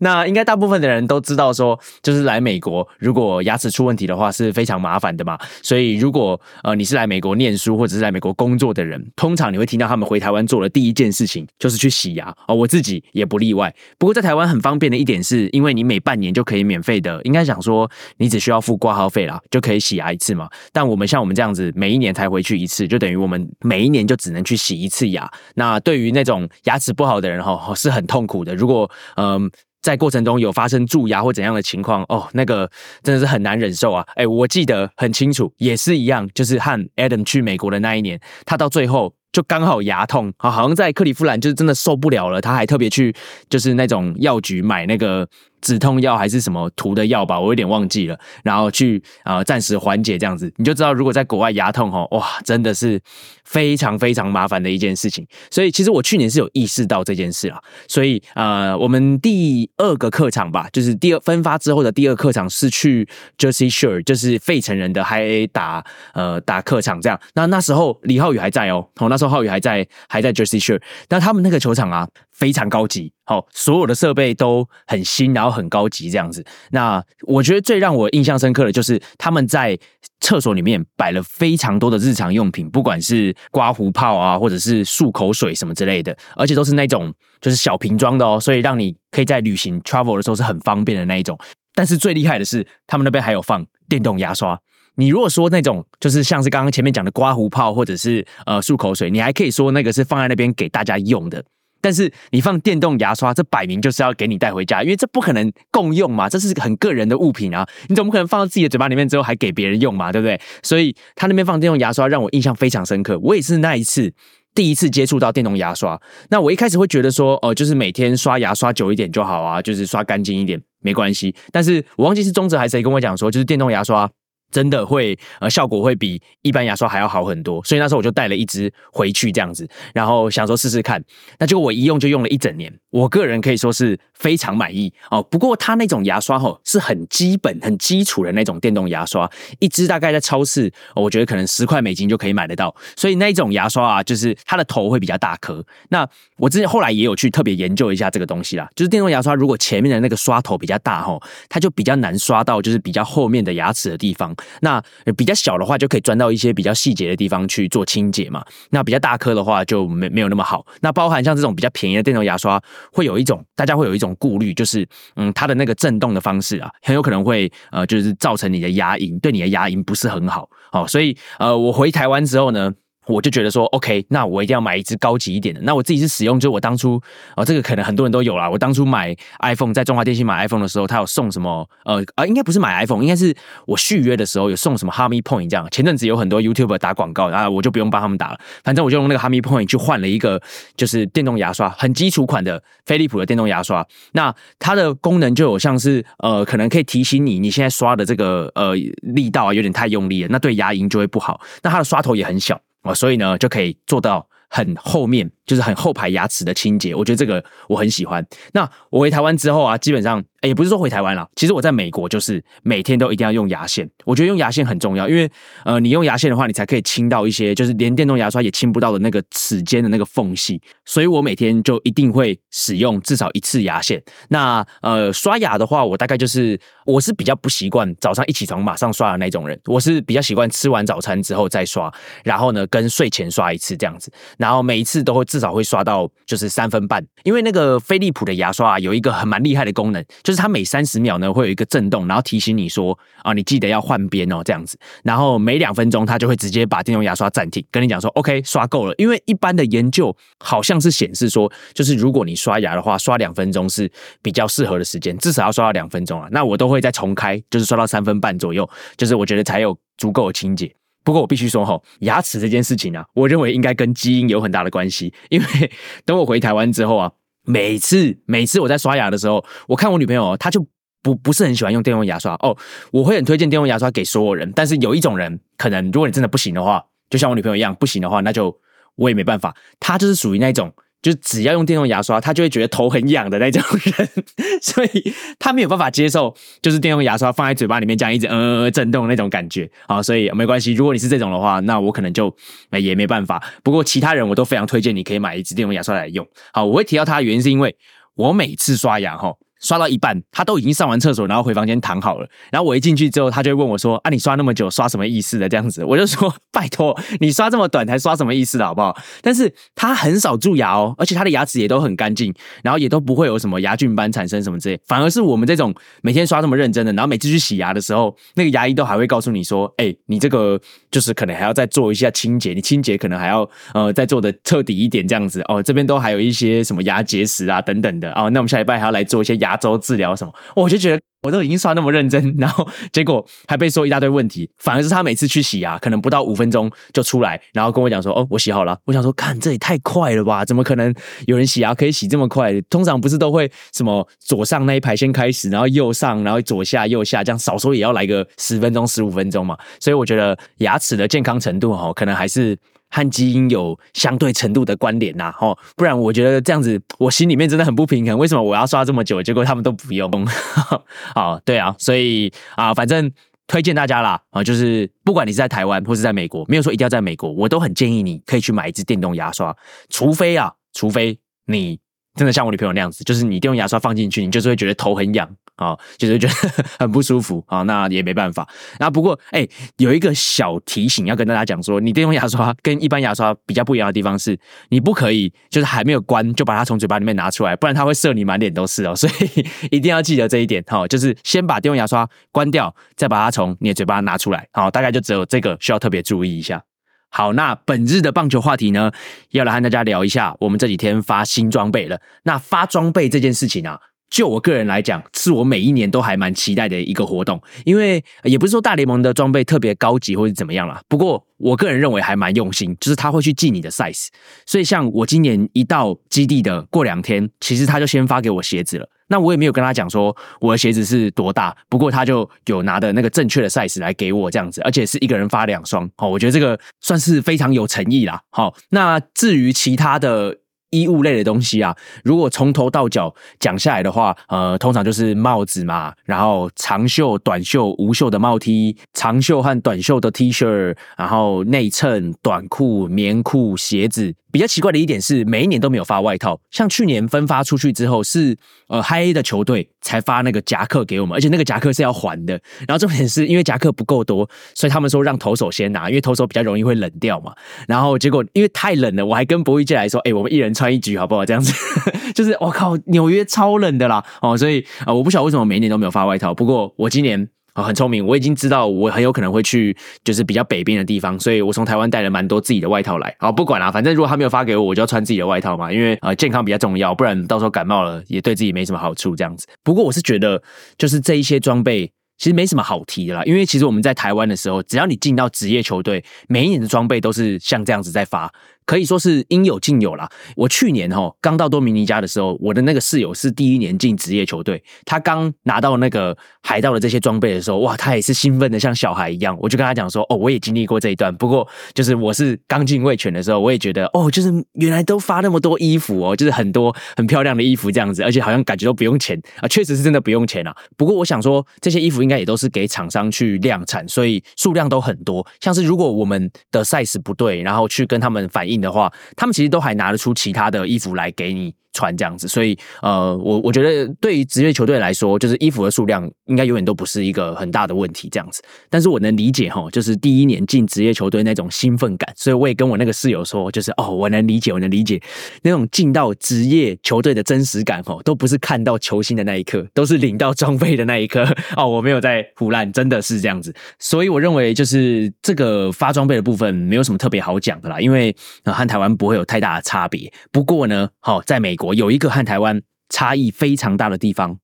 那应该大部分的人都知道说，就是来美国，如果牙齿出问题的话是非常麻烦的嘛。所以如果呃你是来美国念书或者是来美国工作的人，通常你会听到他们回台湾做的第一件事情就是去洗牙哦，我自己也不例外。不过在台湾很方便的一点是，因为你每半年就可以免费的，应该想说你只需要付挂号费啦，就可以洗牙一次嘛。但我们像我们这样子，每一年才回去一次，就等于我们每一年就只能去洗一次牙。那对于那种牙齿不好的人哈，是很痛苦的。如果嗯。在过程中有发生蛀牙或怎样的情况哦，那个真的是很难忍受啊！哎，我记得很清楚，也是一样，就是和 Adam 去美国的那一年，他到最后就刚好牙痛啊，好像在克利夫兰就是真的受不了了，他还特别去就是那种药局买那个止痛药还是什么涂的药吧，我有点忘记了，然后去啊暂时缓解这样子，你就知道如果在国外牙痛吼，哇，真的是非常非常麻烦的一件事情。所以其实我去年是有意识到这件事啊，所以呃，我们第二个课场吧，就是第二分发之后的第二课场是去 Jersey Shore，就是费城人的 Hi A 打呃打客场这样。那那时候李浩宇还在哦，哦那时候浩宇还在还在 Jersey Shore，那他们那个球场啊非常高级，好、所有的设备都很新，然后很高级这样子。那我觉得最让我印象深刻的就是他们在厕所里面摆了非常多的日常用品，不管是刮胡泡啊，或者是漱口水什么之类的，而且都是那种就是小瓶装的哦，所以让你可以在旅行 travel 的时候是很方便的那一种。但是最厉害的是，他们那边还有放电动牙刷。你如果说那种就是像是刚刚前面讲的刮胡泡或者是呃漱口水，你还可以说那个是放在那边给大家用的。但是你放电动牙刷，这摆明就是要给你带回家，因为这不可能共用嘛，这是很个人的物品啊，你怎么可能放到自己的嘴巴里面之后还给别人用嘛，对不对？所以他那边放电动牙刷让我印象非常深刻，我也是那一次。第一次接触到电动牙刷，那我一开始会觉得说，哦、就是每天刷牙刷久一点就好啊，就是刷干净一点没关系。但是我忘记是中哲还是谁跟我讲说，就是电动牙刷真的会呃效果会比一般牙刷还要好很多，所以那时候我就带了一支回去这样子，然后想说试试看。那结果我一用就用了一整年，我个人可以说是非常满意哦。不过它那种牙刷吼是很基本、很基础的那种电动牙刷，一支大概在超市，哦我觉得可能十块美金就可以买得到。所以那一种牙刷啊，就是它的头会比较大颗。那我之前后来也有去特别研究一下这个东西啦，就是电动牙刷如果前面的那个刷头比较大吼，它就比较难刷到就是比较后面的牙齿的地方。那比较小的话，就可以钻到一些比较细节的地方去做清洁嘛。那比较大颗的话，就没没有那么好。那包含像这种比较便宜的电动牙刷，会有一种大家会有一种顾虑，就是嗯，它的那个震动的方式啊，很有可能会呃，就是造成你的牙龈对你的牙龈不是很好。哦，所以呃，我回台湾之后呢。我就觉得说，OK，那我一定要买一支高级一点的。那我自己是使用，就我当初哦，这个可能很多人都有啦。我当初买 iPhone，在中华电信买 iPhone 的时候，它有送什么？呃啊，应该不是买 iPhone，应该是我续约的时候有送什么 h a m m y Point 这样。前阵子有很多 YouTuber 打广告，然后我就不用帮他们打了，反正我就用那个 h a m m y Point 去换了一个就是电动牙刷，很基础款的飞利浦的电动牙刷。那它的功能就有像是呃，可能可以提醒你你现在刷的这个呃力道啊有点太用力了，那对牙龈就会不好。那它的刷头也很小。哦，所以呢，就可以做到很后面就是很后排牙齿的清洁，我觉得这个我很喜欢。那我回台湾之后啊，基本上也不是说回台湾了，其实我在美国就是每天都一定要用牙线。我觉得用牙线很重要，因为呃，你用牙线的话，你才可以清到一些就是连电动牙刷也清不到的那个齿间的那个缝隙。所以我每天就一定会使用至少一次牙线。那呃，刷牙的话，我大概就是我是比较不习惯早上一起床马上刷的那种人，我是比较习惯吃完早餐之后再刷，然后呢跟睡前刷一次这样子，然后每一次都会自至少会刷到就是三分半，因为那个飞利浦的牙刷啊有一个很蛮厉害的功能，就是它每三十秒呢会有一个震动，然后提醒你说啊你记得要换边哦这样子，然后每两分钟它就会直接把电动牙刷暂停，跟你讲说 OK 刷够了，因为一般的研究好像是显示说，就是如果你刷牙的话，刷两分钟是比较适合的时间，至少要刷到两分钟啊，那我都会再重开，就是刷到三分半左右，就是我觉得才有足够的清洁。不过我必须说哈，牙齿这件事情啊，我认为应该跟基因有很大的关系。因为等我回台湾之后啊，每次每次我在刷牙的时候，我看我女朋友，她就不不是很喜欢用电动牙刷哦。我会很推荐电动牙刷给所有人，但是有一种人，可能如果你真的不行的话，就像我女朋友一样，不行的话，那就我也没办法。她就是属于那种。就只要用电动牙刷，他就会觉得头很痒的那种人，所以他没有办法接受，就是电动牙刷放在嘴巴里面这样一直嗯嗯嗯震动那种感觉啊，所以没关系。如果你是这种的话，那我可能就也没办法。不过其他人我都非常推荐你可以买一支电动牙刷来用。好，我会提到它的原因是因为我每次刷牙哈。刷到一半，他都已经上完厕所，然后回房间躺好了。然后我一进去之后，他就会问我说：“啊，你刷那么久，刷什么意思的？”这样子，我就说：“拜托，你刷这么短，才刷什么意思的好不好？”但是他很少蛀牙哦，而且他的牙齿也都很干净，然后也都不会有什么牙菌斑产生什么之类。反而是我们这种每天刷这么认真的，然后每次去洗牙的时候，那个牙医都还会告诉你说：“哎，你这个就是可能还要再做一下清洁，你清洁可能还要呃再做的彻底一点这样子哦。这边都还有一些什么牙结石啊等等的哦。那我们下礼拜还要来做一些牙 牙周治疗什么。”我就觉得我都已经刷那么认真，然后结果还被说一大堆问题。反而是他每次去洗牙，可能不到五分钟就出来，然后跟我讲说：“哦，我洗好了。”我想说：“看这也太快了吧？怎么可能有人洗牙可以洗这么快？通常不是都会什么左上那一排先开始，然后右上，然后左下右下，这样少说也要来个十分钟、十五分钟嘛。所以我觉得牙齿的健康程度哈，可能还是。和基因有相对程度的关联呐，吼，不然我觉得这样子，我心里面真的很不平衡。为什么我要刷这么久，结果他们都不用？好，对啊，所以啊，反正推荐大家啦，啊，就是不管你是在台湾或是在美国，没有说一定要在美国，我都很建议你可以去买一支电动牙刷，除非啊，除非你真的像我女朋友那样子，就是你电动牙刷放进去，你就是会觉得头很痒。啊，就是觉得 很不舒服啊，那也没办法。那不过，哎，有一个小提醒要跟大家讲说，你电动牙刷跟一般牙刷比较不一样的地方是，你不可以就是还没有关就把它从嘴巴里面拿出来，不然它会射你满脸都是哦。所以一定要记得这一点哈，就是先把电动牙刷关掉，再把它从你的嘴巴拿出来。好，大概就只有这个需要特别注意一下。好，那本日的棒球话题呢，要来和大家聊一下，我们这几天发新装备了。那发装备这件事情啊。就我个人来讲，是我每一年都还蛮期待的一个活动，因为也不是说大联盟的装备特别高级或者怎么样啦。不过我个人认为还蛮用心，就是他会去记你的 size。所以像我今年一到基地的过两天，其实他就先发给我鞋子了。那我也没有跟他讲说我的鞋子是多大，不过他就有拿的那个正确的 size 来给我这样子，而且是一个人发两双。好，我觉得这个算是非常有诚意啦。好，那至于其他的。衣物类的东西啊，如果从头到脚讲下来的话，呃，通常就是帽子嘛，然后长袖、短袖、无袖的帽 T，长袖和短袖的 T 恤，然后内衬、短裤、棉裤、鞋子。比较奇怪的一点是，每一年都没有发外套。像去年分发出去之后，是呃嗨的球队才发那个夹克给我们，而且那个夹克是要还的。然后重点是因为夹克不够多，所以他们说让投手先拿，因为投手比较容易会冷掉嘛。然后结果因为太冷了，我还跟博弈界来说：“哎，我们一人穿一局好不好？”这样子 就是我靠，纽约超冷的啦哦，所以啊，我不晓得为什么每一年都没有发外套。不过我今年。很聪明，我已经知道我很有可能会去，就是比较北边的地方，所以我从台湾带了蛮多自己的外套来。好，不管啦，反正如果他没有发给我，我就要穿自己的外套嘛，因为呃健康比较重要，不然到时候感冒了也对自己没什么好处。这样子，不过我是觉得，就是这一些装备其实没什么好提的啦，因为其实我们在台湾的时候，只要你进到职业球队，每一年的装备都是像这样子在发。可以说是应有尽有啦。我去年哈刚到多米尼加的时候，我的那个室友是第一年进职业球队，他刚拿到那个海盗的这些装备的时候，哇，他也是兴奋的像小孩一样。我就跟他讲说，哦，我也经历过这一段，不过就是我是刚进卫权的时候，我也觉得哦，就是原来都发那么多衣服哦，就是很多很漂亮的衣服这样子，而且好像感觉都不用钱啊，确实是真的不用钱啊。不过我想说，这些衣服应该也都是给厂商去量产，所以数量都很多。像是如果我们的 size 不对，然后去跟他们反映的话，他们其实都还拿得出其他的衣服来给你。穿这样子，所以呃，我我觉得对于职业球队来说，就是衣服的数量应该永远都不是一个很大的问题这样子。但是我能理解哈，就是第一年进职业球队那种兴奋感，所以我也跟我那个室友说，就是哦，我能理解，我能理解那种进到职业球队的真实感哈，都不是看到球星的那一刻，都是领到装备的那一刻 哦。我没有在胡乱，真的是这样子。所以我认为就是这个发装备的部分没有什么特别好讲的啦，因为和台湾不会有太大的差别。不过呢，好在美国。有一个和台湾差异非常大的地方，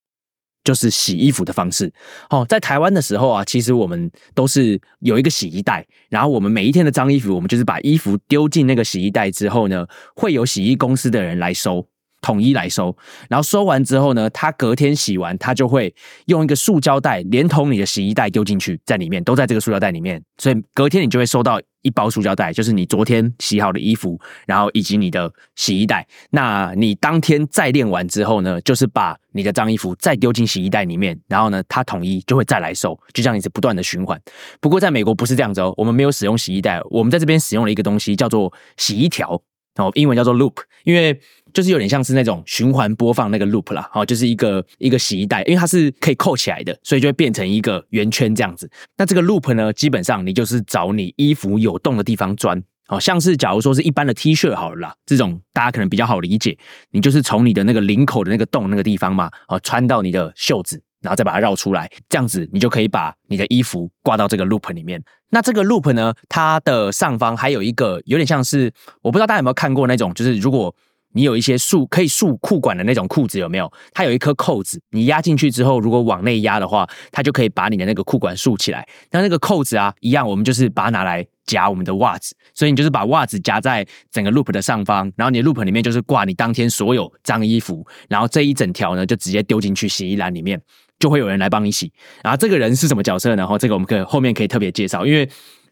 就是洗衣服的方式。哦，在台湾的时候啊，其实我们都是有一个洗衣袋，然后我们每一天的脏衣服，我们就是把衣服丢进那个洗衣袋之后呢，会有洗衣公司的人来收。统一来收，然后收完之后呢，他隔天洗完，他就会用一个塑胶袋连同你的洗衣袋丢进去，在里面都在这个塑胶袋里面，所以隔天你就会收到一包塑胶袋，就是你昨天洗好的衣服，然后以及你的洗衣袋。那你当天再练完之后呢，就是把你的脏衣服再丢进洗衣袋里面，然后呢，他统一就会再来收，就这样一直不断的循环。不过在美国不是这样子哦，我们没有使用洗衣袋，我们在这边使用了一个东西叫做洗衣条，哦，英文叫做 loop，因为。就是有点像是那种循环播放那个 loop 啦，好，就是一个一个洗衣袋，因为它是可以扣起来的，所以就会变成一个圆圈这样子。那这个 loop 呢，基本上你就是找你衣服有洞的地方钻，好像是假如说是一般的 T 恤好了啦，这种大家可能比较好理解，你就是从你的那个领口的那个洞那个地方嘛，哦，穿到你的袖子，然后再把它绕出来，这样子你就可以把你的衣服挂到这个 loop 里面。那这个 loop 呢，它的上方还有一个有点像是，我不知道大家有没有看过那种，就是如果你有一些束可以束裤管的那种裤子有没有？它有一颗扣子，你压进去之后，如果往内压的话，它就可以把你的那个裤管束起来。那那个扣子啊，一样，我们就是把它拿来夹我们的袜子。所以你就是把袜子夹在整个 loop 的上方，然后你的 loop 里面就是挂你当天所有脏衣服，然后这一整条呢就直接丢进去洗衣篮里面，就会有人来帮你洗。然后这个人是什么角色呢？后这个我们可以后面可以特别介绍，因为。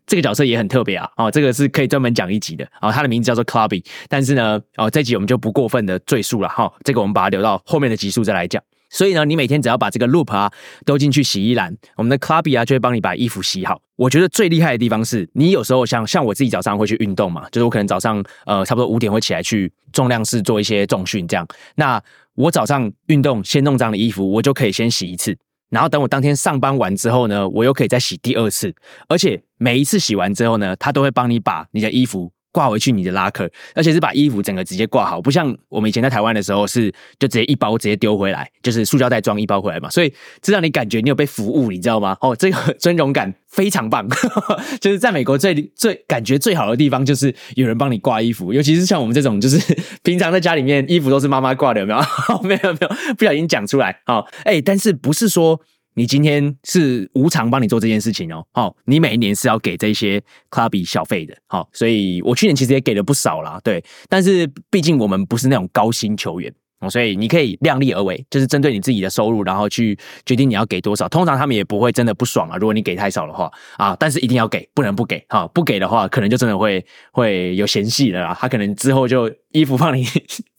这个角色也很特别啊，哦，这个是可以专门讲一集的，哦，他的名字叫做 Clubby，但是呢，哦，这集我们就不过分的赘述了哈，这个我们把它留到后面的集数再来讲。所以呢，你每天只要把这个 loop 啊丢进去洗衣篮，我们的 Clubby 啊就会帮你把衣服洗好。我觉得最厉害的地方是你有时候像像我自己早上会去运动嘛，就是我可能早上呃差不多五点会起来去重量室做一些重训这样，那我早上运动先弄脏的衣服，我就可以先洗一次。然后等我当天上班完之后呢，我又可以再洗第二次，而且每一次洗完之后呢，他都会帮你把你的衣服挂回去你的拉克，而且是把衣服整个直接挂好，不像我们以前在台湾的时候是就直接一包直接丢回来，就是塑胶袋装一包回来嘛，所以这让你感觉你有被服务，你知道吗？哦，这个 尊荣感。非常棒，就是在美国最最感觉最好的地方，就是有人帮你挂衣服，尤其是像我们这种，就是平常在家里面衣服都是妈妈挂的，有没有？没有没有，不小心讲出来。好，哎，但是不是说你今天是无偿帮你做这件事情哦？好，你每一年是要给这些 clubby 小费的。好，所以我去年其实也给了不少啦，对，但是毕竟我们不是那种高薪球员。所以你可以量力而为，就是针对你自己的收入，然后去决定你要给多少。通常他们也不会真的不爽啊，如果你给太少的话啊，但是一定要给，不能不给哈。不给的话，可能就真的会会有嫌隙的啦。他可能之后就衣服放你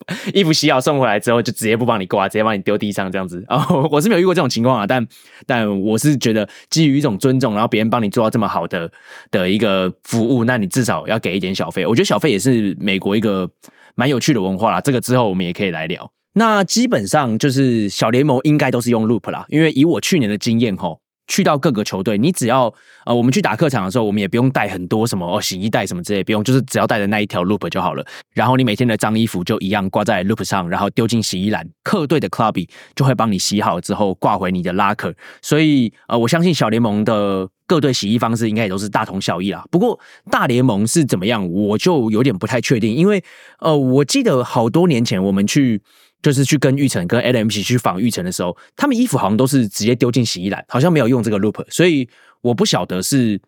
衣服洗好送回来之后，就直接不帮你挂，直接帮你丢地上这样子。哦，我是没有遇过这种情况啊，但但我是觉得基于一种尊重，然后别人帮你做到这么好的的一个服务，那你至少要给一点小费。我觉得小费也是美国一个。蛮有趣的文化啦，这个之后我们也可以来聊。那基本上就是小联盟应该都是用 loop 啦，因为以我去年的经验吼，去到各个球队，你只要呃，我们去打客场的时候，我们也不用带很多什么哦洗衣袋什么之类，不用，就是只要带着那一条 loop 就好了。然后你每天的脏衣服就一样挂在 loop 上，然后丢进洗衣篮，客队的 clubby 就会帮你洗好之后挂回你的 locker。所以呃，我相信小联盟的。各队洗衣方式应该也都是大同小异啦。不过大联盟是怎么样，我就有点不太确定。因为呃，我记得好多年前我们去就是去跟玉成跟 L M 一起去访玉成的时候，他们衣服好像都是直接丢进洗衣篮，好像没有用这个 loop，所以我不晓得是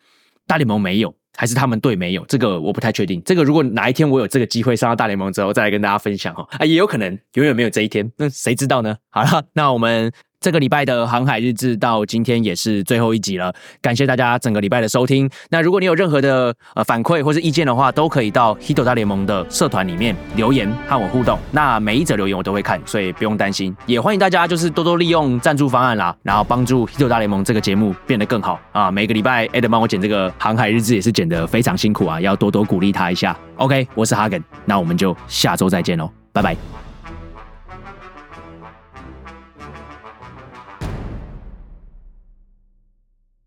大联盟没有还是他们队没有？这个我不太确定。这个如果哪一天我有这个机会上到大联盟之后，再来跟大家分享哈啊，也有可能永远没有这一天，那谁知道呢？好了，那我们。这个礼拜的航海日志到今天也是最后一集了，感谢大家整个礼拜的收听。那如果你有任何的呃反馈或是意见的话，都可以到 Hito 大联盟的社团里面留言和我互动。那每一则留言我都会看，所以不用担心。也欢迎大家就是多多利用赞助方案啦，然后帮助 Hito 大联盟这个节目变得更好啊。每个礼拜 Ed 帮我剪这个航海日志也是剪得非常辛苦啊，要多多鼓励他一下。OK，我是 Hagen，那我们就下周再见喽，拜拜。